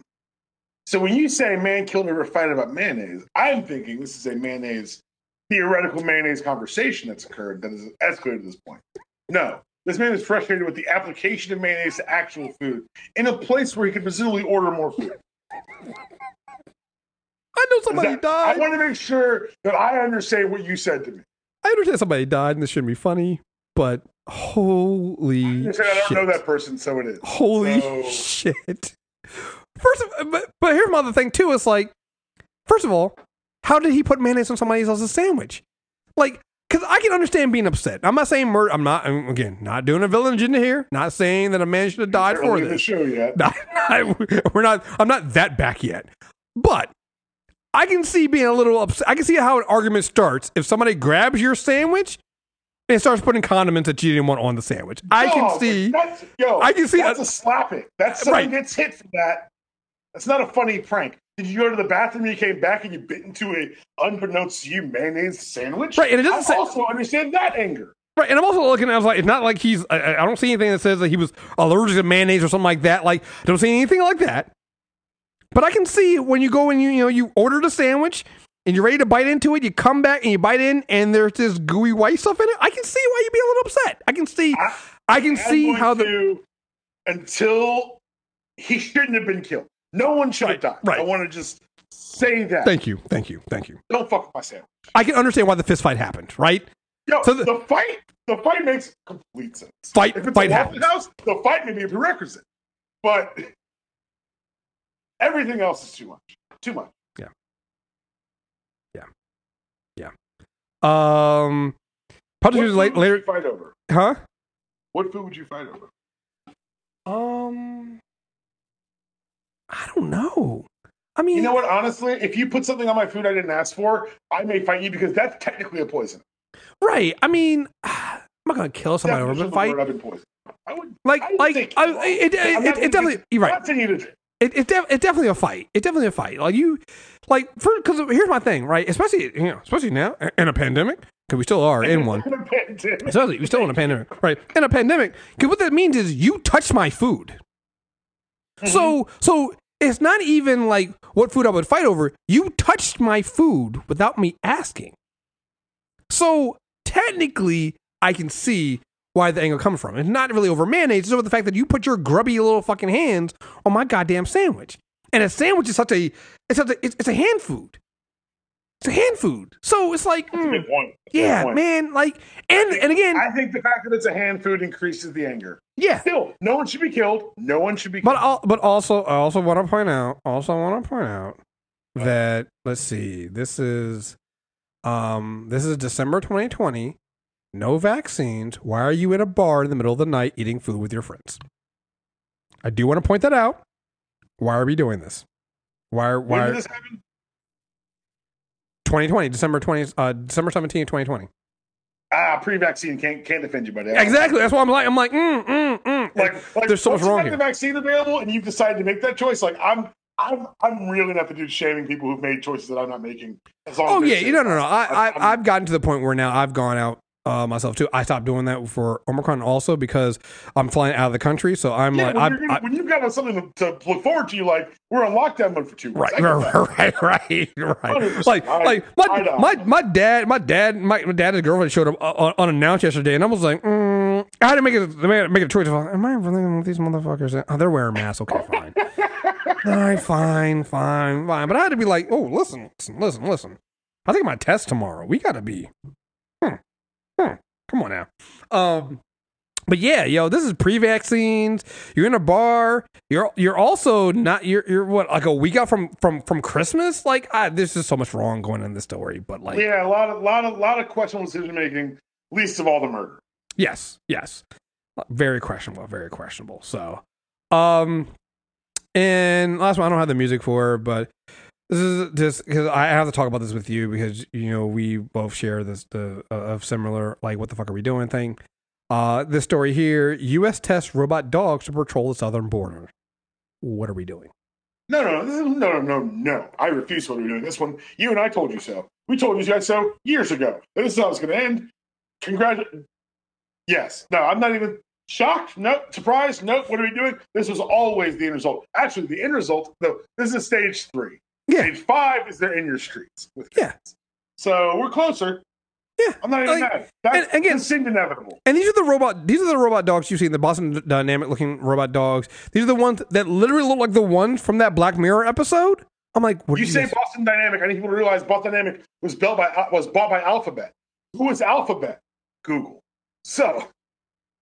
so when you say man killed over a fight about mayonnaise, I'm thinking this is a mayonnaise theoretical mayonnaise conversation that's occurred that has escalated to this point. No. This man is frustrated with the application of mayonnaise to actual food in a place where he could presumably order more food. I know somebody that- died. I want to make sure that I understand what you said to me. I understand somebody died and this shouldn't be funny, but holy I understand I don't shit. know that person, so it is. Holy So- shit. First of but, but here's my other thing too. It's like, first of all, how did he put mayonnaise on somebody else's sandwich? Like, because I can understand being upset. I'm not saying murder. I'm not, I'm, again, not doing a villain agenda here. Not saying that a man should have died for in the this. show yet. Not- not- we're not, I'm not that back yet. But I can see being a little upset. I can see how an argument starts if somebody grabs your sandwich and starts putting condiments that you didn't want on the sandwich. I can see. That's, yo, I can see that's a- a, slapping. That's someone Right. gets hit for that. That's not a funny prank. Did you go to the bathroom? You came back and you bit into a unbeknownst to you mayonnaise sandwich. Right, and it doesn't I say- also understand that anger. Right, and I'm also looking. At I was like, it's not like he's. I, I don't see anything that says that he was allergic to mayonnaise or something like that. Like, I don't see anything like that. But I can see when you go and you you know you ordered a sandwich, and you're ready to bite into it, you come back and you bite in, and there's this gooey white stuff in it. I can see why you'd be a little upset. I can see, I- I can I'm see how the to- until he shouldn't have been killed. No one should have died. right. I want to just say that. Thank you, thank you, thank you. Don't fuck with my sandwich. I can understand why the fist fight happened, right? Yo, So the- the, fight, the fight makes complete sense. Fight- if it's fight a happens. House, the fight may be a prerequisite, but everything else is too much. Too much. Yeah. Yeah. Yeah. Um, What food later, you fight over? huh? What food would you fight over? Um, I don't know. I mean, You know what? Honestly, if you put something on my food I didn't ask for, I may fight you because that's technically a poison. right? I mean, I'm not gonna kill somebody over a fight. word, I've been poisoned. I would, Like, I would like, I, it, it, it, it definitely. You're right. Not saying you to jail. It, it, def, it's definitely a fight. It definitely a fight. Like you, like for because here's my thing, right? Especially you know, especially now in a pandemic because we still are in one. in Especially we still in a pandemic, right? In a pandemic, because what that means is you touched my food. Mm-hmm. So so it's not even like what food I would fight over. You touched my food without me asking. So technically, I can see why the angle comes from. It's not really over mayonnaise. It's over the fact that you put your grubby little fucking hands on my goddamn sandwich. And a sandwich is such a it's such a it's, it's a hand food. It's a hand food. So it's like That's a mm, point. That's a good yeah, man. Like and and again, I think the fact that it's a hand food increases the anger. yeah. Still, no one should be killed. No one should be But killed. al- but also I also want to point out also want to point out that let's see this is um this is December 2020 no vaccines why are you in a bar in the middle of the night eating food with your friends I do want to point that out why are we doing this why are when why did this happen? 2020 December 20 uh December 17 2020 Ah, pre-vaccine can't can't defend you, buddy. exactly that's why I'm like I'm like mm, mm, mm. Like, like there's so much you wrong here the vaccine available, and you've decided to make that choice. Like, I'm, I'm, I'm really not the dude shaming people who've made choices that I'm not making. Oh yeah, safe. you no no no. I, I I've gotten to the point where now I've gone out uh, myself too. I stopped doing that for Omicron also because I'm flying out of the country. So I'm Yeah, like, when, I, you're I, when you've got something to, to look forward to, you like we're on lockdown mode for two weeks. right, I get that. right, right, right, right. Like, I- like my my my dad, my dad, my, my dad and girlfriend showed up uh, un- unannounced yesterday, and I was like, mm, I had to make a make a- make a choice. Of, am I really with these motherfuckers? Oh, they're wearing masks. Okay, fine. All right, fine, fine, fine. But I had to be like, oh, listen, listen, listen, listen. I think my test tomorrow. We got to be. Come on now. Um. But yeah, yo, this is pre-vaccines. You're in a bar. You're you're also not. You're you're what like a week out from from from Christmas. Like, I, there's just so much wrong going in this story. But like, Yeah, a lot of, lot of, lot of questionable decision making. Least of all the murder. Yes, yes. Very questionable, very questionable. So, um, and last one, I don't have the music for, but this is just because I have to talk about this with you because you know we both share this the uh, of similar like what the fuck are we doing thing. Uh, this story here: U.S. tests robot dogs to patrol the southern border. What are we doing? No, no, no, no, no, no. I refuse what we're doing. This one, you and I told you so. We told you guys so years ago. This is how it's going to end. Congratulations. Yes. No, I'm not even shocked. No. Surprised. No. What are we doing? This was always the end result. Actually, the end result, though, this is stage three. Yeah. Stage five is they're in your streets with Yeah. kids. So we're closer. Yeah. I'm not even Like, mad. That and again- seemed inevitable. And these are the robot. These are the robot dogs you see. The Boston Dynamic looking robot dogs. These are the ones that literally look like the ones from that Black Mirror episode. I'm like, what You did say guys- Boston Dynamic. I need people to realize Boston Dynamic was built by uh, was bought by Alphabet. Who is Alphabet? Google. So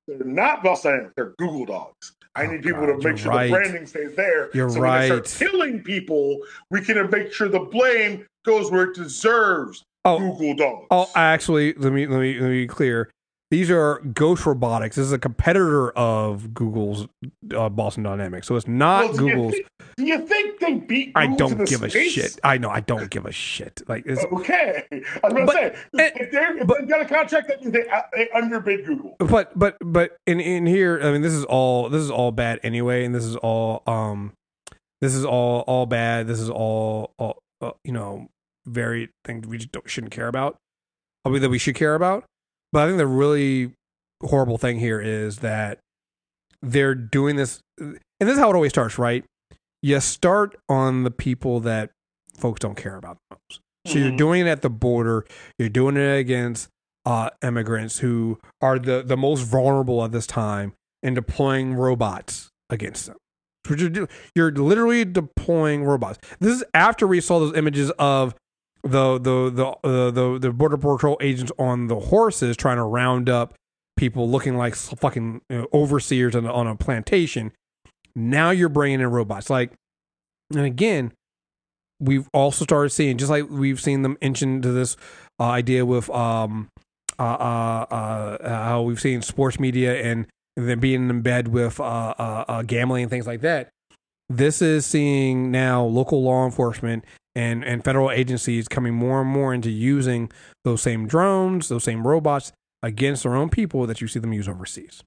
they're not Boston Dynamic. They're Google dogs. I Oh, need people God, to make sure right. the branding stays there. You're so when they right. start killing people, we can make sure the blame goes where it deserves. Oh, Google dogs. Oh, actually, let me let me let me be clear. These are Ghost Robotics. This is a competitor of Google's uh, Boston Dynamics, so it's not Well, do you Google's. think- Do you think they beat? I Google to don't give a shit. I know I don't give a shit. Like, it's, Okay, I was gonna But- say and- if, they're, if but- they've got a contract, that means they, they underbid Google. but but but in in here, I mean, this is all this is all bad anyway, and this is all um, this is all all bad. This is all, all uh, you know, very things we just don't, shouldn't care about. I mean, that we should care about. But I think the really horrible thing here is that they're doing this, and this is how it always starts, right? You start on the people that folks don't care about the most. So you're doing it at the border. You're doing it against uh, immigrants who are the, the most vulnerable at this time and deploying robots against them. You're, you're literally deploying robots. This is after we saw those images of the the the uh, the the border patrol agents on the horses trying to round up people looking like fucking you know, overseers on, a- on a plantation. Now you're bringing in robots. Like, and again, we've also started seeing just like we've seen them inch into this uh, idea with um uh, uh uh how we've seen sports media and then being in bed with uh gambling and things like that. This is seeing now local law enforcement and and federal agencies coming more and more into using those same drones, those same robots against their own people that you see them use overseas.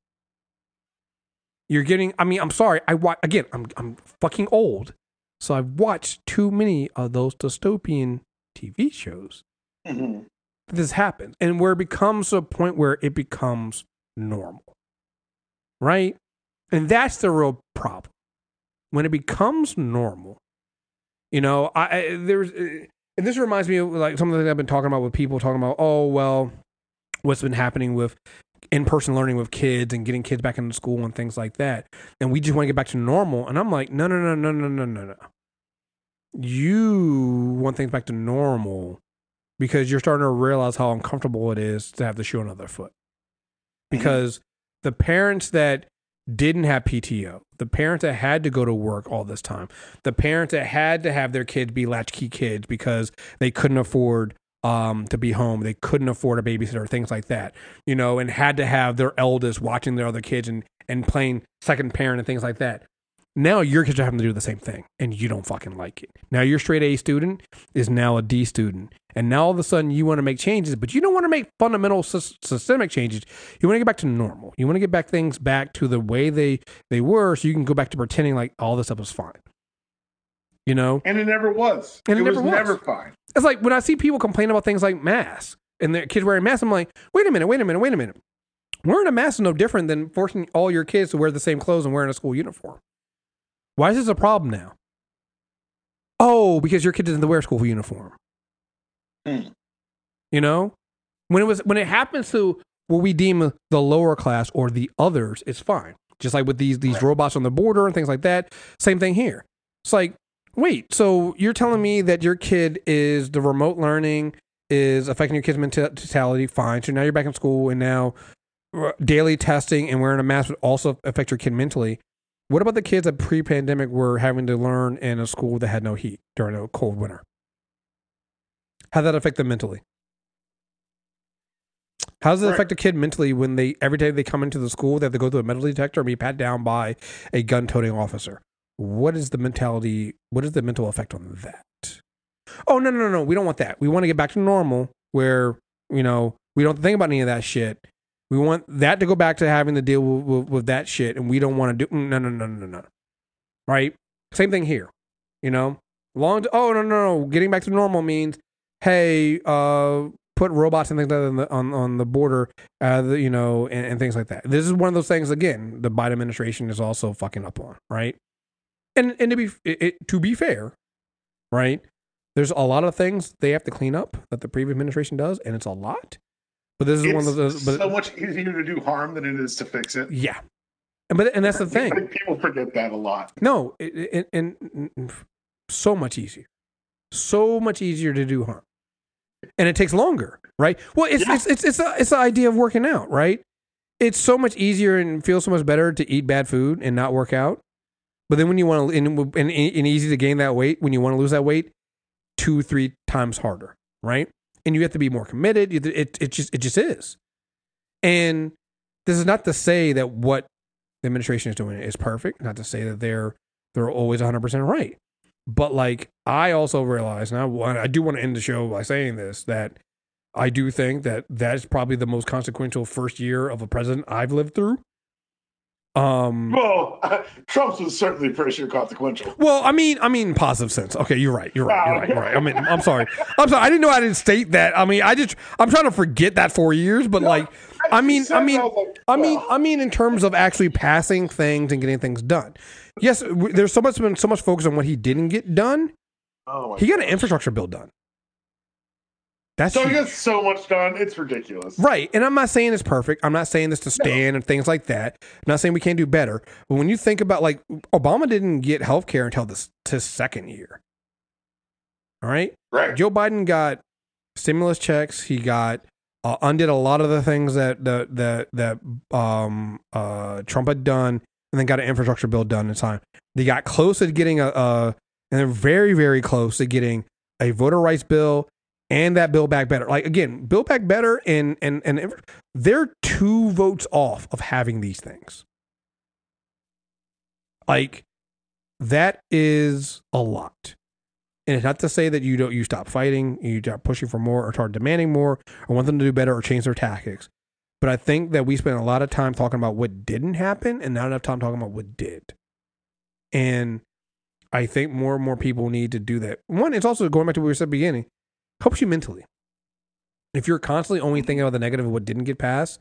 You're getting. I mean, I'm sorry. I wa- again. I'm I'm fucking old, so I've watched too many of those dystopian TV shows. Mhm. This happens, and where it becomes a point where it becomes normal, right? And that's the real problem. When it becomes normal, you know, I, I there's, uh, and this reminds me of like something I've been talking about with people talking about. Oh well, what's been happening with in-person learning with kids and getting kids back into school and things like that and we just want to get back to normal and i'm like no no no no no no no no you want things back to normal because you're starting to realize how uncomfortable it is to have the shoe on the other foot because the parents that didn't have PTO, the parents that had to go to work all this time, the parents that had to have their kids be latchkey kids because they couldn't afford um, to be home, they couldn't afford a babysitter, things like that, you know, and had to have their eldest watching their other kids and, and playing second parent and things like that. Now your kids are having to do the same thing and you don't fucking like it. Now your straight A student is now a D student. And now all of a sudden you want to make changes, but you don't want to make fundamental sys- systemic changes. You want to get back to normal. You want to get back things back to the way they they were so you can go back to pretending like all this stuff was fine. You know? And it never was. And it was, never was. never fine. It's like when I see people complain about things like masks and their kids wearing masks, I'm like, wait a minute, wait a minute, wait a minute. Wearing a mask is no different than forcing all your kids to wear the same clothes and wearing a school uniform. Why is this a problem now? Oh, because your kid doesn't wear school uniform. Hmm. You know, when it was when it happens to what we deem the lower class or the others, it's fine. Just like with these these robots on the border and things like that. Same thing here. It's like, wait, so you're telling me that your kid is the remote learning is affecting your kid's mentality? Fine. So now you're back in school, and now uh, daily testing and wearing a mask would also affect your kid mentally. What about the kids that pre-pandemic were having to learn in a school that had no heat during a cold winter? How did that affect them mentally? How does it Right. affect a kid mentally when they every day they come into the school they have to go through a metal detector and be pat down by a gun-toting officer? What is the mentality? What is the mental effect on that? Oh no no no no! We don't want that. We want to get back to normal where you know we don't think about any of that shit. We want that to go back to having to deal with, with, with that shit, and we don't want to do no no no no no. Right? Same thing here. You know, long. oh no no no! Getting back to normal means hey, uh, put robots and things like that on the, on, on the border, uh, the, you know, and, and things like that. This is one of those things again. The Biden administration is also fucking up on, right? And and to be it, it, to be fair, right? There's a lot of things they have to clean up that the previous administration does, and it's a lot. But this is It's one of those. But so much easier to do harm than it is to fix it. yeah, and but and that's the thing. people forget that a lot. No, it, it, and and so much easier, so much easier to do harm, and it takes longer, right? Well, it's Yeah. it's it's it's a, it's the idea of working out, right? It's so much easier and feels so much better to eat bad food and not work out. But then when you want to and, and, and easy to gain that weight, when you want to lose that weight, two three times harder, right? And you have to be more committed. It it just it just is. And this is not to say that what the administration is doing is perfect. Not to say that they're they're always 100 percent right. But like I also realize, and I, want- I do want to end the show by saying this that I do think that that's probably the most consequential first year of a president I've lived through. Um, Well, Trump's was certainly pretty sure consequential. well, I mean, I mean, positive sense. Okay, you're right. You're right. You're right. You're right. I mean, I'm sorry. I'm sorry. I didn't know I didn't state that. I mean, I just I'm trying to forget that four years, but like, I mean, I mean, I mean, I mean, in terms of actually passing things and getting things done. Yes, there's so much been so much focus on what he didn't get done. oh my He got an infrastructure bill done. That's So he gets so much done. It's ridiculous. Right. And I'm not saying it's perfect. I'm not saying this to stand and things like that. I'm not saying we can't do better. But when you think about like Obama didn't get health care until this his second year. All right. Right. Joe Biden got stimulus checks. He got uh, undid a lot of the things that the that that um uh Trump had done, and then got an infrastructure bill done in time. They got close to getting a, uh, and they're very very close to getting a voter rights bill and that Build Back Better. Like again, Build Back Better and and and they're two votes off of having these things. Like that is a lot. And it's not to say that you don't you stop fighting, you start pushing for more or start demanding more or want them to do better or change their tactics. But I think that we spent a lot of time talking about what didn't happen and not enough time talking about what did. And I think more and more people need to do that. One, it's also going back to what we said at the beginning, helps you mentally. If you're constantly only thinking mm-hmm. about the negative of what didn't get passed,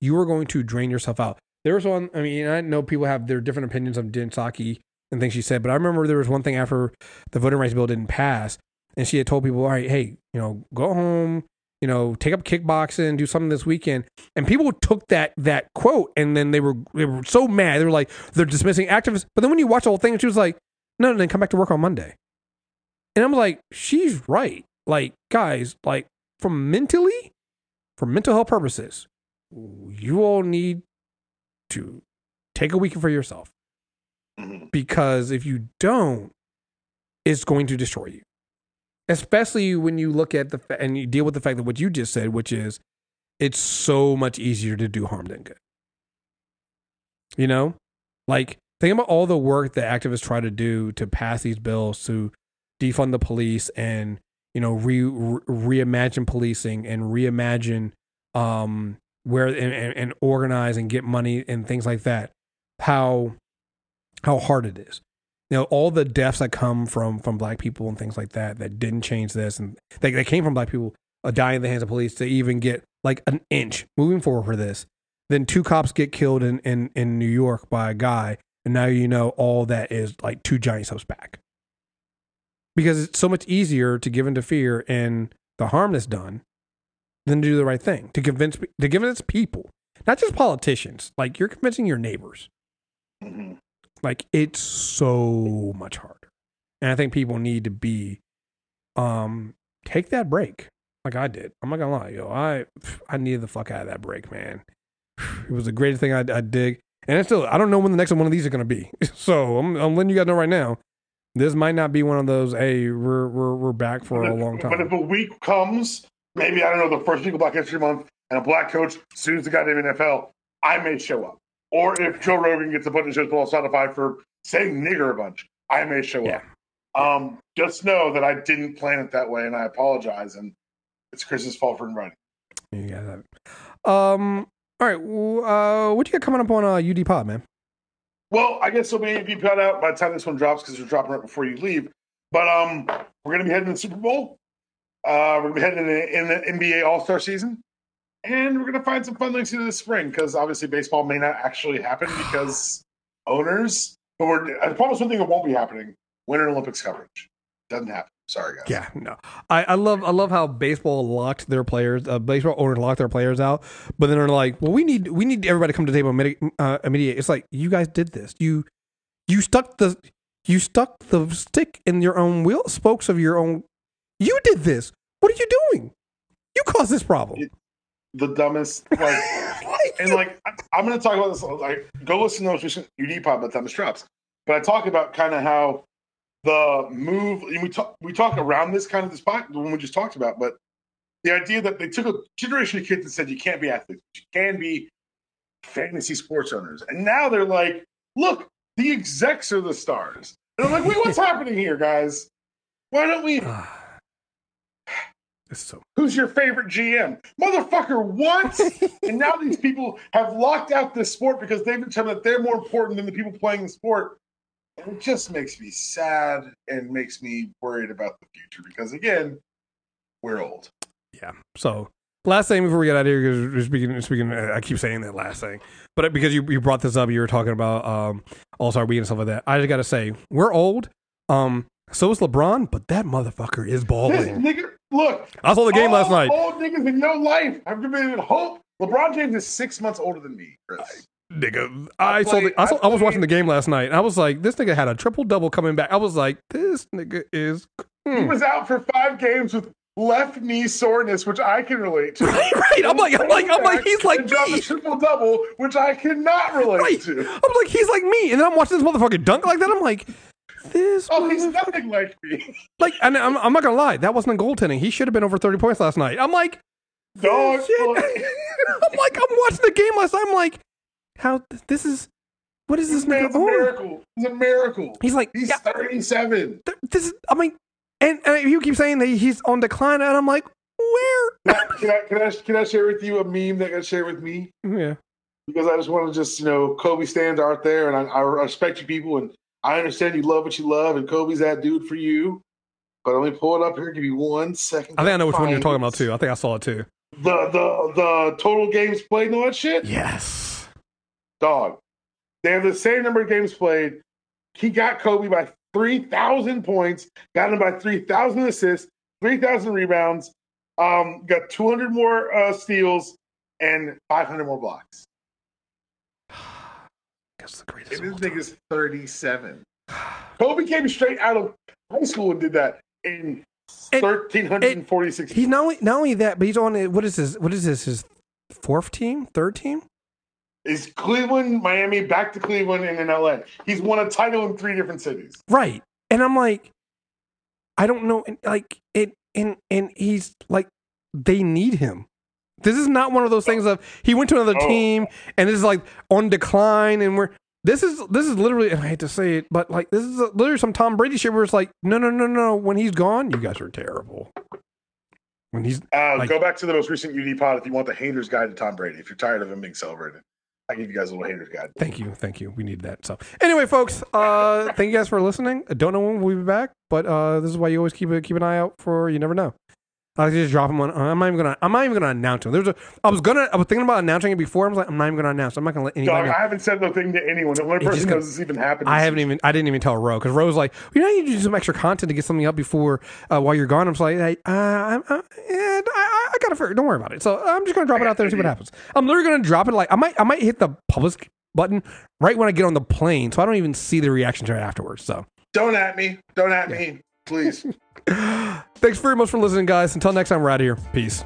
you are going to drain yourself out. There was one, I mean, I know people have their different opinions of Jen Psaki and things she said, but I remember there was one thing after the voting rights bill didn't pass, and she had told people, all right, hey, you know, go home, you know, take up kickboxing, do something this weekend. And people took that that quote and then they were they were so mad. They were like, they're dismissing activists. But then when you watch the whole thing, she was like, no, no, then come back to work on Monday. And I'm like, she's right. Like, guys, like from mentally, for mental health purposes, you all need to take a weekend for yourself. Mhm. Because if you don't, it's going to destroy you. Especially when you look at the fa- and you deal with the fact that what you just said, which is it's so much easier to do harm than good. You know, like think about all the work that activists try to do to pass these bills to defund the police and you know re, re reimagine policing and reimagine um where and, and, and organize and get money and things like that. How how hard it is. You know, all the deaths that come from from black people and things like that that didn't change this and they, they came from black people uh, dying in the hands of police to even get like an inch moving forward for this. Then two cops get killed in, in, in New York by a guy, and now you know all that is like two giant steps back. Because it's so much easier to give into fear and the harm that's done than to do the right thing. To convince to convince people, not just politicians. Like you're convincing your neighbors. Mhm. Like it's so much harder. And I think people need to be um take that break. Like I did. I'm not gonna lie, yo. I I needed the fuck out of that break, man. It was the greatest thing I, I dig. And it's still I don't know when the next one of these are gonna be. So I'm I'm letting you guys know right now. This might not be one of those, hey, we're we're we're back for But a if- long But if a week comes, maybe I don't know the first week of Black History Month, and a black coach sues the goddamn NFL, I may show up. Or if Joe Rogan gets a bunch of shows put on Spotify for saying nigger a bunch, I may show Yeah. up. Um, just know that I didn't plan it that way, and I apologize. And it's Chris's fault for inviting. You guys have it. Um all right, w- uh, what you got coming up on uh, UD Pod, man? Well, I guess it'll be put out by the time this one drops because we're dropping right before you leave. But um, we're gonna be heading to the Super Bowl. Uh, we're gonna be heading in the, in the NBA All Star season, and we're gonna find some fun things to do this spring because obviously baseball may not actually happen because owners. But we're I promise one thing that won't be happening: Winter Olympics coverage doesn't happen. Sorry, guys. Yeah, no. I, I love I love how baseball locked their players, uh, baseball owners locked their players out, but then they're like, well, we need we need everybody to come to the table and uh, mediate. It's like you guys did this. You you stuck the you stuck the stick in your own wheel spokes of your own. You did this. What are you doing? You caused this problem. The dumbest like. Like, and like I'm going to talk about this. Like, go listen to the most recent UD pod by time this drops. But I talk about kind of how the move. And we talk we talk around this kind of the spot the one we just talked about. But the idea that they took a generation of kids and said you can't be athletes, you can be fantasy sports owners, and now they're like, look, the execs are the stars. And I'm like, wait, what's happening here, guys? Why don't we? Ah. it's so Who's your favorite GM? Motherfucker, what? and now these people have locked out this sport because they've determined that they're more important than the people playing the sport. And it just makes me sad and makes me worried about the future because, again, we're old. Yeah. So last thing before we get out of here, because we're speaking, speaking, I keep saying that last thing, but because you, you brought this up, you were talking about um, All Star Week and stuff like that. I just got to say, we're old. Um, So is LeBron, but that motherfucker is balling. nigga, look. I saw the game all last night. Old niggas in your life have given it hope. LeBron James is six months older than me, Chris. Nigga, I, saw the, I, saw, I was watching the game last night. And I was like, this nigga had a triple double coming back. I was like, this nigga is. He hmm. was out for five games with left knee soreness, which I can relate to. Right, right. I'm like, I'm like, I'm like, he's like dropped me. a triple double, which I cannot relate Right. to. I'm like, he's like me. And then I'm watching this motherfucker dunk like that. I'm like, this. Oh, he's nothing like me. Like, and I'm, I'm not gonna lie, that wasn't a goaltending. He should have been over 30 points last night. I'm like, Dog. shit. I'm like, I'm watching the game last night. I'm like, how this is. What is this This nigga a miracle. He's a miracle. He's like, He's yeah, 37. th- this is. I mean, and, and you keep saying that he's on decline, and I'm like, where? Can I, can, I, can, I, can I share with you a meme that got shared with me? Mm, yeah. Because I just want to just, you know, Kobe stands out there and I, I respect you people and I understand you love what you love and Kobe's that dude for you. But let me pull it up here. Give me one second. I think I know which one you're talking about too. I think I saw it too. The the the total games played and all that shit. Yes. Dog. They have the same number of games played. He got Kobe by three thousand points. Got him by three thousand assists, three thousand rebounds. Um, got two hundred more uh, steals and five hundred more blocks. That's the greatest. And this all time. nigga's thirty-seven. Kobe came straight out of high school and did that in And- thirteen hundred and forty-six. He's not only not only that, but he's on what is his what is this his fourth team, third team? Is Cleveland, Miami, back to Cleveland, and in LA. He's won a title in three different cities. Right. And I'm like, I don't know, and, like it, and and he's like, they need him. This is not one of those things of he went to another Oh. team and this is like on decline, and we're this is this is literally, and I hate to say it, but like this is literally some Tom Brady shit where it's like, no, no, no, no, when he's gone, you guys are terrible. When he's Uh, Like- go back to the most recent UD pod if you want the haters guide to Tom Brady. If you're tired of him being celebrated, I give you guys a little haters guide. Thank you, thank you. We need that. So anyway, folks, uh, thank you guys for listening. I don't know when we'll be back, but uh, this is why you always keep a, keep an eye out for. You never know. I just drop them on. I'm not even gonna. I'm not even gonna announce them. There's a. I was gonna. I was thinking about announcing it before. I was like, I'm not even gonna announce. I'm not gonna let anybody. Dog. I haven't said no thing to anyone. The only just person knows this even happened. I haven't even. I didn't even tell Ro because Ro's like, you know, you need to do some extra content to get something up before uh, while you're gone. I'm just like, hey, uh, I'm, uh, and I, I, I gotta figure. Don't worry about it. So I'm just gonna drop it out there and see what happens. I'm literally gonna drop it. Like I might. I might hit the publish button right when I get on the plane, so I don't even see the reaction to it afterwards. So. Don't at me. Don't at me, please. Thanks very much for listening, guys. Until next time, we're out of here. Peace.